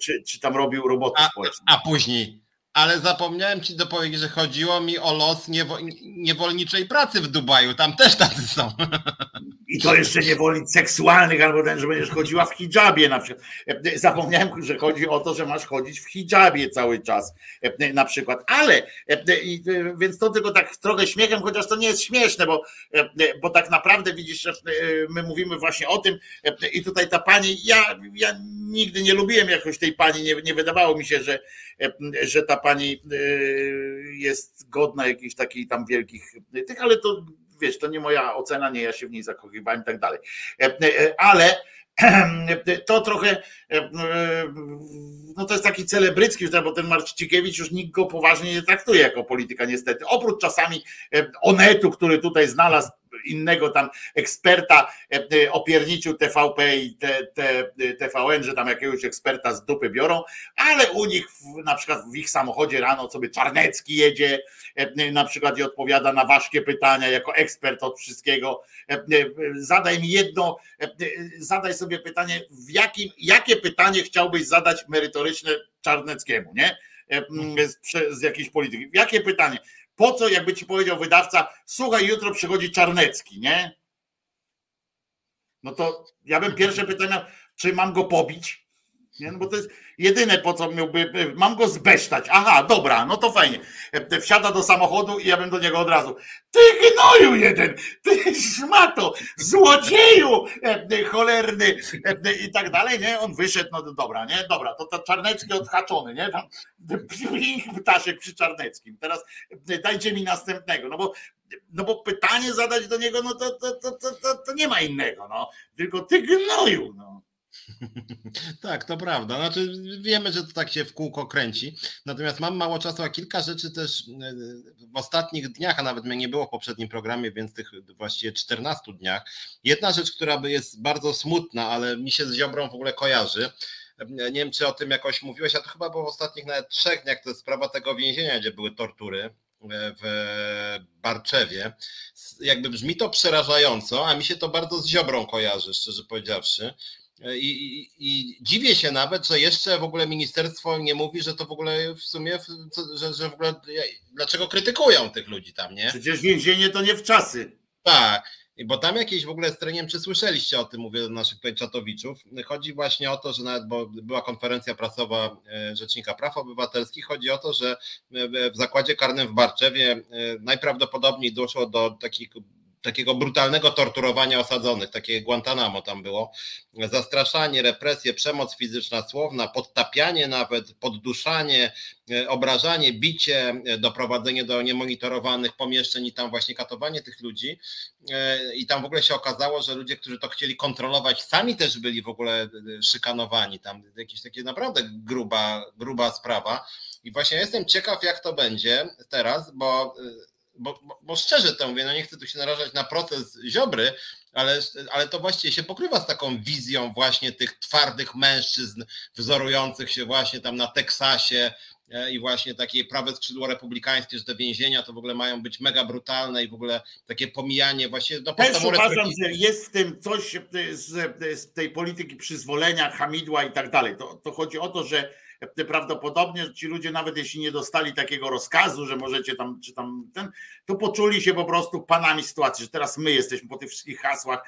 czy, czy tam robił roboty społeczne. A później ale zapomniałem ci dopowiedzieć, że chodziło mi o los niewolniczej pracy w Dubaju. Tam też tacy są. I to jeszcze niewolnic seksualnych, albo ten, że będziesz chodziła w hijabie na przykład. Zapomniałem, że chodzi o to, że masz chodzić w hijabie cały czas na przykład. Ale, więc to tylko tak trochę śmiechem, chociaż to nie jest śmieszne, bo, bo tak naprawdę widzisz, my mówimy właśnie o tym i tutaj ta pani, ja, ja nigdy nie lubiłem jakoś tej pani, nie, nie wydawało mi się, że, że ta pani jest godna jakichś takich tam wielkich tych, ale to wiesz, to nie moja ocena, nie ja się w niej zakochiwałem i tak dalej. Ale to trochę, no to jest taki celebrycki, bo ten Marcikiewicz już nikt go poważnie nie traktuje jako polityka niestety. Oprócz czasami Onetu, który tutaj znalazł innego tam eksperta e, e, opierniciu TVP i TVN, że tam jakiegoś eksperta z dupy biorą, ale u nich na przykład w ich samochodzie rano sobie Czarnecki jedzie e, na przykład i odpowiada na ważkie pytania jako ekspert od wszystkiego. Zadaj mi jedno, zadaj sobie pytanie, w jakim, jakie pytanie chciałbyś zadać merytoryczne Czarneckiemu, nie? Z, z jakiejś polityki. Jakie pytanie? Po co, jakby ci powiedział wydawca, słuchaj, jutro przychodzi Czarnecki, nie? No to ja bym pierwsze pytanie, czy mam go pobić? Nie? No bo to jest jedyne, po co miałby. Mam go zbesztać. Aha, dobra, no to fajnie. E, Wsiada do samochodu i ja bym do niego od razu. Ty gnoju jeden! Ty szmato! Złodzieju! e, Cholerny! e, I tak dalej, nie? On wyszedł, no dobra, nie? Dobra, to, to Czarnecki odhaczony, nie? Tam ptaszek przy Czarneckim. Teraz e, dajcie mi następnego, no bo no bo pytanie zadać do niego, no to, to, to, to, to nie ma innego, no. Tylko ty gnoju, no. Tak, to prawda. Znaczy, wiemy, że to tak się w kółko kręci. Natomiast mam mało czasu, a kilka rzeczy też e, w ostatnich dniach, a nawet mnie nie było w poprzednim programie, więc tych właściwie 14 dniach. Jedna rzecz, która jest bardzo smutna, ale mi się z Ziobrą w ogóle kojarzy. Nie wiem, czy o tym jakoś mówiłeś, a to chyba było w ostatnich nawet trzech dniach, to jest sprawa tego więzienia, gdzie były tortury e, w Barczewie. Jakby brzmi to przerażająco, a mi się to bardzo z Ziobrą kojarzy, szczerze powiedziawszy. I, i, I, dziwię się nawet, że jeszcze w ogóle ministerstwo nie mówi, że to w ogóle w sumie, że, że w ogóle dlaczego krytykują tych ludzi tam, nie? Przecież więzienie to nie w czasy. Tak, bo tam jakieś w ogóle streniem, czy słyszeliście o tym, mówię do naszych tutaj czatowiczów, chodzi właśnie o to, że nawet, bo była konferencja prasowa e, Rzecznika Praw Obywatelskich, chodzi o to, że w zakładzie karnym w Barczewie e, najprawdopodobniej doszło do takich takiego brutalnego torturowania osadzonych, takie Guantanamo tam było, zastraszanie, represje, przemoc fizyczna, słowna, podtapianie nawet, podduszanie, e, obrażanie, bicie, e, doprowadzenie do niemonitorowanych pomieszczeń i tam właśnie katowanie tych ludzi. E, I tam w ogóle się okazało, że ludzie, którzy to chcieli kontrolować, sami też byli w ogóle szykanowani. Tam jakieś takie naprawdę gruba, gruba sprawa. I właśnie jestem ciekaw, jak to będzie teraz, bo bo, bo, bo szczerze to mówię, no nie chcę tu się narażać na proces Ziobry, ale, ale to właściwie się pokrywa z taką wizją właśnie tych twardych mężczyzn wzorujących się właśnie tam na Teksasie e, i właśnie takie prawe skrzydło republikańskie, że te więzienia to w ogóle mają być mega brutalne i w ogóle takie pomijanie właśnie... No, Też uważam, że jest w tym coś z, z tej polityki przyzwolenia, hamidła i tak dalej. To, to chodzi o to, że prawdopodobnie ci ludzie, nawet jeśli nie dostali takiego rozkazu, że możecie tam, czy tam ten, to poczuli się po prostu panami sytuacji, że teraz my jesteśmy po tych wszystkich hasłach,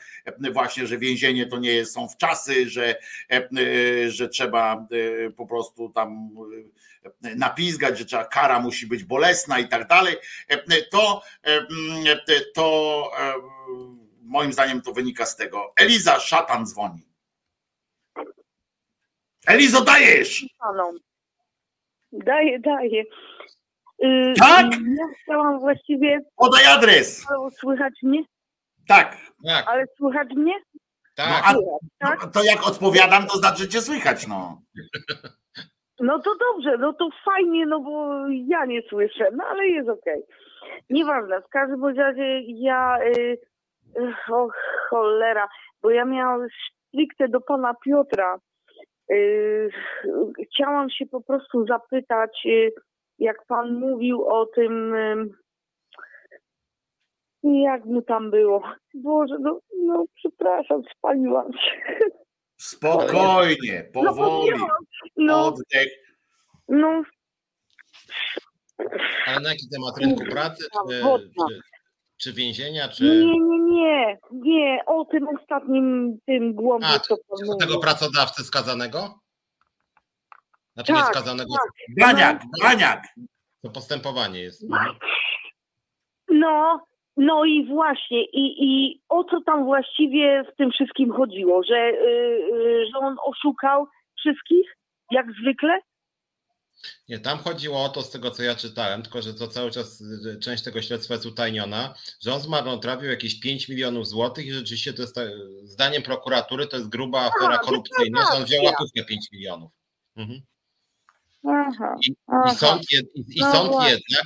właśnie, że więzienie to nie są w czasy, że, że trzeba e, po prostu tam e, napizgać, że trzeba, kara musi być bolesna i tak dalej, to, to moim zdaniem to wynika z tego. Eliza Szatan dzwoni. Elizo, dajesz! Daję, daję. Yy, tak? Ja chciałam właściwie. Podaj adres. Słychać mnie? Tak. tak. Ale słychać mnie? Tak. No, a, tak? No, to jak odpowiadam, to znaczy cię słychać, no. No to dobrze, no to fajnie, no bo ja nie słyszę, no ale jest okej. Okay. Nieważne, w każdym razie ja, yy, o cholera, bo ja miałam stricte do pana Piotra chciałam się po prostu zapytać, yy, jak pan mówił o tym, yy, jak mu tam było. Boże, no, no przepraszam, spaliłam się. Spokojnie, no, powoli, no, oddech. No. Ale na jaki temat rynku pracy? Czy, czy, więzienia, czy... Nie, nie, nie, nie, o tym ostatnim tym głąbie, A, co pan tego pracodawcy skazanego? Znaczy tak, nie skazanego. Tak. Baniak, baniak. To postępowanie jest. No, no i właśnie, i, i o co tam właściwie w tym wszystkim chodziło? Że, yy, że on oszukał wszystkich, jak zwykle? Nie, tam chodziło o to, z tego co ja czytałem, tylko że to cały czas część tego śledztwa jest utajniona, że on zmarnotrawił jakieś 5 milionów złotych i rzeczywiście to jest, zdaniem prokuratury, to jest gruba afera A, korupcyjna, że on wziął łapówkę 5 milionów. Mhm. Aha, I, aha. I, sąd, i, i no sąd jednak,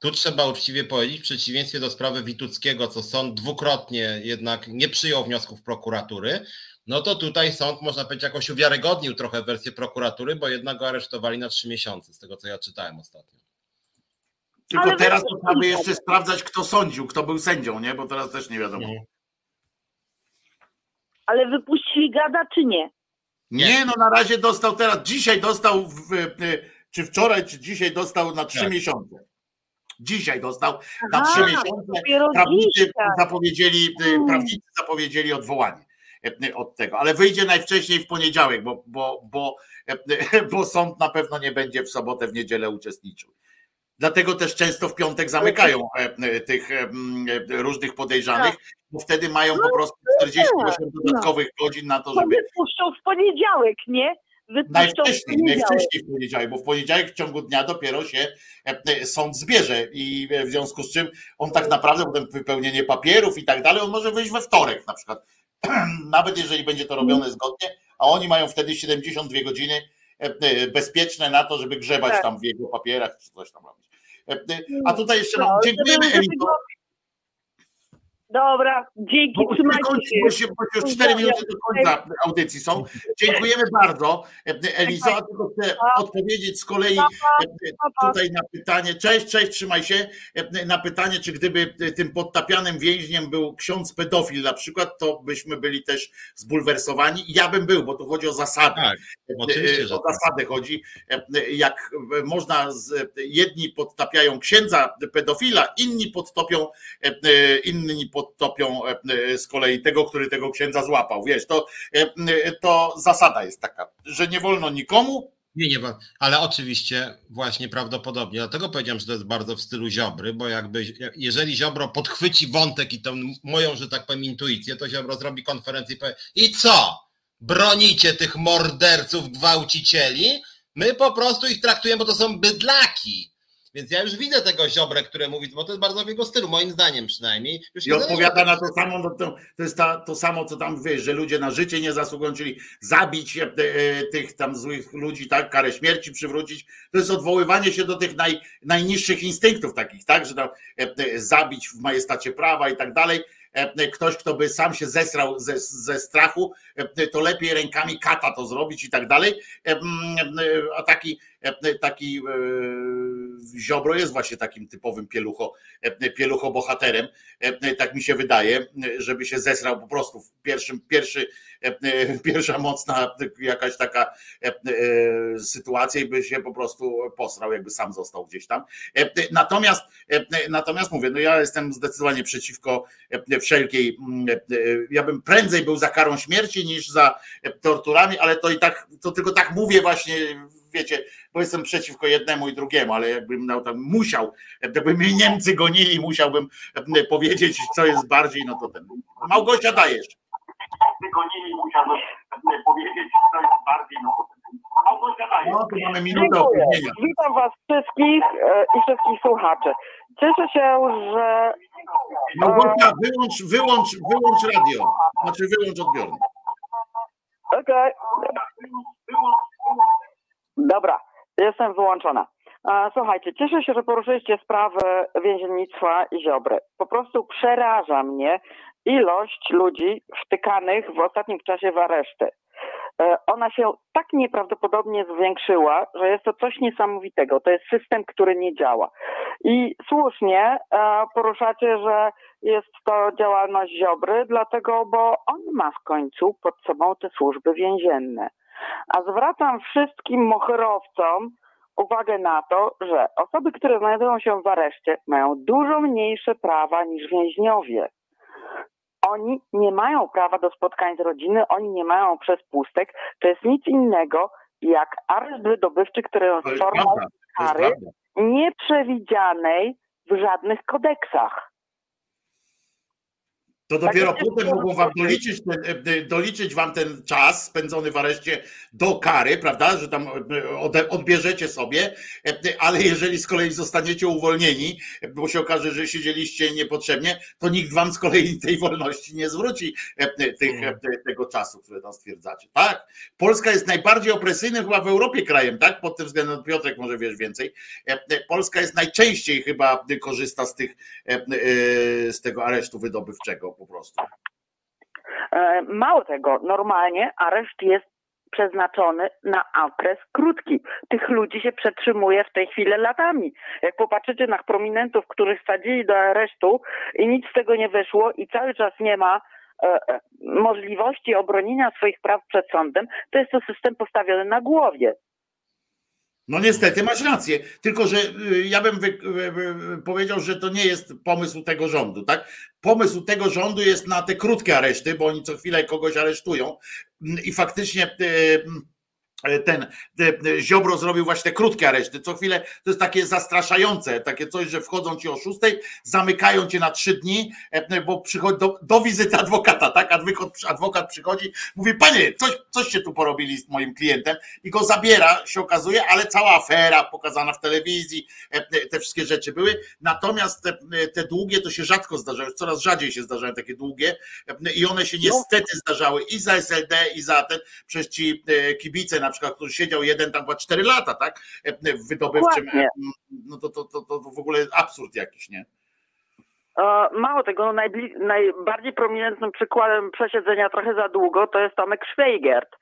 tu trzeba uczciwie powiedzieć, w przeciwieństwie do sprawy Wituckiego, co sąd dwukrotnie jednak nie przyjął wniosków prokuratury, no to tutaj sąd, można powiedzieć, jakoś uwiarygodnił trochę wersję prokuratury, bo jednak go aresztowali na trzy miesiące, z tego co ja czytałem ostatnio. Tylko Ale teraz to trzeba by jeszcze sprawdzać, kto sądził, kto był sędzią, nie? Bo teraz też nie wiadomo. Nie. Ale wypuścili gada, czy nie? Nie, no na razie dostał teraz, dzisiaj dostał, w, czy wczoraj, czy dzisiaj dostał na trzy tak. miesiące. Dzisiaj dostał na trzy miesiące. Prawnicy zapowiedzieli, prawnicy zapowiedzieli odwołanie. Od tego, ale wyjdzie najwcześniej w poniedziałek, bo, bo, bo, bo sąd na pewno nie będzie w sobotę, w niedzielę uczestniczył. Dlatego też często w piątek zamykają tych różnych podejrzanych, bo wtedy mają po prostu 48 dodatkowych godzin na to, żeby. Wypuszczą w poniedziałek, nie? Najwcześniej, najwcześniej w poniedziałek, bo w poniedziałek w ciągu dnia dopiero się sąd zbierze i w związku z czym on tak naprawdę potem wypełnienie papierów i tak dalej, on może wyjść we wtorek na przykład. Nawet jeżeli będzie to robione zgodnie, a oni mają wtedy 72 godziny bezpieczne na to, żeby grzebać tak. tam w jego papierach czy coś tam robić. A tutaj jeszcze no, dziękujemy. Dobra, dzięki, bo, trzymajcie się. Bo, się, bo już 4 minuty do końca audycji są. Dziękujemy bardzo, Elizo. A tylko chcę odpowiedzieć z kolei tutaj na pytanie. Cześć, cześć, trzymaj się. Na pytanie, czy gdyby tym podtapianym więźniem był ksiądz pedofil na przykład, to byśmy byli też zbulwersowani. Ja bym był, bo tu chodzi o zasady. Tak, o tak. zasady chodzi. Jak można, jedni podtapiają księdza pedofila, inni podtopią, inni podtopią e, z kolei tego, który tego księdza złapał. Wiesz, to, e, to zasada jest taka, że nie wolno nikomu. Nie, nie, ale oczywiście właśnie prawdopodobnie. Dlatego powiedziałem, że to jest bardzo w stylu Ziobry, bo jakby jeżeli Ziobro podchwyci wątek i tą moją, że tak powiem, intuicję, to Ziobro zrobi konferencję i powie i co? Bronicie tych morderców, gwałcicieli? My po prostu ich traktujemy, bo to są bydlaki. Więc ja już widzę tego ziobrę, który mówi, bo to jest bardzo w jego stylu, moim zdaniem przynajmniej. Już I odpowiada na to samo, to, to jest ta, to samo, co tam wiesz, że ludzie na życie nie zasługują, czyli zabić e, e, tych tam złych ludzi, tak, karę śmierci przywrócić. To jest odwoływanie się do tych naj, najniższych instynktów takich, tak, że tam, e, e zabić w majestacie prawa i tak dalej. E, ktoś, kto by sam się zesrał ze, ze strachu, e, to lepiej rękami kata to zrobić i tak dalej. A taki, taki Ziobro jest właśnie takim typowym pielucho, pielucho bohaterem, tak mi się wydaje, żeby się zesrał po prostu w pierwszym, pierwszy, pierwsza mocna jakaś taka sytuacja i by się po prostu posrał, jakby sam został gdzieś tam. Natomiast, natomiast mówię, no ja jestem zdecydowanie przeciwko wszelkiej, ja bym prędzej był za karą śmierci niż za torturami, ale to i tak, to tylko tak mówię właśnie wiecie, bo jestem przeciwko jednemu i drugiemu, ale jakbym no, tam musiał, jakby mnie Niemcy gonili, musiałbym e, powiedzieć, co jest bardziej, no to ten. Małgosia dajesz. Gonili, musiałbym e, powiedzieć, co jest bardziej, no to ten. No, tu mamy minutę opóźnienia. Witam Was wszystkich e, i wszystkich słuchaczy. Cieszę się, że. Małgosia, wyłącz, wyłącz, wyłącz radio. Znaczy wyłącz odbiornik. Okej. Okay. Dobra, jestem wyłączona. Słuchajcie, cieszę się, że poruszyliście sprawę więziennictwa i Ziobry. Po prostu przeraża mnie ilość ludzi wtykanych w ostatnim czasie w areszty. E, ona się tak nieprawdopodobnie zwiększyła, że jest to coś niesamowitego. To jest system, który nie działa. I słusznie e, poruszacie, że jest to działalność Ziobry, dlatego, bo on ma w końcu pod sobą te służby więzienne. A zwracam wszystkim moherowcom uwagę na to, że osoby, które znajdują się w areszcie, mają dużo mniejsze prawa niż więźniowie. Oni nie mają prawa do spotkań z rodziny, oni nie mają przespustek. To jest nic innego jak areszt wydobywczy, który jest formą kary nieprzewidzianej w żadnych kodeksach. To dopiero tak potem mogą wam doliczyć, ten, e, e, doliczyć wam ten czas spędzony w areszcie do kary, prawda, że tam e, odbierzecie sobie, ale jeżeli z kolei zostaniecie uwolnieni, bo się okaże, że siedzieliście niepotrzebnie, to nikt wam z kolei tej wolności nie zwróci tych, mm. tego czasu, które tam stwierdzacie. Tak? Polska jest najbardziej opresyjnym chyba w Europie krajem, tak? Pod tym względem Piotrek może wiesz więcej. Polska jest najczęściej chyba korzysta z tych z tego aresztu wydobywczego po prostu. E, mało tego, normalnie areszt jest przeznaczony na okres krótki. Tych ludzi się przetrzymuje w tej chwili latami. Jak popatrzycie na prominentów, których sadzili do aresztu i nic z tego nie wyszło i cały czas nie ma e, e możliwości obronienia swoich praw przed sądem, to jest to system postawiony na głowie. No niestety masz rację, tylko że y, ja bym wy, powiedział, że to nie jest pomysł tego rządu, tak? Pomysł tego rządu jest na te krótkie areszty, bo oni co chwilę kogoś aresztują i faktycznie y, E, ten e, Ziobro zrobił właśnie te krótkie areszty. Co chwilę to jest takie zastraszające, takie coś, że wchodzą ci o szóstej, zamykają cię na trzy dni, e, bo przychodzi do, do wizyty adwokata, tak? Adwokat, adwokat przychodzi, mówi, panie, coś, coście tu porobili z moim klientem i go zabiera, się okazuje, ale cała afera pokazana w telewizji, te wszystkie rzeczy były. Natomiast te, te długie to się rzadko zdarzają, coraz rzadziej się zdarzają takie długie i one się no. niestety zdarzały i za SLD, i za ten, przez ci kibice na przykład, który siedział jeden tam chyba 4 lata, tak? W wydobywczym. Dokładnie. No to, to, to, to w ogóle absurd jakiś, nie? Mało tego, no najbardziej prominentnym przykładem przesiedzenia trochę za długo to jest Tomek Schweigert.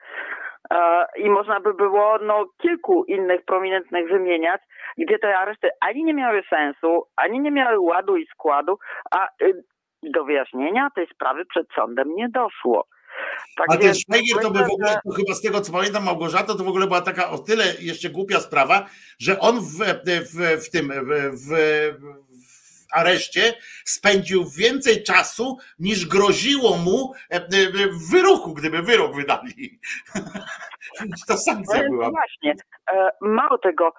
I można by było no, kilku innych prominentnych wymieniać, gdzie te areszty ani nie miały sensu, ani nie miały ładu i składu, a y, do wyjaśnienia tej sprawy przed sądem nie doszło. Tak A ten Szwajgier to by w ogóle, to chyba z tego co pamiętam, Małgorzata, to w ogóle była taka o tyle jeszcze głupia sprawa, że on w, w, w tym w, w areszcie spędził więcej czasu niż groziło mu e, e, w wyroku, gdyby wyrok wydali. to sankcja była. Właśnie. E, mało tego,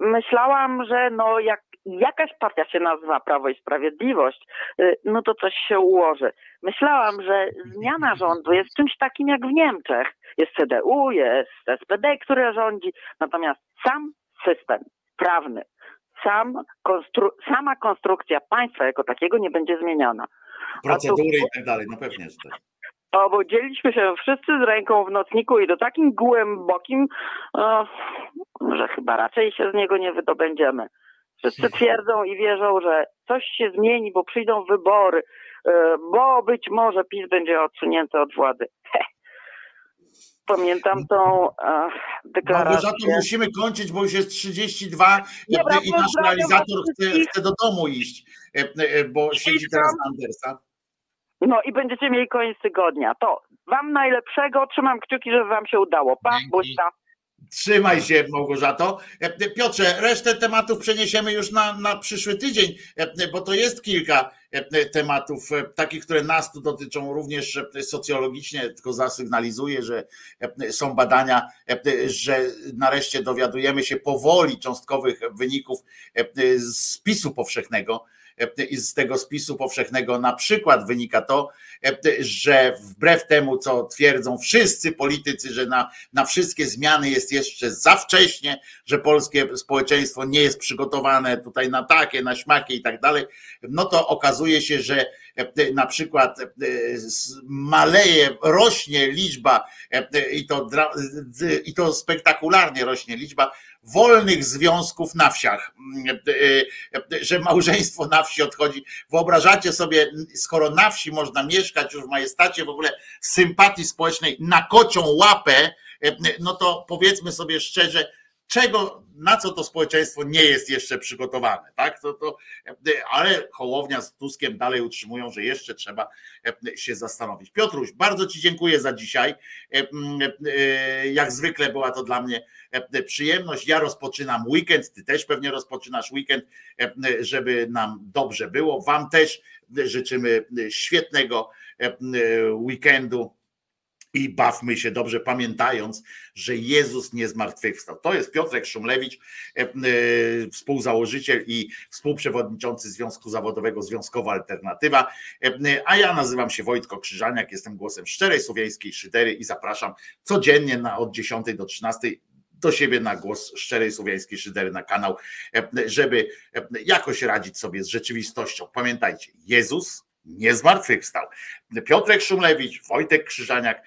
myślałam, że no jak jakaś partia się nazywa Prawo i Sprawiedliwość, y, no to coś się ułoży. Myślałam, że zmiana rządu jest czymś takim jak w Niemczech. Jest CDU, jest SPD, które rządzi, natomiast sam system prawny, sam konstru sama konstrukcja państwa jako takiego nie będzie zmieniona. Procedury tu... i tak dalej, no pewnie, że tak. Obudziliśmy się wszyscy z ręką w nocniku i do takim głębokim, że chyba raczej się z niego nie wydobędziemy. Wszyscy twierdzą i wierzą, że coś się zmieni, bo przyjdą wybory, e, bo być może PiS będzie odsunięty od władzy. Pamiętam tą uh, deklarację. Małgorzato, musimy kończyć, bo już jest 32 Dobra, i nasz realizator chce, chce, do domu iść, e, bo siedzi teraz Andersa. No i będziecie mieli koniec tygodnia. To wam najlepszego, trzymam kciuki, żeby wam się udało. Pa, buźta. Trzymaj się, Małgorzato. E, Piotrze, resztę tematów przeniesiemy już na, na przyszły tydzień, e, bo to jest kilka e, tematów, takich, które nas tu dotyczą również socjologicznie, tylko zasygnalizuję, że są badania, że nareszcie dowiadujemy się powoli cząstkowych wyników spisu powszechnego i z tego spisu powszechnego na przykład wynika to, że wbrew temu, co twierdzą wszyscy politycy, że na, na wszystkie zmiany jest jeszcze za wcześnie, że polskie społeczeństwo nie jest przygotowane tutaj na takie, na śmakie i tak dalej, no to okazuje się, że na przykład maleje, rośnie liczba i to, i to spektakularnie rośnie liczba wolnych związków na wsiach, że małżeństwo na wsi odchodzi. Wyobrażacie sobie, skoro na wsi można mieszkać już w majestacie w ogóle sympatii społecznej na kocią łapę, no to powiedzmy sobie szczerze, czego, na co to społeczeństwo nie jest jeszcze przygotowane, tak? To, to, ale Hołownia z Tuskiem dalej utrzymują, że jeszcze trzeba się zastanowić. Piotruś, bardzo Ci dziękuję za dzisiaj. Jak zwykle była to dla mnie przyjemność. Ja rozpoczynam weekend, Ty też pewnie rozpoczynasz weekend, żeby nam dobrze było. Wam też życzymy świetnego weekendu i bawmy się dobrze, pamiętając, że Jezus nie zmartwychwstał. To jest Piotrek Szumlewicz, e, e, współzałożyciel i współprzewodniczący Związku Zawodowego Związkowa Alternatywa, e, a ja nazywam się Wojtko Krzyżaniak, jestem głosem szczerej słowiańskiej szydery i zapraszam codziennie na od 10 do 13 do siebie na głos szczerej słowiańskiej szydery na kanał, żeby jakoś radzić sobie z rzeczywistością. Pamiętajcie, Jezus nie zmartwychwstał. Piotrek Szumlewicz, Wojtek Krzyżaniak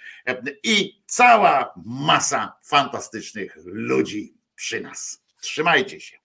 i cała masa fantastycznych ludzi przy nas. Trzymajcie się.